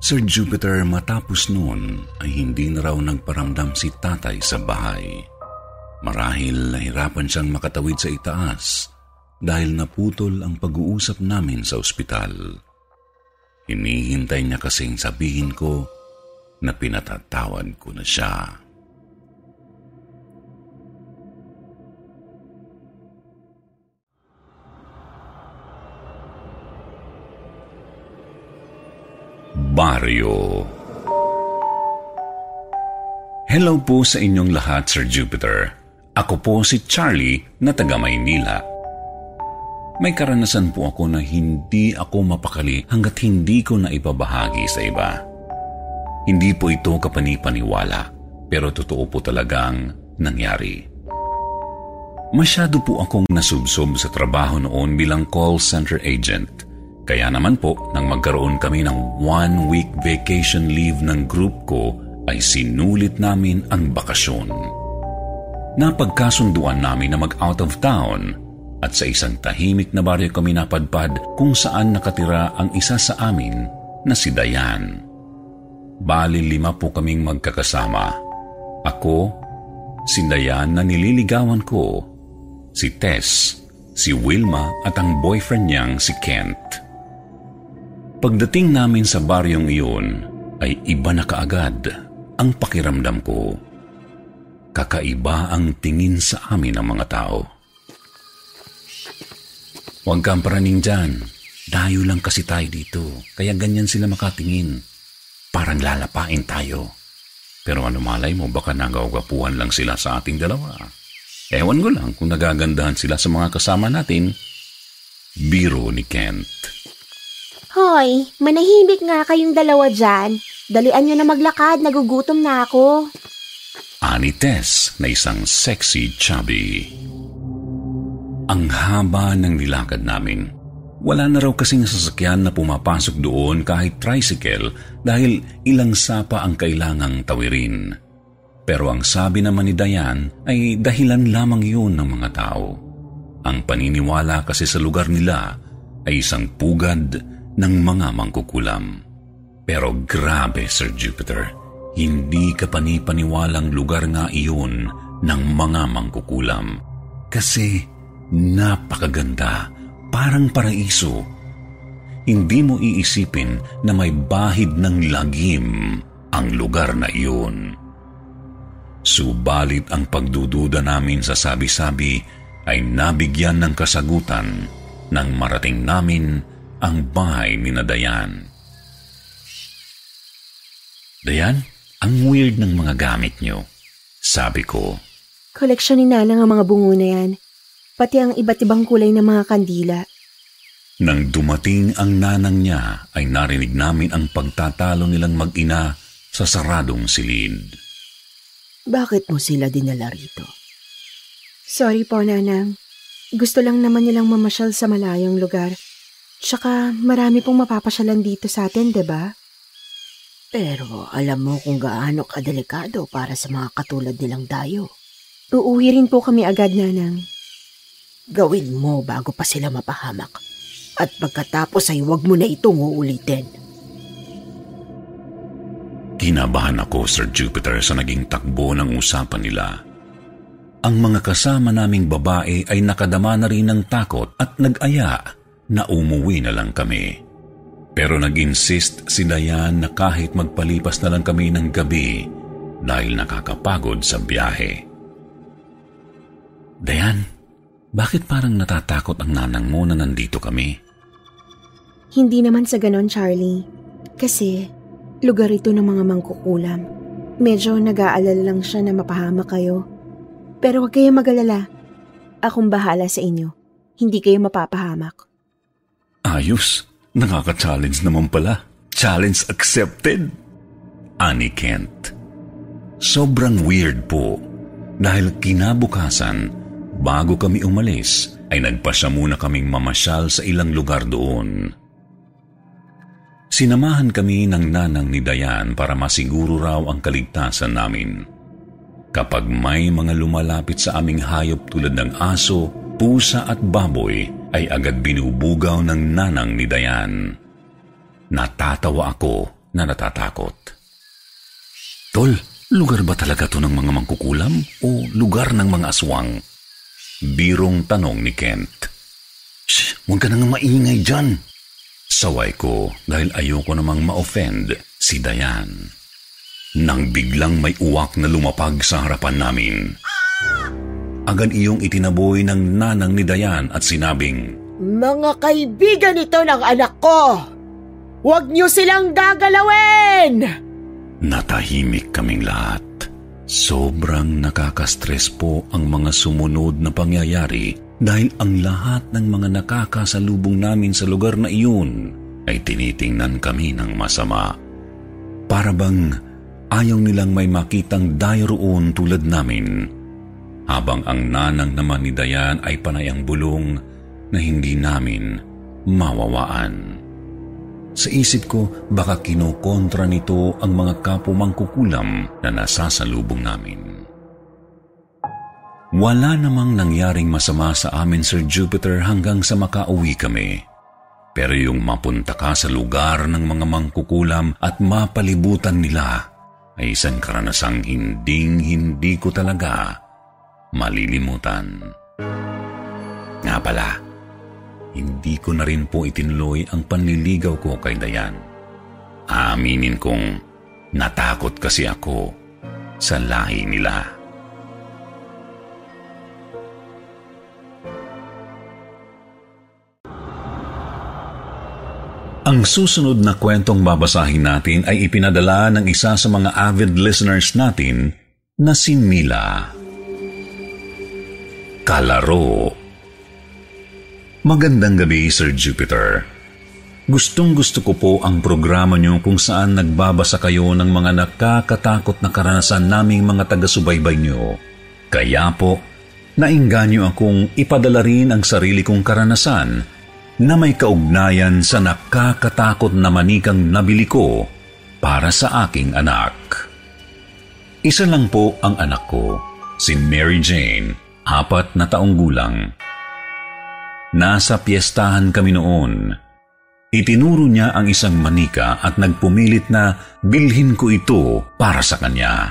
Speaker 2: Sir Jupiter matapos noon ay hindi na raw nagparamdam si tatay sa bahay. Marahil nahirapan siyang makatawid sa itaas dahil naputol ang pag-uusap namin sa ospital. Hinihintay niya kasing sabihin ko na pinatatawad ko na siya. Baryo. Hello po sa inyong lahat, Sir Jupiter. Ako po si Charlie na taga Maynila. May karanasan po ako na hindi ako mapakali hanggat hindi ko na ipabahagi sa iba. Hindi po ito kapanipaniwala, pero totoo po talagang nangyari. Masyado po akong nasubsob sa trabaho noon bilang call center agent. Kaya naman po, nang magkaroon kami ng one-week vacation leave ng group ko, ay sinulit namin ang bakasyon. Napagkasunduan namin na mag-out of town at sa isang tahimik na baryo kami napadpad kung saan nakatira ang isa sa amin na si Dayan. Bali lima po kaming magkakasama. Ako, si Dayan na nililigawan ko, si Tess, si Wilma at ang boyfriend niyang si Kent. Pagdating namin sa baryong iyon ay iba na kaagad ang pakiramdam ko. Kakaiba ang tingin sa amin ng mga tao. Huwag kang paraning dyan. Dayo lang kasi tayo dito. Kaya ganyan sila makatingin. Parang lalapain tayo. Pero ano malay mo, baka nagawagapuhan lang sila sa ating dalawa. Ewan ko lang kung nagagandahan sila sa mga kasama natin. Biro ni Kent.
Speaker 14: Hoy, manahimik nga kayong dalawa dyan. Dalian nyo na maglakad, nagugutom na ako.
Speaker 2: Ani Tess na isang sexy chubby. Ang haba ng nilakad namin. Wala na raw kasing sasakyan na pumapasok doon kahit tricycle dahil ilang sapa ang kailangang tawirin. Pero ang sabi naman ni Dayan ay dahilan lamang yun ng mga tao. Ang paniniwala kasi sa lugar nila ay isang pugad ng mga mangkukulam. Pero grabe, Sir Jupiter, hindi ka panipaniwalang lugar nga iyon ng mga mangkukulam. Kasi napakaganda, parang paraiso. Hindi mo iisipin na may bahid ng lagim ang lugar na iyon. Subalit ang pagdududa namin sa sabi-sabi ay nabigyan ng kasagutan nang marating namin ang bahay ni na Dayan. Dayan, ang weird ng mga gamit niyo. Sabi ko.
Speaker 14: Koleksyon ni Nanang ang mga bungo na yan. Pati ang iba't ibang kulay ng mga kandila.
Speaker 2: Nang dumating ang nanang niya, ay narinig namin ang pagtatalo nilang mag-ina sa saradong silid.
Speaker 6: Bakit mo sila dinala rito?
Speaker 14: Sorry po, Nanang. Gusto lang naman nilang mamasyal sa malayong lugar Tsaka marami pong mapapasyalan dito sa atin, ba? Diba?
Speaker 6: Pero alam mo kung gaano kadelikado para sa mga katulad nilang dayo.
Speaker 14: Uuwi rin po kami agad, Nanang.
Speaker 6: Gawin mo bago pa sila mapahamak. At pagkatapos ay huwag mo na itong uulitin.
Speaker 2: Kinabahan ako, Sir Jupiter, sa naging takbo ng usapan nila. Ang mga kasama naming babae ay nakadama na rin ng takot at nag-aya na umuwi na lang kami. Pero nag-insist si Dayan na kahit magpalipas na lang kami ng gabi dahil nakakapagod sa biyahe. Dayan, bakit parang natatakot ang nanang mo na nandito kami?
Speaker 14: Hindi naman sa ganon, Charlie. Kasi lugar ito ng mga mangkukulam. Medyo nag-aalala lang siya na mapahama kayo. Pero huwag kayong magalala. Akong bahala sa inyo. Hindi kayo mapapahamak.
Speaker 2: Ayos, nakaka-challenge naman pala. Challenge accepted. Ani Kent. Sobrang weird po dahil kinabukasan, bago kami umalis, ay nagpasya muna kaming mamasyal sa ilang lugar doon. Sinamahan kami ng nanang ni Dayan para masiguro raw ang kaligtasan namin. Kapag may mga lumalapit sa aming hayop tulad ng aso, pusa at baboy, ay agad binubugaw ng nanang ni Dayan. Natatawa ako na natatakot. Tol, lugar ba talaga to ng mga mangkukulam o lugar ng mga aswang? Birong tanong ni Kent. Shh, huwag ka nang maingay dyan. Saway ko dahil ayoko namang ma-offend si Dayan. Nang biglang may uwak na lumapag sa harapan namin agad iyong itinaboy ng nanang ni Dayan at sinabing,
Speaker 6: Mga kaibigan ito ng anak ko!
Speaker 4: Huwag niyo silang gagalawin!
Speaker 2: Natahimik kaming lahat. Sobrang nakakastress po ang mga sumunod na pangyayari dahil ang lahat ng mga nakakasalubong namin sa lugar na iyon ay tinitingnan kami ng masama. Para bang ayaw nilang may makitang dayroon tulad namin. Habang ang nanang naman ni Dayan ay panayang bulong na hindi namin mawawaan. Sa isip ko, baka kinokontra nito ang mga kapo mangkukulam na nasasalubong namin. Wala namang nangyaring masama sa amin, Sir Jupiter, hanggang sa makauwi kami. Pero yung mapunta ka sa lugar ng mga mangkukulam at mapalibutan nila ay isang karanasang hinding-hindi ko talaga malilimutan. Nga pala, hindi ko na rin po itinuloy ang panliligaw ko kay Dayan. Aaminin kong natakot kasi ako sa lahi nila. Ang susunod na kwentong babasahin natin ay ipinadala ng isa sa mga avid listeners natin na si Mila. Kalaro Magandang gabi, Sir Jupiter. Gustong gusto ko po ang programa niyo kung saan nagbabasa kayo ng mga nakakatakot na karanasan naming mga taga-subaybay niyo. Kaya po, nainganyo akong ipadala rin ang sarili kong karanasan na may kaugnayan sa nakakatakot na manikang nabili ko para sa aking anak. Isa lang po ang anak ko, si Mary Jane, apat na taong gulang. Nasa piyestahan kami noon. Itinuro niya ang isang manika at nagpumilit na bilhin ko ito para sa kanya.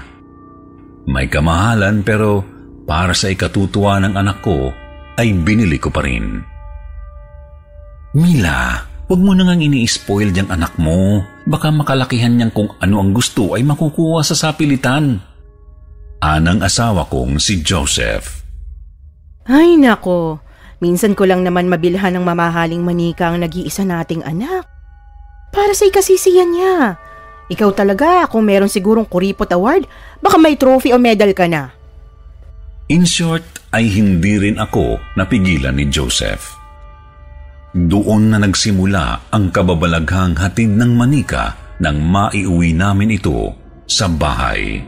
Speaker 2: May kamahalan pero para sa ikatutuwa ng anak ko ay binili ko pa rin. Mila, huwag mo nang ini-spoil diyang anak mo. Baka makalakihan niyang kung ano ang gusto ay makukuha sa sapilitan. Anang asawa kong si Joseph.
Speaker 6: Ay nako, Minsan ko lang naman mabilhan ng mamahaling manika ang nag-iisa nating anak. Para sa ikasisiyan niya. Ikaw talaga, kung meron sigurong Kuripot Award, baka may trophy o medal ka na.
Speaker 2: In short, ay hindi rin ako napigilan ni Joseph. Doon na nagsimula ang kababalaghang hatid ng manika nang maiuwi namin ito sa bahay.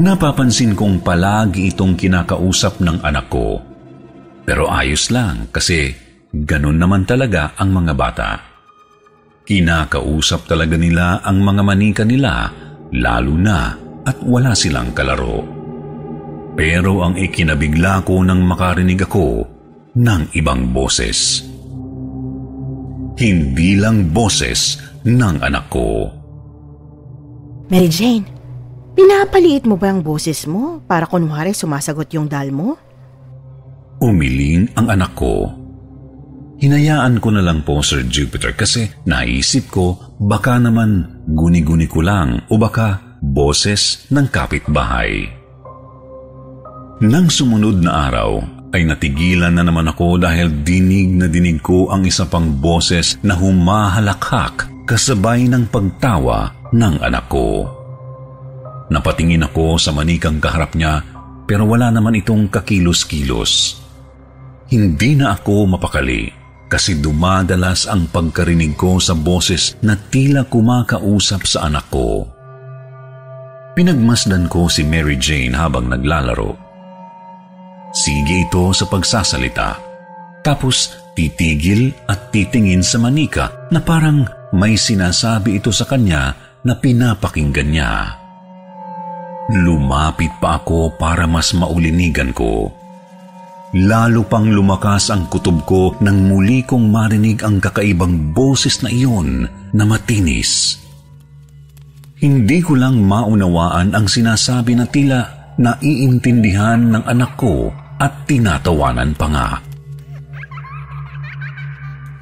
Speaker 2: Napapansin kong palagi itong kinakausap ng anak ko pero ayos lang kasi ganun naman talaga ang mga bata. Kinakausap talaga nila ang mga manika nila lalo na at wala silang kalaro. Pero ang ikinabigla ko nang makarinig ako ng ibang boses. Hindi lang boses ng anak ko.
Speaker 6: Mary Jane, pinapaliit mo ba ang boses mo para kunwari sumasagot yung dal mo?
Speaker 2: Umiling ang anak ko. Hinayaan ko na lang po Sir Jupiter kasi naisip ko baka naman guni-guni ko lang o baka boses ng kapitbahay. Nang sumunod na araw ay natigilan na naman ako dahil dinig na dinig ko ang isa pang boses na humahalakhak kasabay ng pagtawa ng anak ko. Napatingin ako sa manikang kaharap niya pero wala naman itong kakilos-kilos. Hindi na ako mapakali kasi dumadalas ang pagkarinig ko sa boses na tila kumakausap sa anak ko. Pinagmasdan ko si Mary Jane habang naglalaro. Sige ito sa pagsasalita. Tapos titigil at titingin sa manika na parang may sinasabi ito sa kanya na pinapakinggan niya. Lumapit pa ako para mas maulinigan ko. Lalo pang lumakas ang kutob ko nang muli kong marinig ang kakaibang boses na iyon na matinis. Hindi ko lang maunawaan ang sinasabi na tila naiintindihan ng anak ko at tinatawanan pa nga.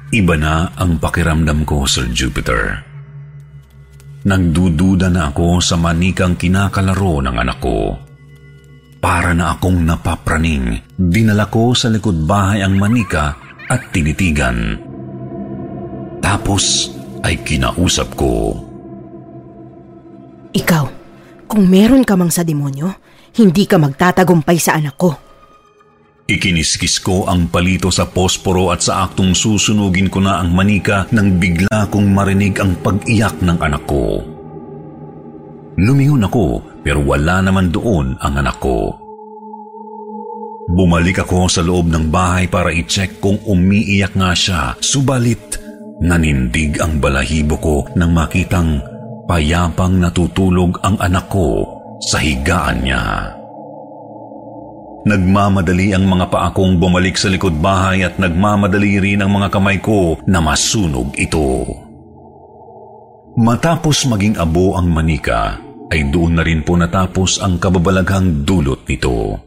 Speaker 2: Iba na ang pakiramdam ko, Sir Jupiter. Nagdududa na ako sa manikang kinakalaro ng anak ko. Para na akong napapraning, dinala ko sa likod bahay ang manika at tinitigan. Pagkatapos ay kinausap ko.
Speaker 6: Ikaw, kung meron ka mang sa demonyo, hindi ka magtatagumpay sa anak ko.
Speaker 2: Ikiniskis ko ang palito sa posporo at sa aktong susunugin ko na ang manika nang bigla kong marinig ang pag-iyak ng anak ko. Lumingon ako pero wala naman doon ang anak ko. Bumalik ako sa loob ng bahay para i-check kung umiiyak nga siya, subalit nanindig ang balahibo ko nang makitang payapang natutulog ang anak ko sa higaan niya. Nagmamadali ang mga paa kong bumalik sa likod bahay at nagmamadali rin ang mga kamay ko na masunog ito. Matapos maging abo ang manika, ay doon na rin po natapos ang kababalaghang dulot nito.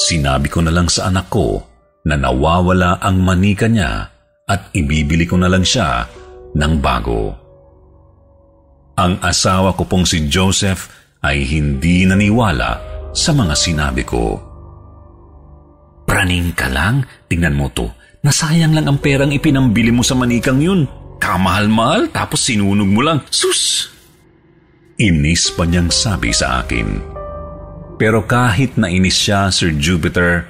Speaker 2: Sinabi ko na lang sa anak ko na nawawala ang manika niya at ibibili ko na lang siya ng bago. Ang asawa ko pong si Joseph ay hindi naniwala sa mga sinabi ko. Praning ka lang, tingnan mo to. Nasayang lang ang perang ipinambili mo sa manikang yun. Kamahal-mahal tapos sinunog mo lang. Sus! Inis pa niyang sabi sa akin. Pero kahit na inis siya, Sir Jupiter,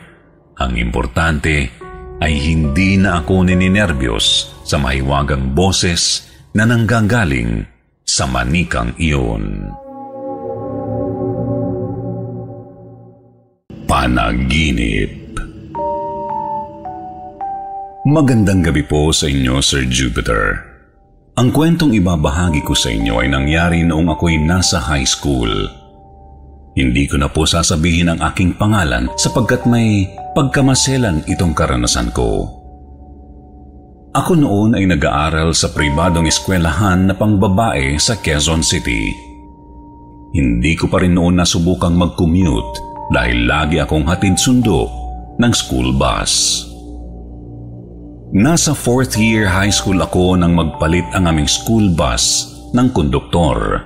Speaker 2: ang importante ay hindi na ako nininervyos sa mahiwagang boses na nanggagaling sa manikang iyon. Panaginip Magandang gabi po sa inyo, Sir Jupiter. Ang kwentong ibabahagi ko sa inyo ay nangyari noong ako'y nasa high school. Hindi ko na po sasabihin ang aking pangalan sapagkat may pagkamaselan itong karanasan ko. Ako noon ay nag-aaral sa pribadong eskwelahan na pangbabae sa Quezon City. Hindi ko pa rin noon nasubukang mag-commute dahil lagi akong hatid sundo ng school bus. Nasa fourth year high school ako nang magpalit ang aming school bus ng konduktor.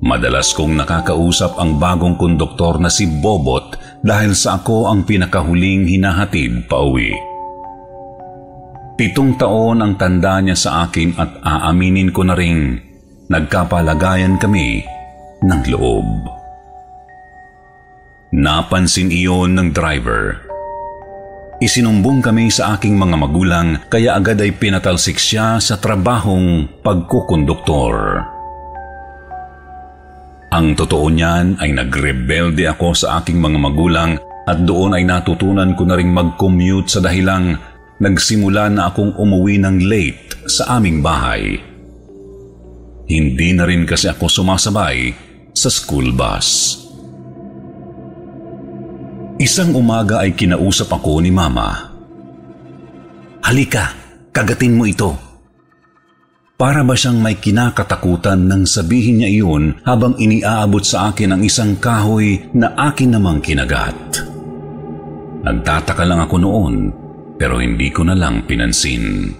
Speaker 2: Madalas kong nakakausap ang bagong konduktor na si Bobot dahil sa ako ang pinakahuling hinahatid pa uwi. Pitong taon ang tanda niya sa akin at aaminin ko na ring nagkapalagayan kami ng loob. Napansin iyon ng driver. Isinumbong kami sa aking mga magulang kaya agad ay pinatalsik siya sa trabahong pagkukonduktor. Ang totoo niyan ay nagrebelde ako sa aking mga magulang at doon ay natutunan ko na ring mag-commute sa dahilang nagsimula na akong umuwi ng late sa aming bahay. Hindi na rin kasi ako sumasabay sa school bus. Isang umaga ay kinausap ako ni Mama. Halika, kagatin mo ito. Para ba siyang may kinakatakutan nang sabihin niya iyon habang iniaabot sa akin ang isang kahoy na akin namang kinagat. Nagtataka lang ako noon pero hindi ko na lang pinansin.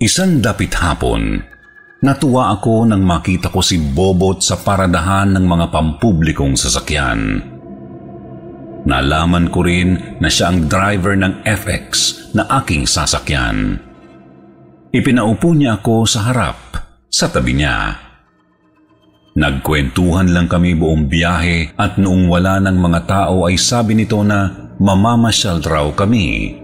Speaker 2: Isang dapit hapon, natuwa ako nang makita ko si Bobot sa paradahan ng mga pampublikong sasakyan. Nalaman ko rin na siya ang driver ng FX na aking sasakyan. Ipinaupo niya ako sa harap, sa tabi niya. Nagkwentuhan lang kami buong biyahe at noong wala ng mga tao ay sabi nito na mamamasyal raw kami.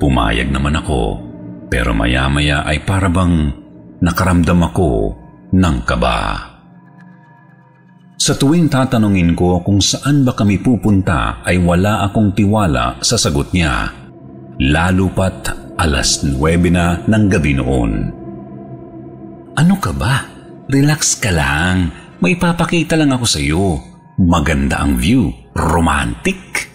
Speaker 2: Pumayag naman ako pero maya-maya ay parabang nakaramdam ako ng kaba. Sa tuwing tatanungin ko kung saan ba kami pupunta ay wala akong tiwala sa sagot niya. Lalo pat alas 9 na ng gabi noon. Ano ka ba? Relax ka lang. May papakita lang ako sa iyo. Maganda ang view. Romantic.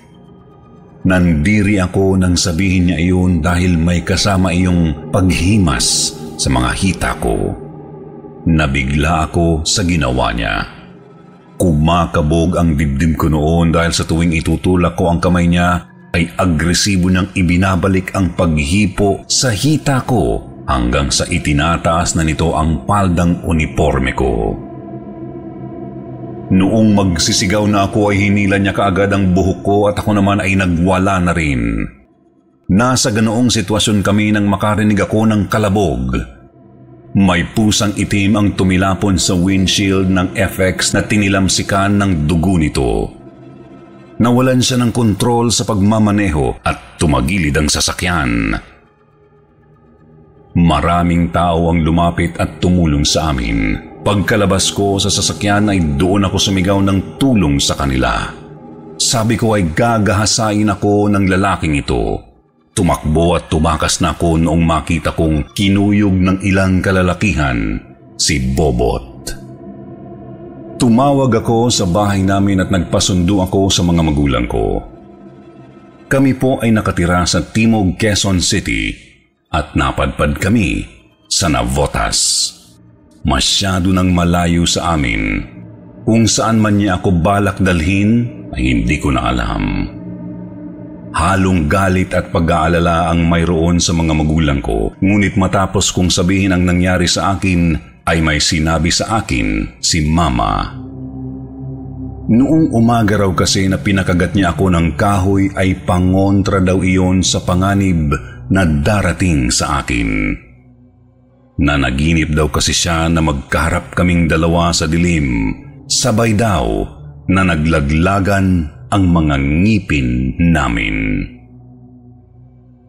Speaker 2: Nandiri ako nang sabihin niya iyon dahil may kasama iyong paghimas sa mga hita ko. Nabigla ako sa ginawa niya. Kumakabog ang dibdib ko noon dahil sa tuwing itutulak ko ang kamay niya ay agresibo niyang ibinabalik ang paghipo sa hita ko hanggang sa itinataas na nito ang paldang uniforme ko. Noong magsisigaw na ako ay hinila niya kaagad ang buhok ko at ako naman ay nagwala na rin. Nasa ganoong sitwasyon kami nang makarinig ako ng kalabog. May pusang itim ang tumilapon sa windshield ng FX na tinilamsikan ng dugo nito. Nawalan siya ng kontrol sa pagmamaneho at tumagilid ang sasakyan. Maraming tao ang lumapit at tumulong sa amin. Pagkalabas ko sa sasakyan ay doon ako sumigaw ng tulong sa kanila. Sabi ko ay gagahasain ako ng lalaking ito. Tumakbo at tumakas na ako noong makita kong kinuyog ng ilang kalalakihan si Bobot. Tumawag ako sa bahay namin at nagpasundo ako sa mga magulang ko. Kami po ay nakatira sa Timog, Quezon City at napadpad kami sa Navotas. Masyado nang malayo sa amin. Kung saan man niya ako balak dalhin ay hindi ko na alam. Halong galit at pag-aalala ang mayroon sa mga magulang ko, ngunit matapos kong sabihin ang nangyari sa akin, ay may sinabi sa akin si Mama. Noong umaga raw kasi na pinakagat niya ako ng kahoy ay pangontra daw iyon sa panganib na darating sa akin. Nanaginip daw kasi siya na magkaharap kaming dalawa sa dilim, sabay daw na naglaglagan ang mga ngipin namin.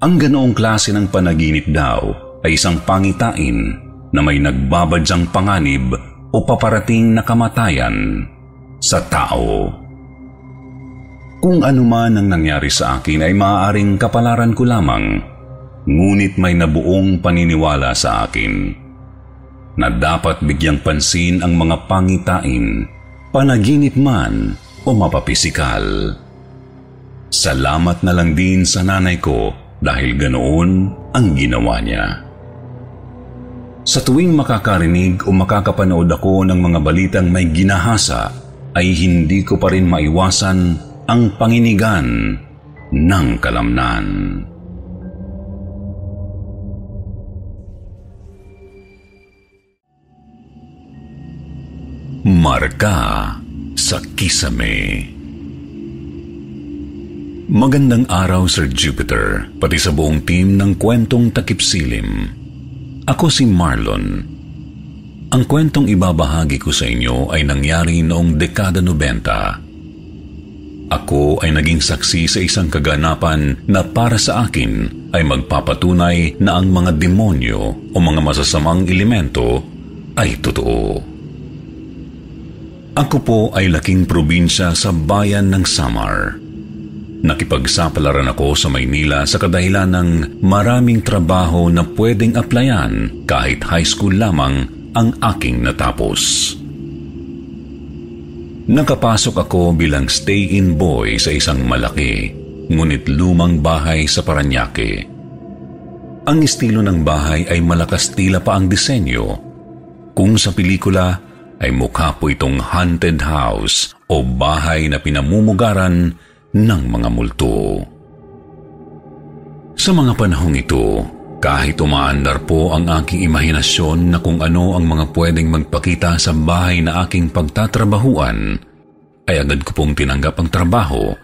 Speaker 2: Ang ganoong klase ng panaginip daw ay isang pangitain na may nagbabadyang panganib o paparating na kamatayan sa tao. Kung ano man ang nangyari sa akin ay maaaring kapalaran ko lamang, ngunit may nabuong paniniwala sa akin na dapat bigyang pansin ang mga pangitain, panaginip man o mapapisikal. Salamat na lang din sa nanay ko dahil ganoon ang ginawa niya. Sa tuwing makakarinig o makakapanood ako ng mga balitang may ginahasa, ay hindi ko pa rin maiwasan ang panginigan ng kalamnan. Marka sa Kisame. Magandang araw, Sir Jupiter, pati sa buong team ng kwentong takipsilim. Ako si Marlon. Ang kwentong ibabahagi ko sa inyo ay nangyari noong dekada 90. Ako ay naging saksi sa isang kaganapan na para sa akin ay magpapatunay na ang mga demonyo o mga masasamang elemento ay totoo. Ako po ay laking probinsya sa bayan ng Samar. Nakipagsapalaran ako sa Maynila sa kadahilan ng maraming trabaho na pwedeng applyan kahit high school lamang ang aking natapos. Nakapasok ako bilang stay-in boy sa isang malaki, ngunit lumang bahay sa Paranaque. Ang estilo ng bahay ay malakas tila pa ang disenyo. Kung sa pelikula, ay mukha po itong haunted house o bahay na pinamumugaran ng mga multo. Sa mga panahong ito, kahit umaandar po ang aking imahinasyon na kung ano ang mga pwedeng magpakita sa bahay na aking pagtatrabahuan, ay agad ko pong tinanggap ang trabaho.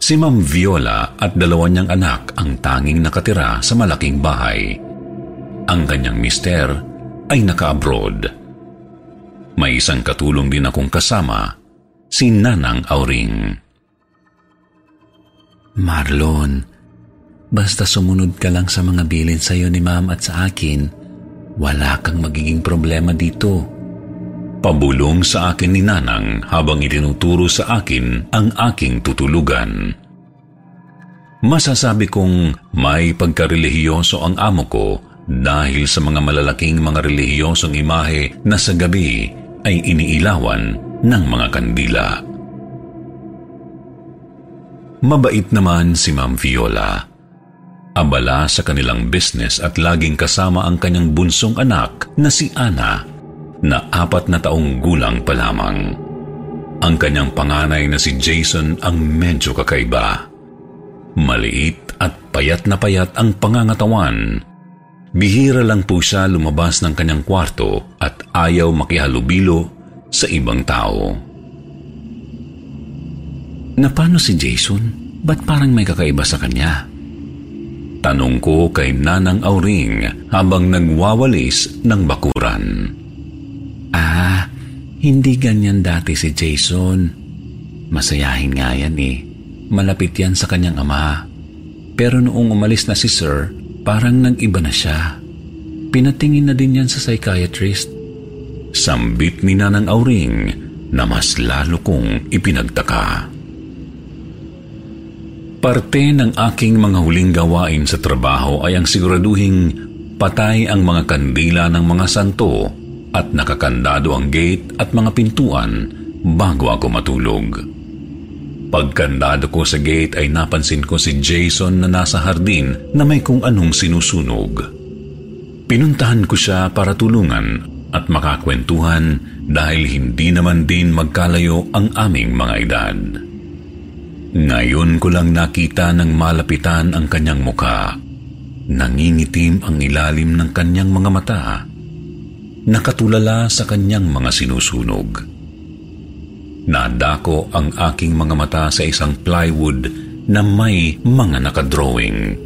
Speaker 2: Si Ma'am Viola at dalawa niyang anak ang tanging nakatira sa malaking bahay. Ang kanyang mister ay naka-abroad. May isang katulong din akong kasama, si Nanang Auring.
Speaker 3: Marlon, basta sumunod ka lang sa mga bilin sa iyo ni ma'am at sa akin, wala kang magiging problema dito.
Speaker 2: Pabulong sa akin ni Nanang habang itinuturo sa akin ang aking tutulugan. Masasabi kong may pagkarelihiyoso ang amo ko dahil sa mga malalaking mga relihiyosong imahe na sa gabi ay iniilawan ng mga kandila. Mabait naman si Ma'am Viola. Abala sa kanilang business at laging kasama ang kanyang bunsong anak na si Ana na apat na taong gulang pa lamang. Ang kanyang panganay na si Jason ang medyo kakaiba. Maliit at payat na payat ang pangangatawan Bihira lang po siya lumabas ng kanyang kwarto at ayaw makihalubilo sa ibang tao.
Speaker 3: Na paano si Jason?
Speaker 2: ba't parang may kakaiba sa kanya? Tanong ko kay Nanang Auring habang nagwawalis ng bakuran. Ah, hindi ganyan dati si Jason. Masayahin nga yan eh. Malapit yan sa kanyang ama. Pero noong umalis na si Sir, parang nag-iba na siya. Pinatingin na din yan sa psychiatrist. Sambit ni Nanang Auring na mas lalo kong ipinagtaka. Parte ng aking mga huling gawain sa trabaho ay ang siguraduhing patay ang mga kandila ng mga santo at nakakandado ang gate at mga pintuan bago ako matulog. Pagkandado ko sa gate ay napansin ko si Jason na nasa hardin na may kung anong sinusunog. Pinuntahan ko siya para tulungan at makakwentuhan dahil hindi naman din magkalayo ang aming mga edad. Ngayon ko lang nakita ng malapitan ang kanyang muka. Nangingitim ang ilalim ng kanyang mga mata. Nakatulala sa kanyang mga sinusunog. Nadako ang aking mga mata sa isang plywood na may mga nakadrawing.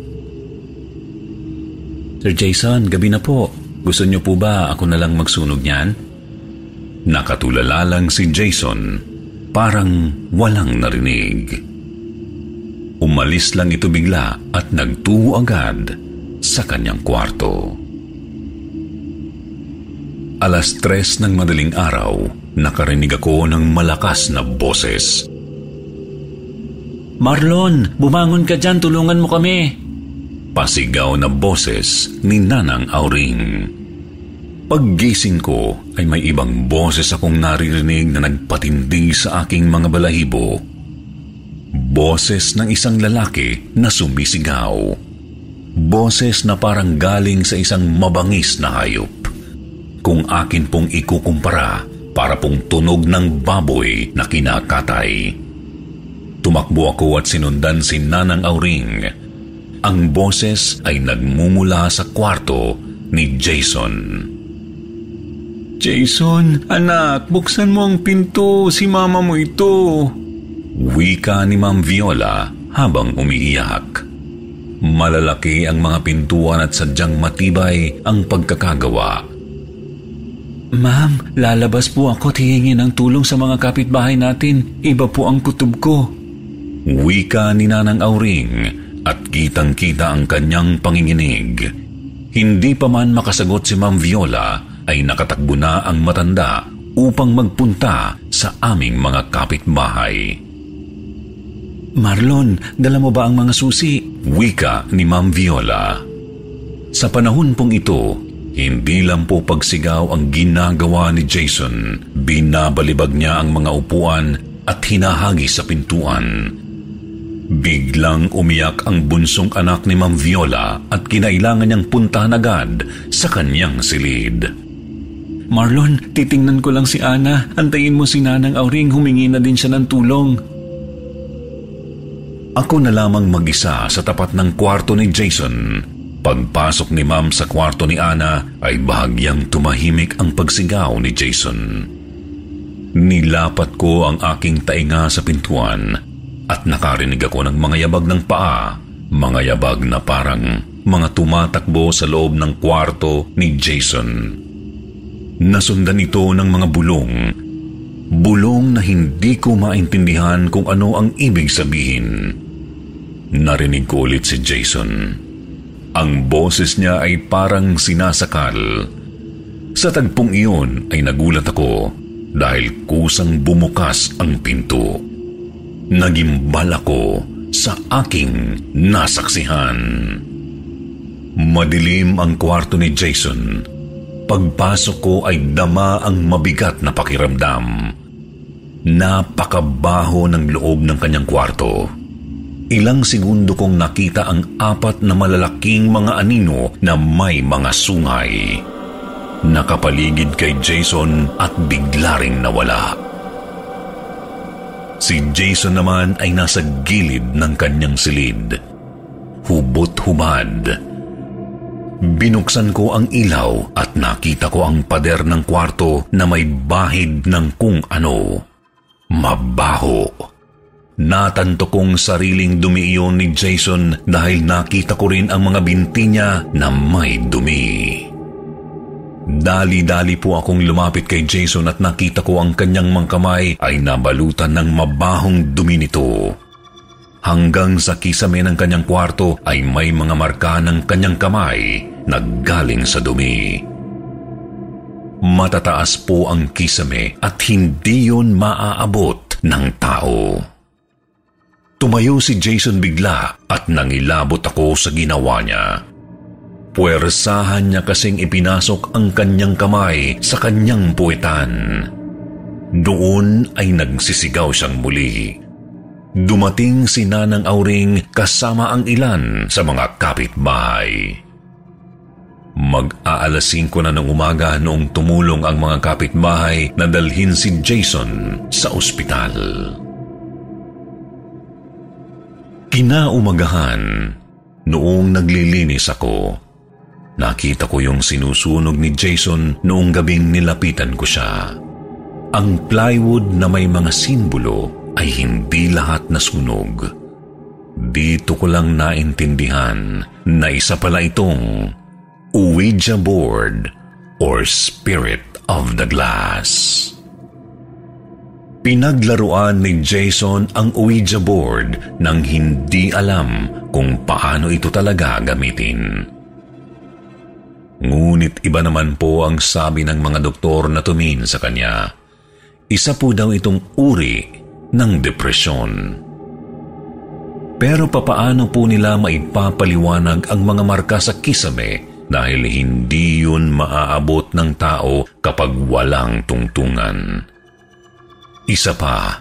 Speaker 2: Sir Jason, gabi na po. Gusto niyo po ba ako na lang magsunog niyan? Nakatulala lang si Jason, parang walang narinig. Umalis lang ito bigla at nagtuho agad sa kanyang kwarto. Alas tres ng madaling araw, nakarinig ako ng malakas na boses. Marlon, bumangon ka dyan, tulungan mo kami. Pasigaw na boses ni Nanang Auring. Paggising ko ay may ibang boses akong naririnig na nagpatindi sa aking mga balahibo Boses ng isang lalaki na sumisigaw. Boses na parang galing sa isang mabangis na hayop. Kung akin pong ikukumpara, para pong tunog ng baboy na kinakatay. Tumakbo ako at sinundan si Nanang Auring. Ang boses ay nagmumula sa kwarto ni Jason.
Speaker 3: Jason, anak, buksan mo ang pinto. Si mama mo ito.
Speaker 2: Wika ni Ma'am Viola habang umiiyak. Malalaki ang mga pintuan at sadyang matibay ang pagkakagawa.
Speaker 3: Ma'am, lalabas po ako at hihingi ng tulong sa mga kapitbahay natin. Iba po ang kutob ko.
Speaker 2: Wika ni Nanang Auring at kitang-kita ang kanyang panginginig. Hindi pa man makasagot si Ma'am Viola ay nakatakbo na ang matanda upang magpunta sa aming mga kapitbahay.
Speaker 3: Marlon, dala mo ba ang mga susi?
Speaker 2: Wika ni Ma'am Viola. Sa panahon pong ito, hindi lang po pagsigaw ang ginagawa ni Jason. Binabalibag niya ang mga upuan at hinahagi sa pintuan. Biglang umiyak ang bunsong anak ni Ma'am Viola at kinailangan niyang puntahan agad sa kanyang silid.
Speaker 3: Marlon, titingnan ko lang si Ana. Antayin mo si Nanang Auring, humingi na din siya ng tulong.
Speaker 2: Ako na lamang mag-isa sa tapat ng kwarto ni Jason. Pagpasok ni Ma'am sa kwarto ni Ana ay bahagyang tumahimik ang pagsigaw ni Jason. Nilapat ko ang aking tainga sa pintuan at nakarinig ako ng mga yabag ng paa, mga yabag na parang mga tumatakbo sa loob ng kwarto ni Jason. Nasundan ito ng mga bulong Bulong na hindi ko maintindihan kung ano ang ibig sabihin. Narinig ko ulit si Jason. Ang boses niya ay parang sinasakal. Sa tagpong iyon ay nagulat ako dahil kusang bumukas ang pinto. Nagimbal ako sa aking nasaksihan. Madilim ang kwarto ni Jason. Pagpasok ko ay dama ang mabigat na pakiramdam. Napakabaho ng loob ng kanyang kwarto. Ilang segundo kong nakita ang apat na malalaking mga anino na may mga sungay. Nakapaligid kay Jason at bigla ring nawala. Si Jason naman ay nasa gilid ng kanyang silid. Hubot-hubad. Binuksan ko ang ilaw at nakita ko ang pader ng kwarto na may bahid ng kung ano. Mabaho. Natanto kong sariling dumi iyon ni Jason dahil nakita ko rin ang mga binti niya na may dumi. Dali-dali po akong lumapit kay Jason at nakita ko ang kanyang mga kamay ay nabalutan ng mabahong dumi nito. Hanggang sa kisame ng kanyang kwarto ay may mga marka ng kanyang kamay na galing sa dumi. Matataas po ang kisame at hindi yun maaabot ng tao. Tumayo si Jason bigla at nangilabot ako sa ginawa niya. Puwersahan niya kasing ipinasok ang kanyang kamay sa kanyang puwetan. Doon ay nagsisigaw siyang muli. Dumating si Nanang Auring kasama ang ilan sa mga kapitbahay. Mag-aalas 5 na ng umaga noong tumulong ang mga kapitbahay na dalhin si Jason sa ospital. Kinaumagahan, noong naglilinis ako, nakita ko yung sinusunog ni Jason noong gabing nilapitan ko siya. Ang plywood na may mga simbolo ay hindi lahat nasunog. Dito ko lang naintindihan na isa pala itong Ouija board or spirit of the glass. Pinaglaruan ni Jason ang Ouija board nang hindi alam kung paano ito talaga gamitin. Ngunit iba naman po ang sabi ng mga doktor na tumin sa kanya. Isa po daw itong uri ng depresyon. Pero papaano po nila maipapaliwanag ang mga marka sa kisame dahil hindi yun maaabot ng tao kapag walang tungtungan. Isa pa,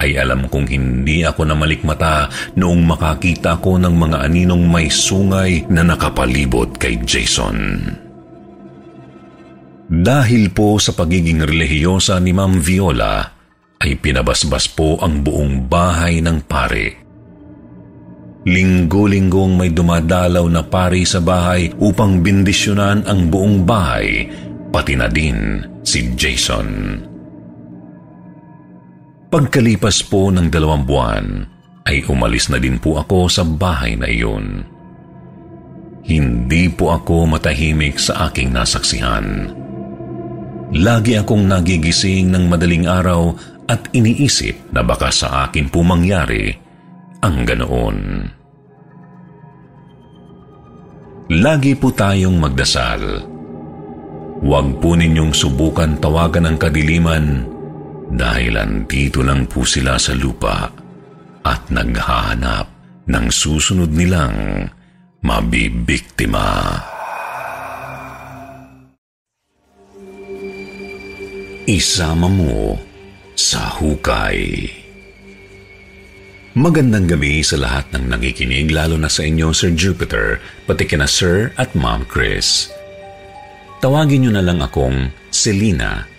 Speaker 2: ay alam kong hindi ako namalikmata noong makakita ko ng mga aninong may sungay na nakapalibot kay Jason. Dahil po sa pagiging relihiyosa ni Ma'am Viola, ay pinabasbas po ang buong bahay ng pare Linggo-linggong may dumadalaw na pari sa bahay upang bindisyonan ang buong bahay, pati na din si Jason. Pagkalipas po ng dalawang buwan, ay umalis na din po ako sa bahay na iyon. Hindi po ako matahimik sa aking nasaksihan. Lagi akong nagigising ng madaling araw at iniisip na baka sa akin po mangyari ang ganoon. Lagi po tayong magdasal. Huwag po ninyong subukan tawagan ang kadiliman dahil andito lang po sila sa lupa at naghahanap ng susunod nilang mabibiktima. Isama mo sa hukay. Magandang gabi sa lahat ng nakikinig lalo na sa inyo Sir Jupiter, pati kina Sir at Ma'am Chris. Tawagin niyo na lang akong Selina.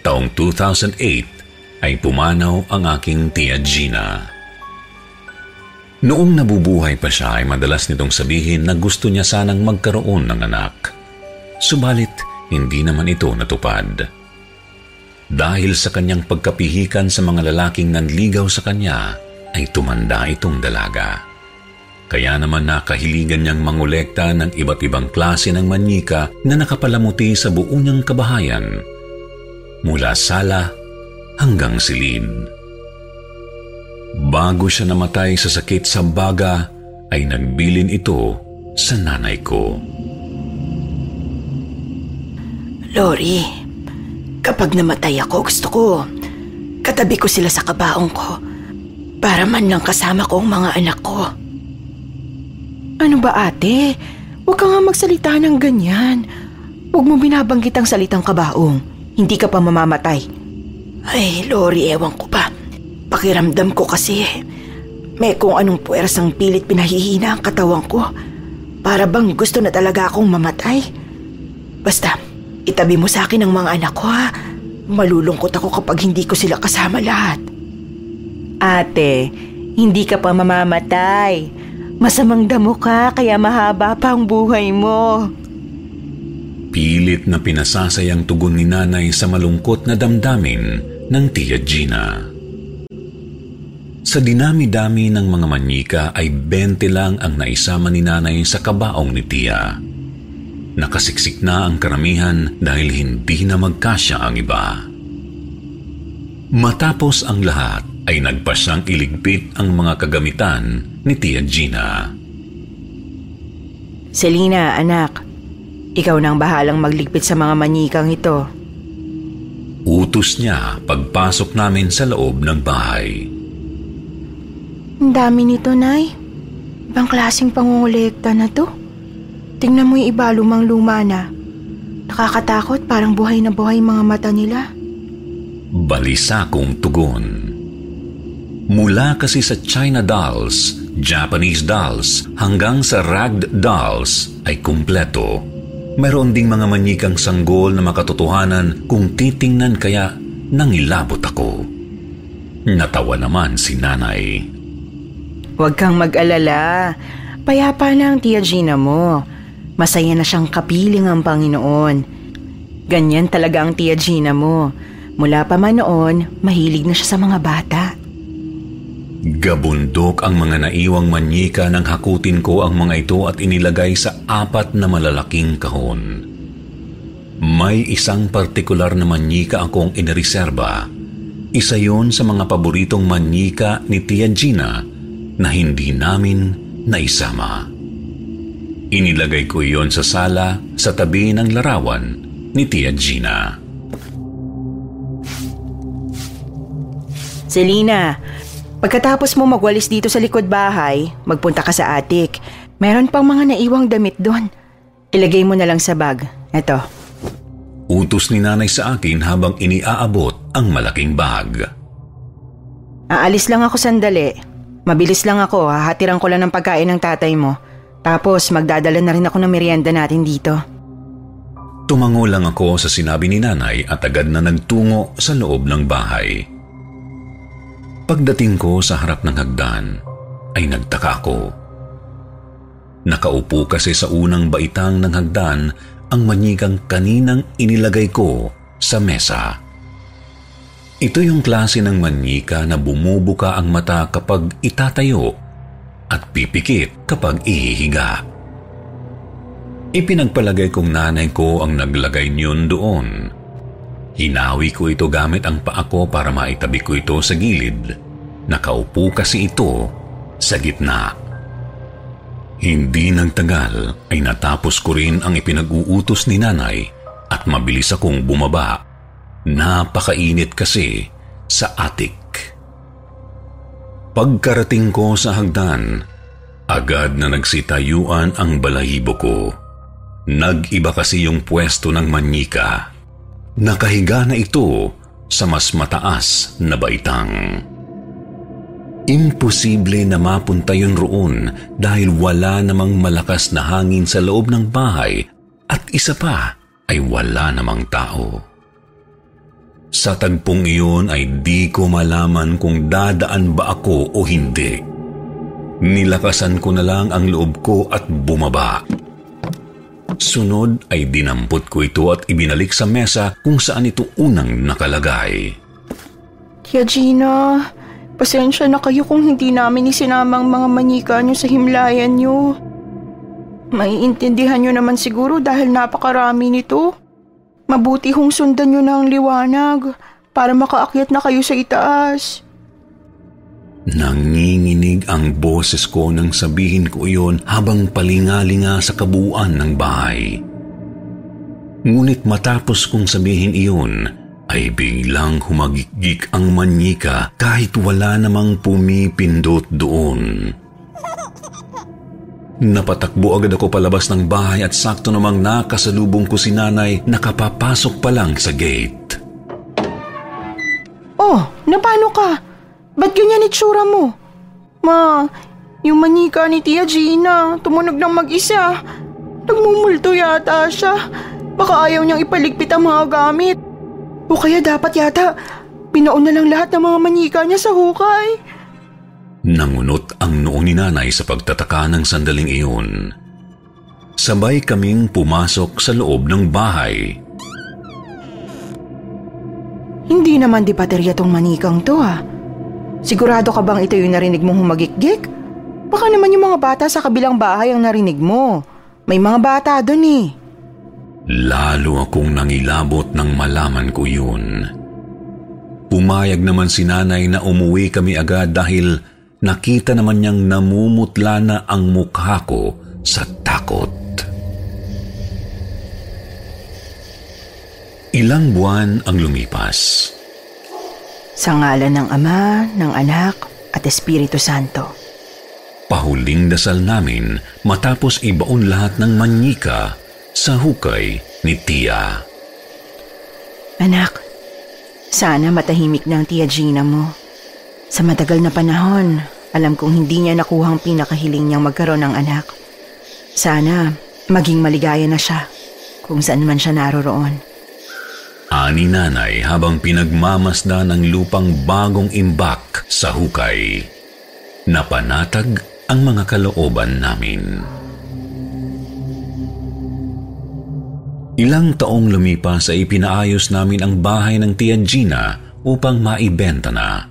Speaker 2: Taong 2008 ay pumanaw ang aking tia Gina. Noong nabubuhay pa siya ay madalas nitong sabihin na gusto niya sanang magkaroon ng anak. Subalit, hindi naman ito natupad. Dahil sa kanyang pagkapihikan sa mga lalaking nanligaw sa kanya, ay tumanda itong dalaga. Kaya naman nakahiligan niyang mangolekta ng iba't ibang klase ng manika na nakapalamuti sa buong niyang kabahayan, mula sala hanggang silid. Bago siya namatay sa sakit sa baga, ay nagbilin ito sa nanay ko.
Speaker 15: Lori, Kapag namatay ako, gusto ko, katabi ko sila sa kabaong ko para man lang kasama ko ang mga anak ko.
Speaker 4: Ano ba ate? Huwag ka nga magsalita ng ganyan. Huwag mo binabanggit ang salitang kabaong. Hindi ka pa mamamatay.
Speaker 15: Ay, Lori, ewan ko pa. Pakiramdam ko kasi may kung anong puwersang pilit pinahihina ang katawan ko. Para bang gusto na talaga akong mamatay. Basta, Itabi mo sa akin ang mga anak ko ha. Malulungkot ako kapag hindi ko sila kasama lahat.
Speaker 4: Ate, hindi ka pa mamamatay. Masamang damo ka kaya mahaba pa ang buhay mo.
Speaker 2: Pilit na pinasasayang tugon ni nanay sa malungkot na damdamin ng tiya Gina. Sa dinami-dami ng mga manyika ay 20 lang ang naisama ni nanay sa kabaong ni Tia. Nakasiksik na ang karamihan dahil hindi na magkasya ang iba. Matapos ang lahat ay nagpasyang iligpit ang mga kagamitan ni Tia Gina.
Speaker 4: Selina, anak, ikaw nang bahalang magligpit sa mga manyikang ito.
Speaker 2: Utos niya pagpasok namin sa loob ng bahay.
Speaker 4: Ang dami nito, Nay. Ibang klaseng pangungulekta na to. Tingnan mo yung iba lumang luma na. Nakakatakot parang buhay na buhay mga mata nila.
Speaker 2: Balisa kong tugon. Mula kasi sa China dolls, Japanese dolls, hanggang sa ragged dolls ay kumpleto. Meron ding mga manyikang sanggol na makatotohanan kung titingnan kaya nangilabot ako. Natawa naman si nanay.
Speaker 4: Huwag kang mag-alala. Payapa na ang tia Gina mo. Masaya na siyang kapiling ang Panginoon. Ganyan talaga ang tia Gina mo. Mula pa man noon, mahilig na siya sa mga bata.
Speaker 2: Gabundok ang mga naiwang manyika nang hakutin ko ang mga ito at inilagay sa apat na malalaking kahon. May isang partikular na manyika akong inireserba. Isa yon sa mga paboritong manyika ni Tia Gina na hindi namin naisama. Inilagay ko iyon sa sala sa tabi ng larawan ni Tia Gina.
Speaker 4: Selina, pagkatapos mo magwalis dito sa likod bahay, magpunta ka sa attic. Meron pang mga naiwang damit doon. Ilagay mo na lang sa bag. Eto.
Speaker 2: Utos ni nanay sa akin habang iniaabot ang malaking bag.
Speaker 4: Aalis lang ako sandali. Mabilis lang ako, hahatiran ko lang ng pagkain ng tatay mo. Tapos magdadala na rin ako ng merienda natin dito.
Speaker 2: Tumango lang ako sa sinabi ni nanay at agad na nagtungo sa loob ng bahay. Pagdating ko sa harap ng hagdan, ay nagtaka ako. Nakaupo kasi sa unang baitang ng hagdan ang manyigang kaninang inilagay ko sa mesa. Ito yung klase ng manyika na bumubuka ang mata kapag itatayo at pipikit kapag ihihiga. Ipinagpalagay kong nanay ko ang naglagay niyon doon. Hinawi ko ito gamit ang paa ko para maitabi ko ito sa gilid. Nakaupo kasi ito sa gitna. Hindi nagtagal ay natapos ko rin ang ipinag-uutos ni nanay at mabilis akong bumaba Napakainit kasi sa atik. Pagkarating ko sa hagdan, agad na nagsitayuan ang balahibo ko. Nag-iba kasi yung pwesto ng manyika. Nakahiga na ito sa mas mataas na baitang. Imposible na mapunta yun roon dahil wala namang malakas na hangin sa loob ng bahay at isa pa ay wala namang tao. Sa tagpong iyon ay di ko malaman kung dadaan ba ako o hindi. Nilakasan ko na lang ang loob ko at bumaba. Sunod ay dinampot ko ito at ibinalik sa mesa kung saan ito unang nakalagay.
Speaker 4: Tia Gina, pasensya na kayo kung hindi namin isinamang mga manika niyo sa himlayan niyo. Maiintindihan niyo naman siguro dahil napakarami nito. Mabuti hong sundan nyo ang liwanag para makaakyat na kayo sa itaas.
Speaker 2: Nanginginig ang boses ko nang sabihin ko iyon habang palingalinga sa kabuuan ng bahay. Ngunit matapos kong sabihin iyon, ay biglang humagigik ang manyika kahit wala namang pumipindot doon. Napatakbo agad ako palabas ng bahay at sakto namang nakasalubong ko si nanay nakapapasok pa lang sa gate.
Speaker 4: Oh, napano ka? Ba't ganyan itsura mo? Ma, yung manika ni Tia Gina, tumunog ng mag-isa. Nagmumulto yata siya. Baka ayaw niyang ipaligpit ang mga gamit. O kaya dapat yata, pinauna lang lahat ng mga manika niya sa hukay.
Speaker 2: Nangunot ang noo ni nanay sa pagtataka ng sandaling iyon. Sabay kaming pumasok sa loob ng bahay.
Speaker 4: Hindi naman di baterya tong manikang to ah. Sigurado ka bang ito yung narinig mong humagikgik? Baka naman yung mga bata sa kabilang bahay ang narinig mo. May mga bata doon eh.
Speaker 2: Lalo akong nangilabot nang malaman ko yun. Pumayag naman si nanay na umuwi kami agad dahil nakita naman niyang namumutla na ang mukha ko sa takot. Ilang buwan ang lumipas.
Speaker 15: Sa ngalan ng Ama, ng Anak, at Espiritu Santo.
Speaker 2: Pahuling dasal namin matapos ibaon lahat ng manyika sa hukay ni Tia.
Speaker 15: Anak, sana matahimik ang Tia Gina mo. Sa matagal na panahon, alam kong hindi niya nakuha ang pinakahiling niyang magkaroon ng anak. Sana maging maligaya na siya kung saan man siya naroroon.
Speaker 2: Ani nanay habang pinagmamasda ng lupang bagong imbak sa hukay. Napanatag ang mga kalooban namin. Ilang taong lumipas ay pinaayos namin ang bahay ng Tia Gina upang maibenta na.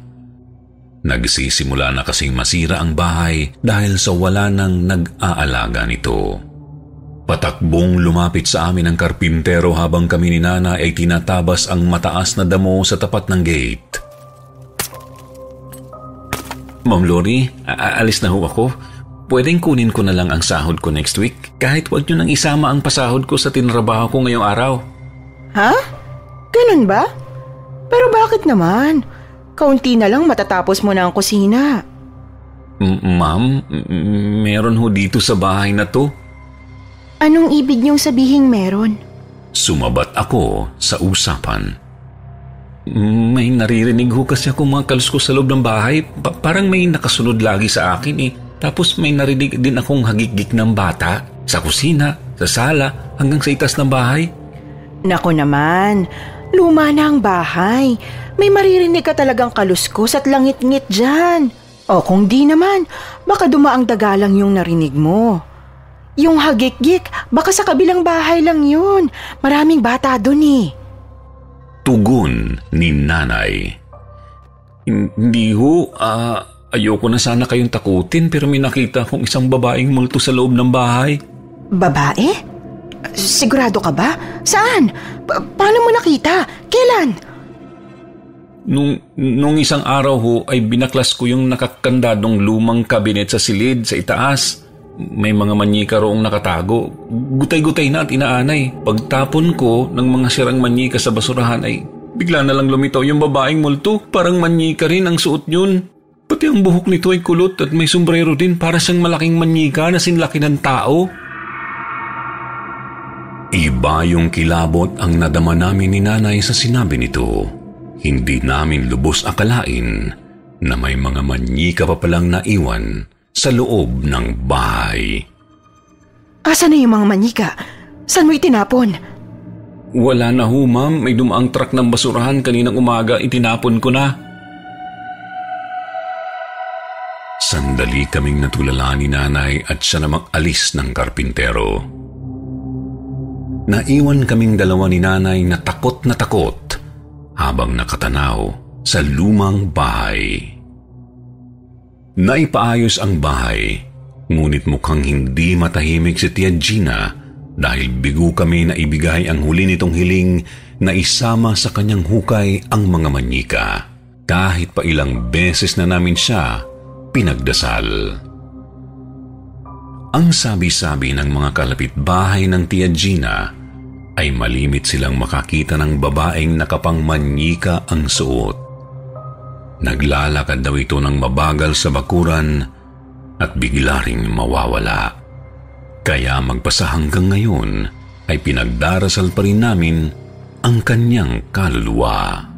Speaker 2: Nagsisimula na kasing masira ang bahay dahil sa wala nang nag-aalaga nito. Patakbong lumapit sa amin ang karpintero habang kami ni Nana ay tinatabas ang mataas na damo sa tapat ng gate. Ma'am Lori, aalis na ho ako. Pwedeng kunin ko na lang ang sahod ko next week kahit wag nyo nang isama ang pasahod ko sa tinrabaho ko ngayong araw.
Speaker 4: Ha? Ganun ba? Pero bakit naman? Kaunti na lang matatapos mo na ang kusina.
Speaker 2: Ma'am, meron ho dito sa bahay na to.
Speaker 5: Anong ibig niyong sabihing meron?
Speaker 2: Sumabat ako sa usapan. May naririnig ho kasi ako mga kalus ko sa loob ng bahay. Pa- parang may nakasunod lagi sa akin eh. Tapos may narinig din akong hagikgik ng bata sa kusina, sa sala, hanggang sa itas ng bahay.
Speaker 4: Nako naman, luma na ang bahay. May maririnig ka talagang kaluskos at langit-ngit dyan. O kung di naman, baka dumaang dagalang yung narinig mo. Yung hagik-gik, baka sa kabilang bahay lang yun. Maraming bata doon eh.
Speaker 2: Tugon ni nanay. Hindi ho, ah, ayoko na sana kayong takutin pero may nakita akong isang babaeng multo sa loob ng bahay.
Speaker 4: Babae? Sigurado ka ba? Saan? Pa- paano mo nakita? Kailan?
Speaker 2: Nung, nung isang araw ho ay binaklas ko yung nakakandadong lumang kabinet sa silid sa itaas. May mga manyika roong nakatago. Gutay-gutay na at inaanay. Pagtapon ko ng mga sirang manyika sa basurahan ay bigla na lang lumitaw yung babaeng multo. Parang manyika rin ang suot yun. Pati ang buhok nito ay kulot at may sombrero din para siyang malaking manyika na sinlaki ng tao. Iba yung kilabot ang nadama namin ni nanay sa sinabi nito. Hindi namin lubos akalain na may mga manyika pa palang naiwan sa loob ng bahay.
Speaker 4: Asa na yung mga manika? Saan mo itinapon?
Speaker 2: Wala na ho, ma'am. May dumaang truck ng basurahan kaninang umaga. Itinapon ko na. Sandali kaming natulala ni nanay at siya namang alis ng karpintero. Naiwan kaming dalawa ni nanay na takot na takot habang nakatanaw sa lumang bahay. Naipaayos ang bahay, ngunit mukhang hindi matahimik si Tia Gina dahil bigo kami na ibigay ang huli nitong hiling na isama sa kanyang hukay ang mga manyika. Kahit pa ilang beses na namin siya pinagdasal. Ang sabi-sabi ng mga kalapit-bahay ng Tia Gina ay malimit silang makakita ng babaeng nakapangmanyika ang suot. Naglalakad daw ito ng mabagal sa bakuran at bigla ring mawawala. Kaya magpasa hanggang ngayon ay pinagdarasal pa rin namin ang kanyang kaluluwa.